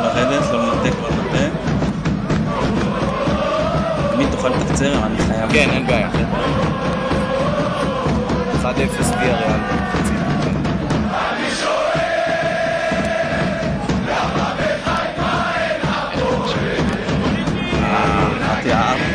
לרדת, לא לנתק, לא לנתק. תמיד תוכל לקצר, אני חייב... כן, אין בעיה. 1-0 ויה ריאל במחצית. אה,